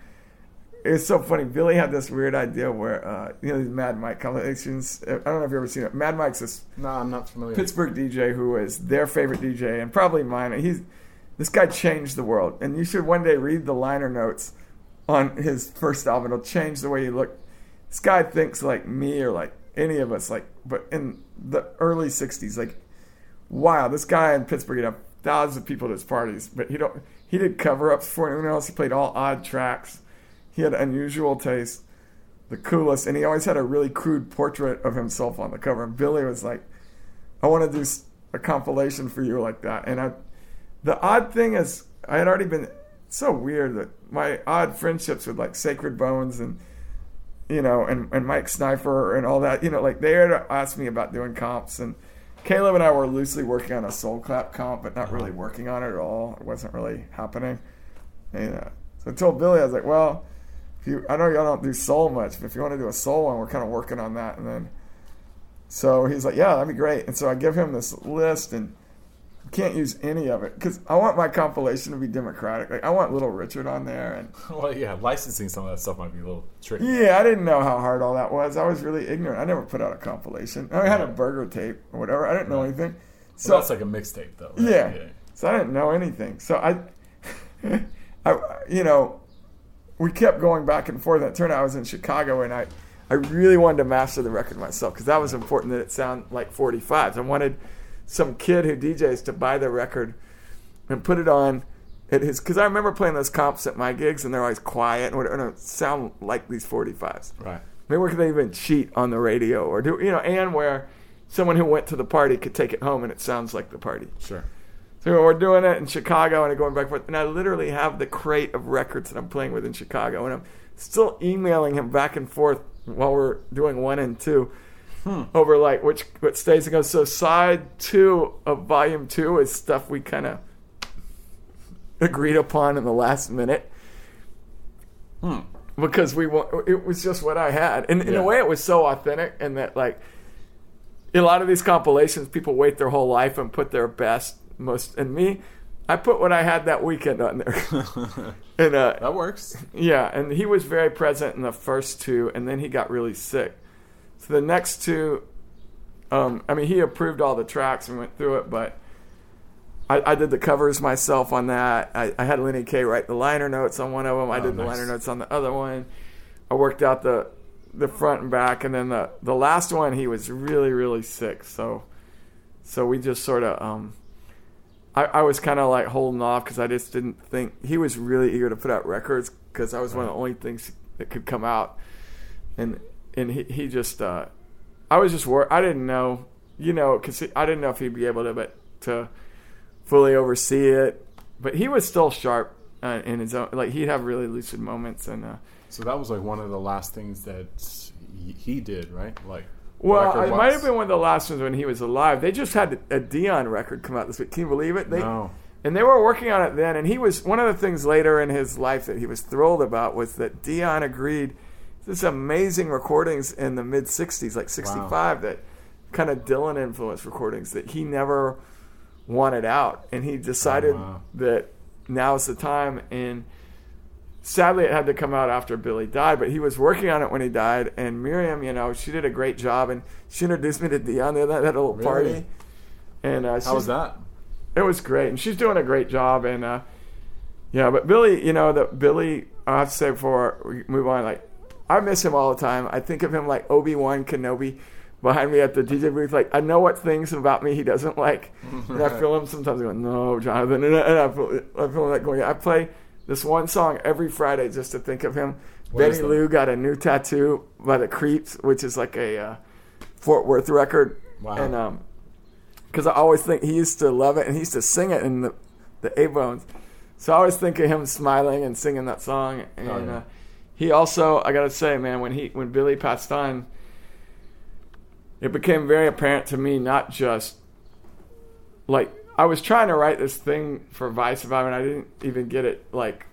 it's so funny. Billy had this weird idea where, uh, you know, these Mad Mike compilations. I don't know if you've ever seen it. Mad Mike's this No, I'm not familiar. Pittsburgh DJ who is their favorite DJ and probably mine. He's this guy changed the world, and you should one day read the liner notes on his first album. It'll change the way you look. This guy thinks like me or like any of us, like but in the early '60s, like wow, this guy in Pittsburgh he'd have thousands of people at his parties, but he don't. He did cover ups for anyone else. He played all odd tracks. He had unusual taste, the coolest, and he always had a really crude portrait of himself on the cover. And Billy was like, I want to do a compilation for you like that. And I, the odd thing is, I had already been so weird that my odd friendships with like Sacred Bones and you know and, and Mike Sniper and all that, you know, like they had asked me about doing comps and Caleb and I were loosely working on a soul clap comp, but not really working on it at all. It wasn't really happening. And, uh, so I told Billy, I was like, well, you, I know y'all don't do soul much, but if you want to do a soul one, we're kind of working on that. And then, so he's like, yeah, that'd be great. And so I give him this list and can't use any of it because I want my compilation to be democratic. Like I want Little Richard on there, and well, yeah, licensing some of that stuff might be a little tricky. yeah, I didn't know how hard all that was. I was really ignorant. I never put out a compilation. I had a burger tape or whatever. I didn't know anything. So So that's like a mixtape, though. right? yeah. So I didn't know anything. So I, I, you know, we kept going back and forth. It turned out I was in Chicago, and I, I really wanted to master the record myself because that was important that it sound like 45s. I wanted some kid who DJs to buy the record and put it on at his. Because I remember playing those comps at my gigs, and they're always quiet and whatever, and it sound like these 45s. Right. Maybe where could they even cheat on the radio or do you know, and where someone who went to the party could take it home and it sounds like the party. Sure. So we're doing it in Chicago and going back and forth, and I literally have the crate of records that I'm playing with in Chicago, and I'm still emailing him back and forth while we're doing one and two over like which what stays and goes. So side two of volume two is stuff we kind of agreed upon in the last minute Hmm. because we want it was just what I had, and in Yeah. a way it was so authentic, and that like in a lot of these compilations, people wait their whole life and put their best, most, and me, I put what I had that weekend on there, and uh, That works. yeah, and he was very present in the first two, and then he got really sick. So the next two, um, I mean, he approved all the tracks and went through it, but I, I did the covers myself on that. I, I had Lenny Kaye write the liner notes on one of them. I Oh, did the liner notes on the other one. I worked out the the front and back, and then the the last one he was really really sick. So so we just sort of um, I, I was kind of like holding off because I just didn't think he was really eager to put out records because I was one of the only things that could come out, and and he he just uh, I was just worried. I didn't know, you know, because I didn't know if he'd be able to but to fully oversee it, but he was still sharp uh, in his own. Like he'd have really lucid moments, and uh, So that was like one of the last things that he, he did, right? Like, well, it might have been one of the last ones when he was alive. They just had a Dion record come out this week. Can you believe it? They, No. And they were working on it then, and he was one of the things later in his life that he was thrilled about was that Dion agreed this amazing recordings in the mid '60s, like '65, that kind of Dylan influenced recordings that he never wanted out, and he decided Oh, wow. that now's the time. And sadly, it had to come out after Billy died, but he was working on it when he died. And Miriam, you know, she did a great job, and she introduced me to Dion. Had that little Really? party, and uh, How was that? it was great, and she's doing a great job. And uh, yeah, but Billy, you know, the Billy, I have to say before we move on, like I miss him all the time. I think of him like Obi Wan Kenobi behind me at the DJ booth. Like I know what things about me he doesn't like, and I feel him sometimes going, "No, Jonathan," and I, and I feel I feel like going. I play this one song every Friday just to think of him. What that? Lou got a new tattoo by the Creeps, which is like a uh, Fort Worth record, Wow. and um, because I always think he used to love it and he used to sing it in the the A Bones. So I always think of him smiling and singing that song. And Oh, yeah. uh, he also, I gotta say, man, when he when Billy passed on, it became very apparent to me not just like I was trying to write this thing for Vice about him and I didn't even get it like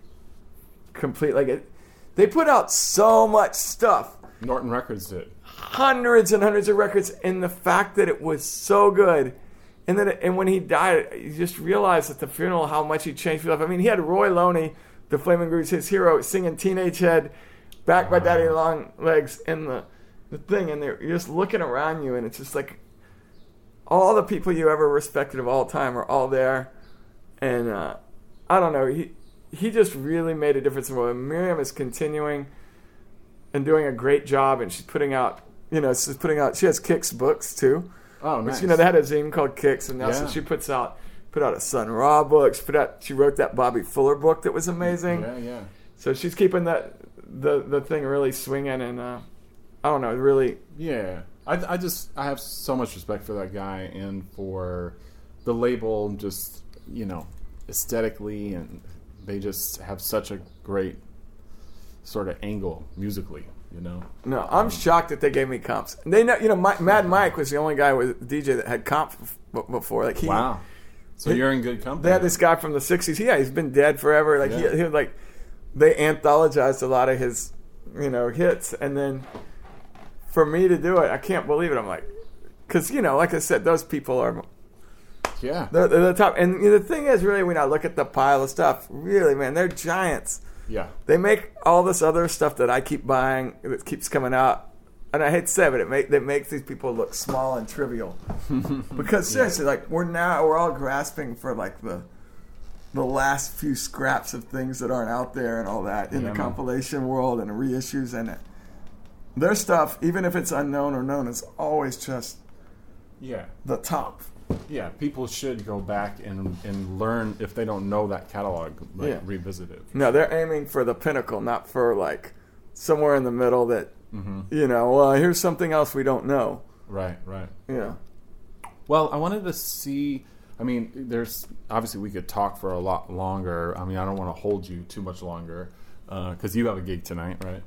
complete. Like it, They put out so much stuff, Norton Records did. hundreds and hundreds of records, and the fact that it was so good, and then and when he died, you just realized at the funeral how much he changed your life. I mean, he had Roy Loney, the Flamin' Groovies, his hero, singing "Teenage Head," back by Daddy Long Legs in the the thing, and they're you're just looking around you, and it's just like all the people you ever respected of all time are all there, and uh, I don't know, he he just really made a difference in the world. And Miriam is continuing and doing a great job, and she's putting out, you know, she's putting out. She has Kicks books too. Oh, Which, nice. you know, they had a zine called Kicks, and now so she puts out put out a Sun Ra book. She put out she wrote that Bobby Fuller book that was amazing. yeah, yeah. So she's keeping that the the thing really swinging, and uh, I don't know, really. Yeah, I, I just I have so much respect for that guy and for the label, just you know, aesthetically, and they just have such a great sort of angle musically. You know, No, I'm um, shocked that they gave me comps. They know, you know, Mi- Mad Mike was the only guy with DJ that had comp b- before. Like he, wow. So They- you're in good company. they had this guy from the '60s. Yeah, he's been dead forever. Like Yeah. he, he like they anthologized a lot of his, you know, hits, and then for me to do it, I can't believe it. I'm like, because you know, like I said, those people are yeah, they're, they're the top. And the thing is, really, when I look at the pile of stuff, really, man, they're giants. yeah, They make all this other stuff that I keep buying that keeps coming out. And I hate to say it, but it make, that makes these people look small and trivial. because seriously, like we're now we're all grasping for like the the last few scraps of things that aren't out there and all that in Yeah, the man. compilation world and reissues and it. Their stuff, even if it's unknown or known, is always just yeah, the top. yeah. People should go back and and learn if they don't know that catalog, like Yeah. revisit it. No, they're aiming for the pinnacle, not for like somewhere in the middle that hmm you know. Well, here's something else we don't know. Right, right. Yeah. Well, I wanted to see. I mean, there's obviously we could talk for a lot longer. I mean, I don't want to hold you too much longer because you have a gig tonight, right?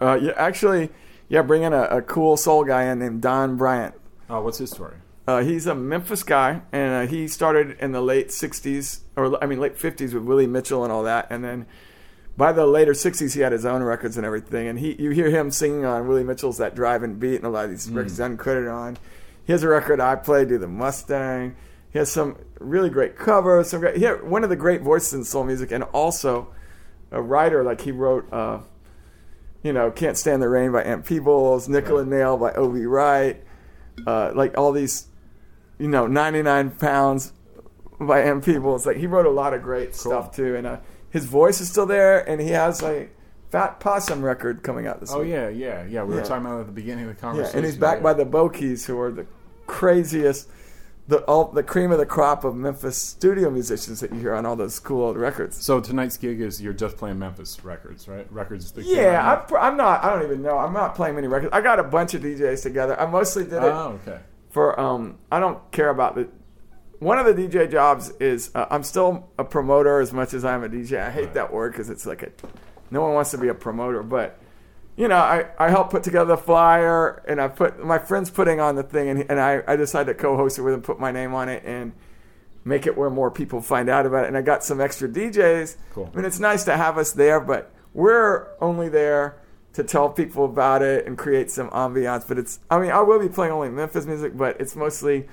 Uh, yeah, actually, yeah, bring in a, a cool soul guy in named Don Bryant. Oh, what's his story? Uh, he's a Memphis guy, and uh, he started in the late '60s, or I mean, late '50s with Willie Mitchell and all that, and then by the later '60s, he had his own records and everything. And he, you hear him singing on Willie Mitchell's "That Driving Beat" and a lot of these records uncredited on. He has a record I played, "Do the Mustang." He has some really great covers. Some great, he one of the great voices in soul music, and also a writer. Like he wrote. Uh, you know, Can't Stand the Rain by Ann Peebles, Nickel and Nail by O.V. Wright, uh, like all these, you know, 99 Pounds by Ann Peebles. Like he wrote a lot of great stuff too. And uh, his voice is still there, and he has a Fat Possum record coming out this Oh week. yeah, yeah, yeah. We were talking about it at the beginning of the conversation. Yeah, and he's backed by the Bo-Keys, who are the craziest, the all the cream of the crop of Memphis studio musicians that you hear on all those cool old records. So tonight's gig is you're just playing Memphis records, right? Records. That Yeah, I, out. pr- I'm not. I don't even know. I'm not playing many records. I got a bunch of DJs together. I mostly did it Oh, okay. for. Um, I don't care about the. One of the DJ jobs is uh, I'm still a promoter as much as I'm a DJ. I hate Right. that word because it's like a. No one wants to be a promoter, but you know, I, I help put together the flyer, and I put my friends putting on the thing, and, and I, I decided to co-host it with him, put my name on it, and make it where more people find out about it. And I got some extra DJs. Cool. I mean, it's nice to have us there, but we're only there to tell people about it and create some ambiance. But it's, I mean, I will be playing only Memphis music, but it's mostly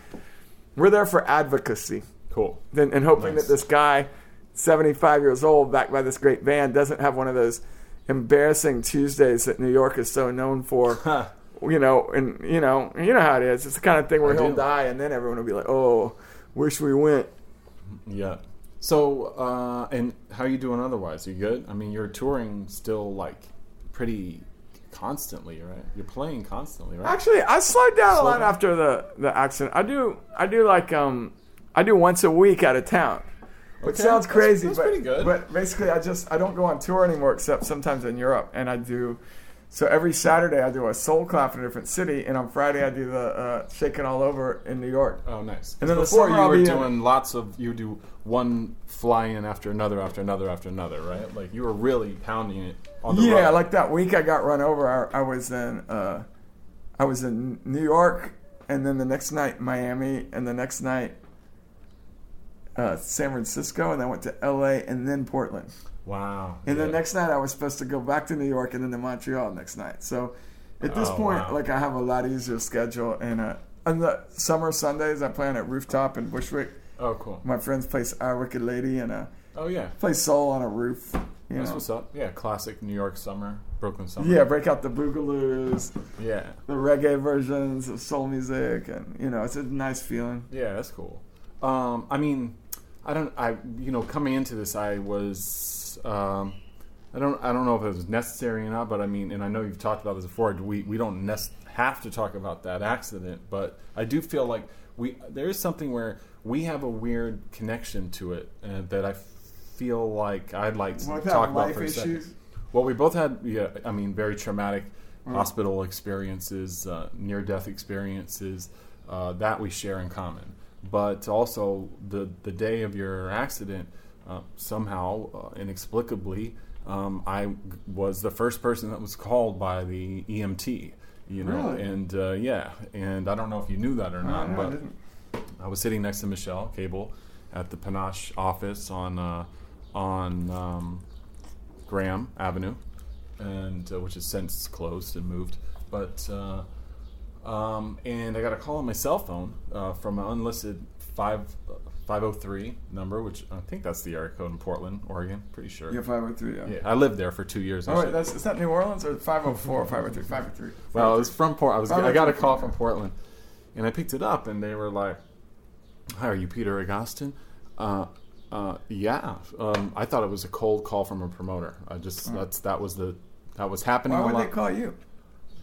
we're there for advocacy Cool. and, and hoping Nice. that this guy, 75 years old, backed by this great band, doesn't have one of those embarrassing Tuesdays that New York is so known for. Huh. You know, and you know, you know how it is. It's the kind of thing where I he'll do. die, and then everyone will be like, "Oh, wish we went." Yeah. So, uh, and how you doing otherwise? You good? I mean, you're touring still like pretty constantly, right? You're playing constantly, right? Actually, I slowed down a lot down. after the the accident. I do, I do like um, I do once a week out of town. Which Okay, sounds crazy, that's but, pretty good. but basically, I just I don't go on tour anymore except sometimes in Europe, and I do. So every Saturday I do a soul clap in a different city, and on Friday I do the uh, shaking all over in New York. Oh, nice. And then before summer you were be in- doing lots of you do one fly in after another after another after another, right? Like you were really pounding it on the Yeah, road. like that week I got run over. I, I was in uh, I was in New York, and then the next night Miami, and the next night uh, San Francisco, and I went to L.A. and then Portland. Wow. And Yeah. the next night I was supposed to go back to New York and then to Montreal next night. So at this Oh, point, wow. like I have a lot easier schedule. And uh, on the summer Sundays, I play on at Rooftop in Bushwick. Oh, cool. My friends play Our Wicked Lady and uh, Oh, yeah. play soul on a roof. You That's know. what's up. Yeah, classic New York summer, Brooklyn summer. Yeah, break out the boogaloos, Yeah. the reggae versions of soul music, and you know it's a nice feeling. Yeah, that's cool. Um, I mean, I don't. I you know, coming into this, I was. Um, I don't. I don't know if it was necessary or not, but I mean, and I know you've talked about this before. We we don't nec- have to talk about that accident, but I do feel like we there is something where we have a weird connection to it uh, that I feel like I'd like to talk about for a second. Well, we both had, yeah, I mean, very traumatic hospital experiences, uh, near death experiences uh, that we share in common. But also, the, the day of your accident, uh, somehow, uh, inexplicably, um, I was the first person that was called by the EMT. You know, Really? and uh, yeah, and I don't know if you knew that or not, no, I but didn't. I was sitting next to Michelle Cable at the Panache office on uh, on um, Graham Avenue, and uh, which has since closed and moved. But uh, um, and I got a call on my cell phone uh, from an unlisted five. 503 number, which I think that's the area code in Portland, Oregon. Pretty sure. Yeah, five hundred three. Yeah. Yeah, I lived there for two years. I Oh wait, should- that's is that New Orleans or 504, 503, 503? Well, it was from Port. I was. Oh, I got a call from Portland, and I picked it up, and they were like, "Hi, are you Peter Agoston?" Uh, uh, yeah. Um, I thought it was a cold call from a promoter. I just that's that was the that was happening Why would they call you?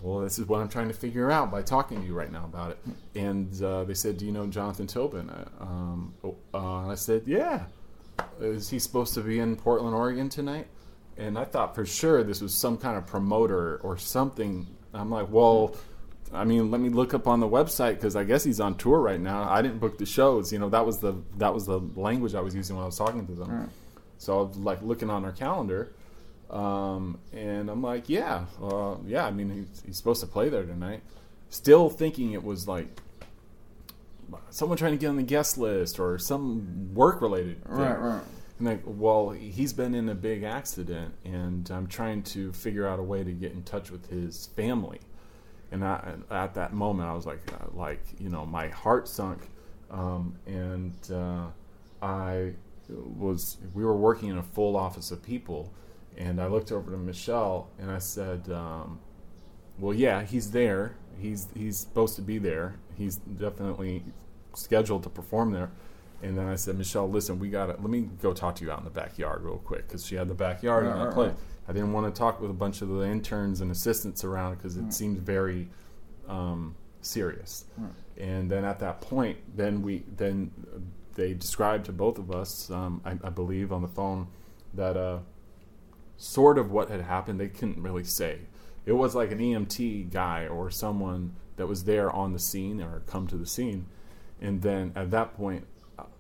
Well, this is what I'm trying to figure out by talking to you right now about it. And uh, they said, "Do you know Jonathan Toubin?" Uh, Um, oh, uh, and I said, "Yeah." Is he supposed to be in Portland, Oregon tonight? And I thought for sure this was some kind of promoter or something. I'm like, well, I mean, let me look up on the website because I guess he's on tour right now. I didn't book the shows. You know, that was the that was the language I was using when I was talking to them. Right. So I was like looking on our calendar, um, and I'm like, yeah, uh, yeah. I mean, he's, he's supposed to play there tonight. Still thinking it was like someone trying to get on the guest list or some work related. thing. Right, right. And like, well, he's been in a big accident, and I'm trying to figure out a way to get in touch with his family. And I, at that moment, I was like, uh, like you know, my heart sunk, um, and uh, I was. We were working in a full office of people, and I looked over to Michelle and I said, um, "Well, yeah, he's there. He's he's supposed to be there. He's definitely scheduled to perform there." And then I said, Michelle, listen, we got to let me go talk to you out in the backyard real quick because she had the backyard in Right, that right, place. right. I didn't want to talk with a bunch of the interns and assistants around because it seemed very um, serious. And then at that point, then we then they described to both of us, um, I, I believe, on the phone that uh, sort of what had happened. They couldn't really say. It was like an EMT guy or someone that was there on the scene or come to the scene. And then at that point,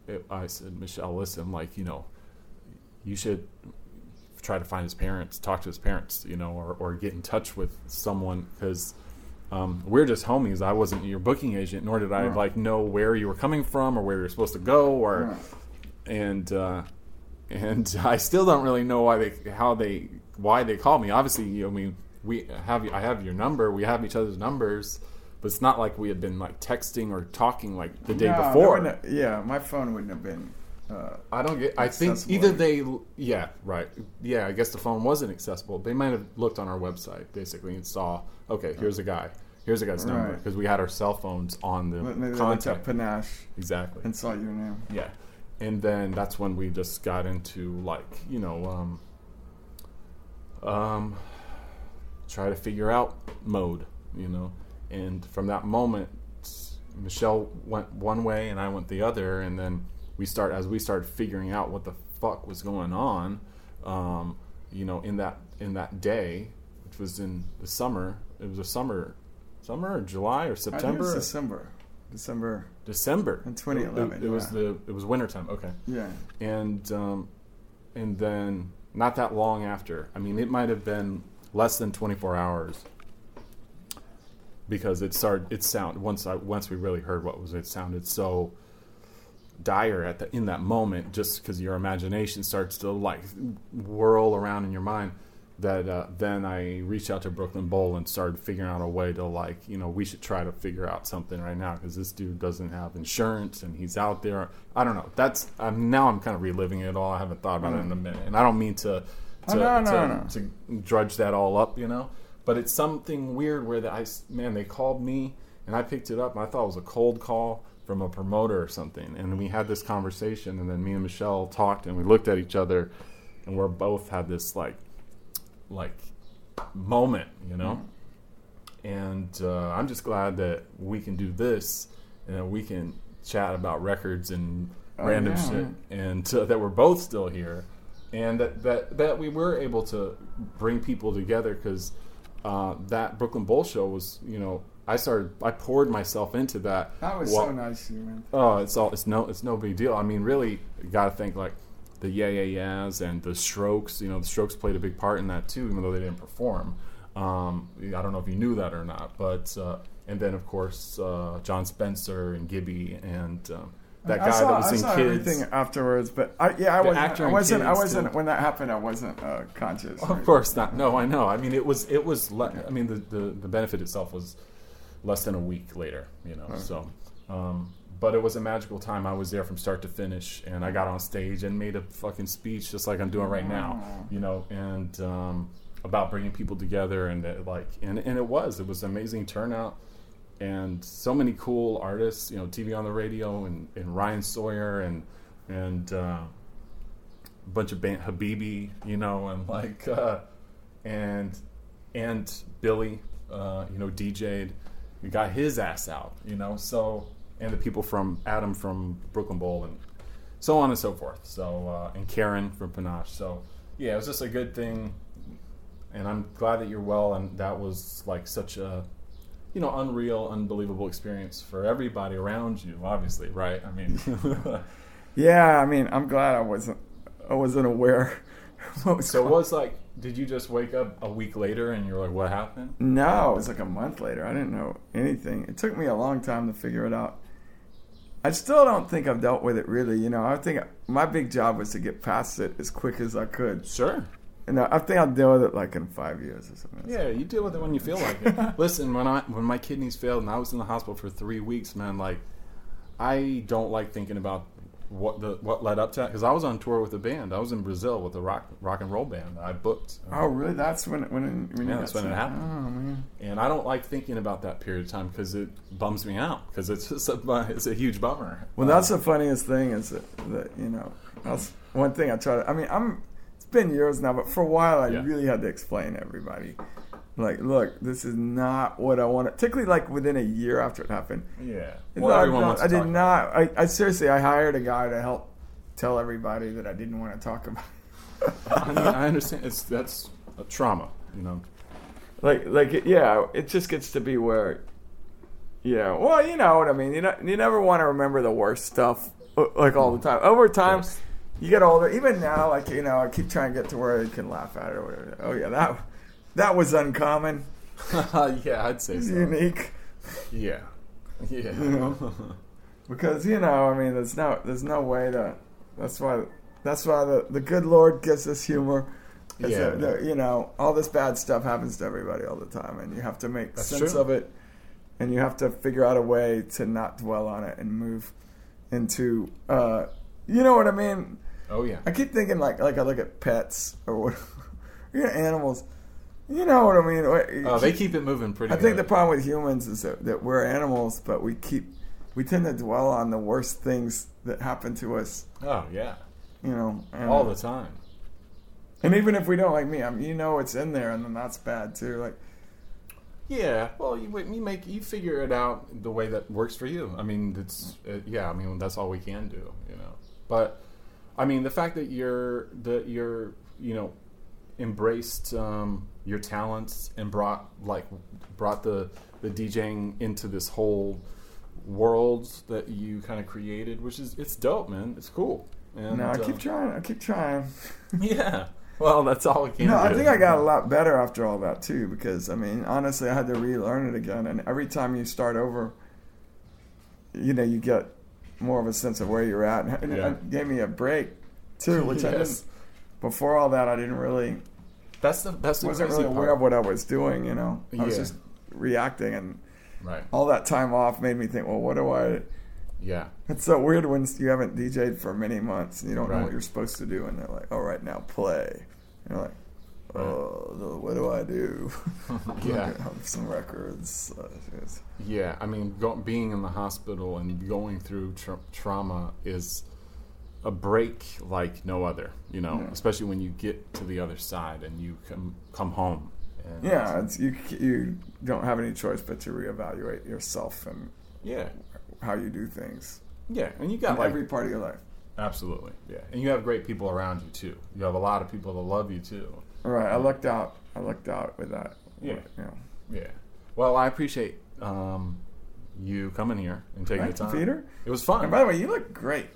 it, I said, Michelle, listen, like you know, you should try to find his parents, talk to his parents, you know, or, or get in touch with someone because um, we're just homies. I wasn't your booking agent, nor did I like know where you were coming from or where you were supposed to go, or and uh, and I still don't really know why they how they why they called me. Obviously, you know, I mean, we have I have your number, we have each other's numbers, but it's not like we had been like texting or talking like the day No, before. wouldn't yeah, my phone wouldn't have been. Uh, I don't get. I think either they, yeah, right, yeah. I guess the phone wasn't accessible. They might have looked on our website basically and saw, okay, here's a guy, here's a guy's number because we had our cell phones on the maybe they looked up contact. Panache Exactly. and saw your name. Yeah, and then that's when we just got into like you know, um, um, try to figure out mode, you know, and from that moment, Michelle went one way and I went the other, and then we start as we started figuring out what the fuck was going on, um, you know, in that in that day, which was in the summer. It was a summer, summer or July or I think it September, was December. December. December In 2011, It, it was yeah. the it was wintertime. Okay Yeah. and um, and then not that long after. I mean, it might have been less than 24 hours because it started. It sound once I once we really heard what was it sounded so dire at the in that moment, just because your imagination starts to like whirl around in your mind. That uh, then I reached out to Brooklyn Bowl and started figuring out a way to like you know we should try to figure out something right now because this dude doesn't have insurance and he's out there. I don't know. That's I'm now I'm kind of reliving it all. I haven't thought about it in a minute, and I don't mean to Oh, to, no, no, to, no. to drudge that all up, you know. But it's something weird where the I man they called me and I picked it up and I thought it was a cold call from a promoter or something, and we had this conversation, and then me and Michelle talked and we looked at each other, and we're both had this like like moment, you know. And uh, I'm just glad that we can do this and that we can chat about records and Oh, random yeah, shit, and uh, that we're both still here, and that that, that we were able to bring people together because uh, that Brooklyn Bowl show was, you know, I started, I poured myself into that. That was Well, so nice you, man. Oh, it's all it's no it's no big deal. I mean, really, you got to think like the Yeah Yeah Yeahs and the Strokes. You know, the Strokes played a big part in that too, even though they didn't perform. Um, I don't know if you knew that or not, but uh, and then of course uh, Jon Spencer and Gibby and um, that I guy saw, that was I in saw Kids. everything afterwards, but I, yeah, I wasn't. I wasn't. I wasn't too. when that happened. I wasn't uh, conscious. Of course not. No, I know. I mean, it was it was. Le- I mean, the, the the benefit itself was less than a week later. You know, so. Um, but it was a magical time. I was there from start to finish, and I got on stage and made a fucking speech, just like I'm doing right now. You know, and um, about bringing people together, and uh, like, and and it was. It was an amazing turnout, and so many cool artists. You know, TV on the radio, and, and Ryan Sawyer, and and. Uh, a bunch of band Habibi, you know, and like uh, and and Billy, uh, you know, DJ'd, he got his ass out, you know, so and the people from Adam from Brooklyn Bowl and so on and so forth. So uh, and Karen from Panache. So yeah, it was just a good thing, and I'm glad that you're well. And that was like such a you know unreal, unbelievable experience for everybody around you. Obviously, right? I mean. Yeah, I mean, I'm glad I wasn't. I wasn't aware. What was So it was like, did you just wake up a week later and you're like, what happened? No, it was like a month later. I didn't know anything. It took me a long time to figure it out. I still don't think I've dealt with it really. You know, I think my big job was to get past it as quick as I could. Sure. And I think I'll deal with it like in five years or something. Yeah, you deal with it when you feel like it. Listen, when I when my kidneys failed and I was in the hospital for three weeks, man, like I don't like thinking about what the what led up to that because I was on tour with a band. I was in Brazil with a rock rock and roll band. that I booked. Oh, really? That's when when when Yeah, that's when it happened. Oh man. and I don't like thinking about that period of time because it bums me out because it's just a, it's a huge bummer. Well, that's um, the funniest thing is that, that you know that's one thing I try to. I mean, I'm. It's been years now, but for a while I Yeah. really had to explain to everybody, like, look, this is not what I wanted. Particularly like within a year after it happened. yeah. Well, not- everyone I, wants to did not. I, I seriously, I hired a guy to help tell everybody that I didn't want to talk about. I, mean, I understand. It's that's a trauma, you know. like like it, yeah it just gets to be where yeah well you know what i mean you know you never want to remember the worst stuff uh, like all the time over time you get older even now like you know i keep trying to get to where you can laugh at it or whatever oh yeah that that was uncommon yeah, I'd say so. unique Yeah, yeah. know? because you know i mean there's no there's no way to that's why that's why the, the good lord gives us humor Yeah. that, you know all this bad stuff happens to everybody all the time and you have to make That's sense true. of it and you have to figure out a way to not dwell on it and move into uh you know what i mean oh yeah. i keep thinking like like i look at pets or what you know, animals you know what i mean Oh, they keep it moving pretty. I think the problem with humans is that, that we're animals, but we keep we tend to dwell on the worst things that happen to us. Oh yeah, You know, and, all the time. and even if we don't like me, I mean, you know, it's in there, and then that's bad too. Like, Yeah. Well, you you make you figure it out the way that works for you. I mean, it's uh, yeah. I mean, that's all we can do, you know. But I mean, the fact that you're that you're you know embraced um, your talents and brought like brought the the DJing into this whole world that you kind of created, which is it's dope, man. It's cool. And, no, I uh, keep trying. I keep trying. Yeah. Well, that's all we can No, do. I think I got a lot better after all that too, because I mean, honestly, I had to relearn it again, and every time you start over, you know, you get more of a sense of where you're at, and Yeah. it gave me a break too, which I didn't. Before all that, I didn't really That's the that's the wasn't really aware part. of what I was doing. You know, I was just reacting, and Right. all that time off made me think, well, what do I? Yeah. It's so weird when you haven't DJ'd for many months and you don't know what you're supposed to do, and they're like, "All right, now play." And you're like, "Oh, what do I do?" Yeah. some records. Uh, Yeah, I mean, go, being in the hospital and going through tra- trauma is a break like no other. You know, Yeah. especially when you get to the other side and you come come home. And yeah, it's, you you don't have any choice but to reevaluate yourself and yeah, how you do things yeah, and you got like every part of your life. absolutely, yeah, and you have great people around you too. You have a lot of people that love you too. All right, I lucked out. I lucked out with that. Yeah. Know. Yeah. Well, I appreciate um, you coming here and taking Thank the time. Peter. It was fun. And by the way, you look great.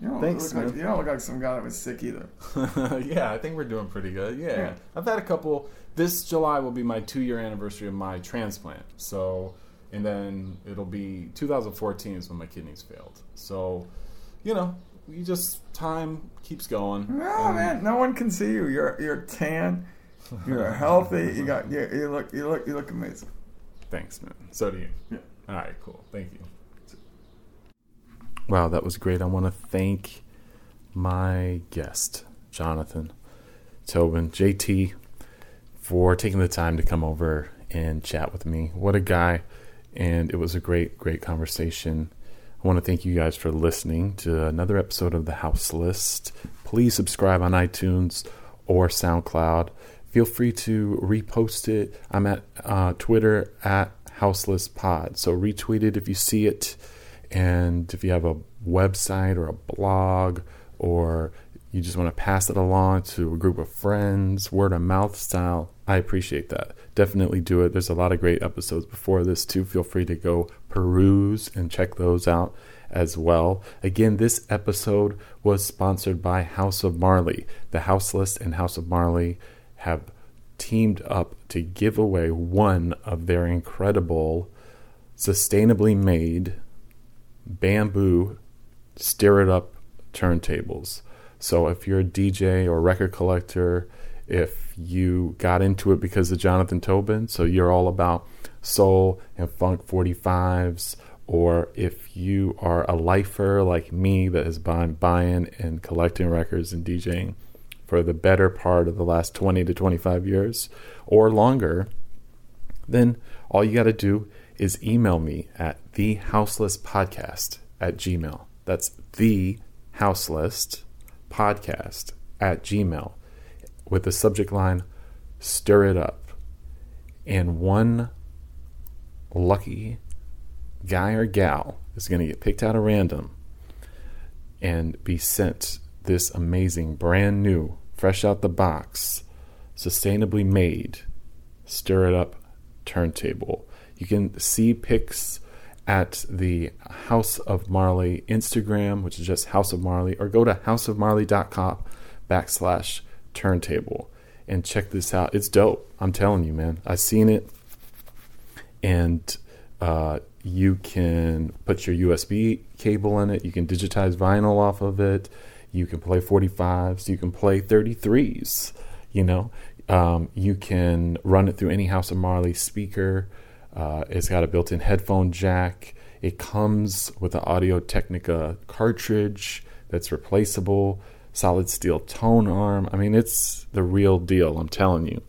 You don't Thanks, look like, man. you don't look like some guy that was sick either. yeah, I think we're doing pretty good. Yeah. Yeah. I've had a couple. This July will be my two year anniversary of my transplant. So, and then it'll be 2014 is when my kidneys failed. So, you know, you just time keeps going. No, man, no one can see you. You're you're tan. You're healthy. You got you, you look you look you look amazing. Thanks, man. So do you. Yeah. All right, cool. Thank you. Wow, that was great. I want to thank my guest, Jonathan Toubin, JT, for taking the time to come over and chat with me. What a guy. And it was a great, great conversation. I want to thank you guys for listening to another episode of The House List. Please subscribe on iTunes or SoundCloud. Feel free to repost it. I'm at uh, Twitter at House List Pod. So retweet it if you see it. And if you have a website or a blog or you just want to pass it along to a group of friends, word of mouth style, I appreciate that. Definitely do it. There's a lot of great episodes before this too. Feel free to go peruse and check those out as well. Again, this episode was sponsored by House of Marley. The House List and House of Marley have teamed up to give away one of their incredible, sustainably made bamboo stir it up turntables. So if you're a DJ or record collector, if you got into it because of Jonathan Toubin, so you're all about soul and funk 45s, or if you are a lifer like me that has been buying and collecting records and DJing for the better part of the last 20 to 25 years or longer, then all you got to do is email me at thehouselistpodcast at gmail. That's the house list podcast at gmail with the subject line stir it up. And one lucky guy or gal is going to get picked out of random and be sent this amazing, brand new, fresh out the box, sustainably made stir it up turntable. You can see pics at the House of Marley Instagram, which is just House of Marley, or go to houseofmarley.com backslash turntable and check this out. It's dope. I'm telling you, man. I've seen it. And uh, you can put your USB cable in it. You can digitize vinyl off of it. You can play 45s. You can play 33s. You know, um, you can run it through any House of Marley speaker. Uh, it's got a built in headphone jack. It comes with an Audio Technica cartridge that's replaceable, solid steel tone arm. I mean, it's the real deal, I'm telling you.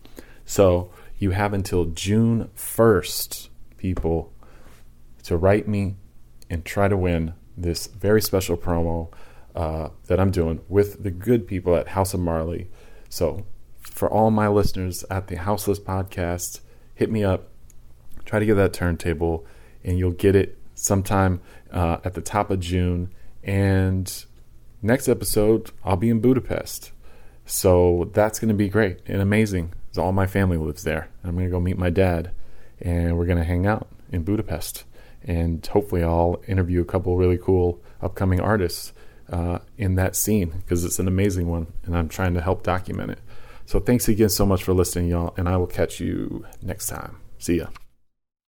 So you have until June 1st, people, to write me and try to win this very special promo uh, that I'm doing with the good people at House of Marley. So, for all my listeners at the House List Podcast, hit me up. Try to get that turntable, and you'll get it sometime uh, at the top of June. And next episode, I'll be in Budapest. So that's going to be great and amazing. All my family lives there. I'm going to go meet my dad, and we're going to hang out in Budapest. And hopefully, I'll interview a couple really cool upcoming artists uh, in that scene because it's an amazing one, and I'm trying to help document it. So thanks again so much for listening, y'all, and I will catch you next time. See ya.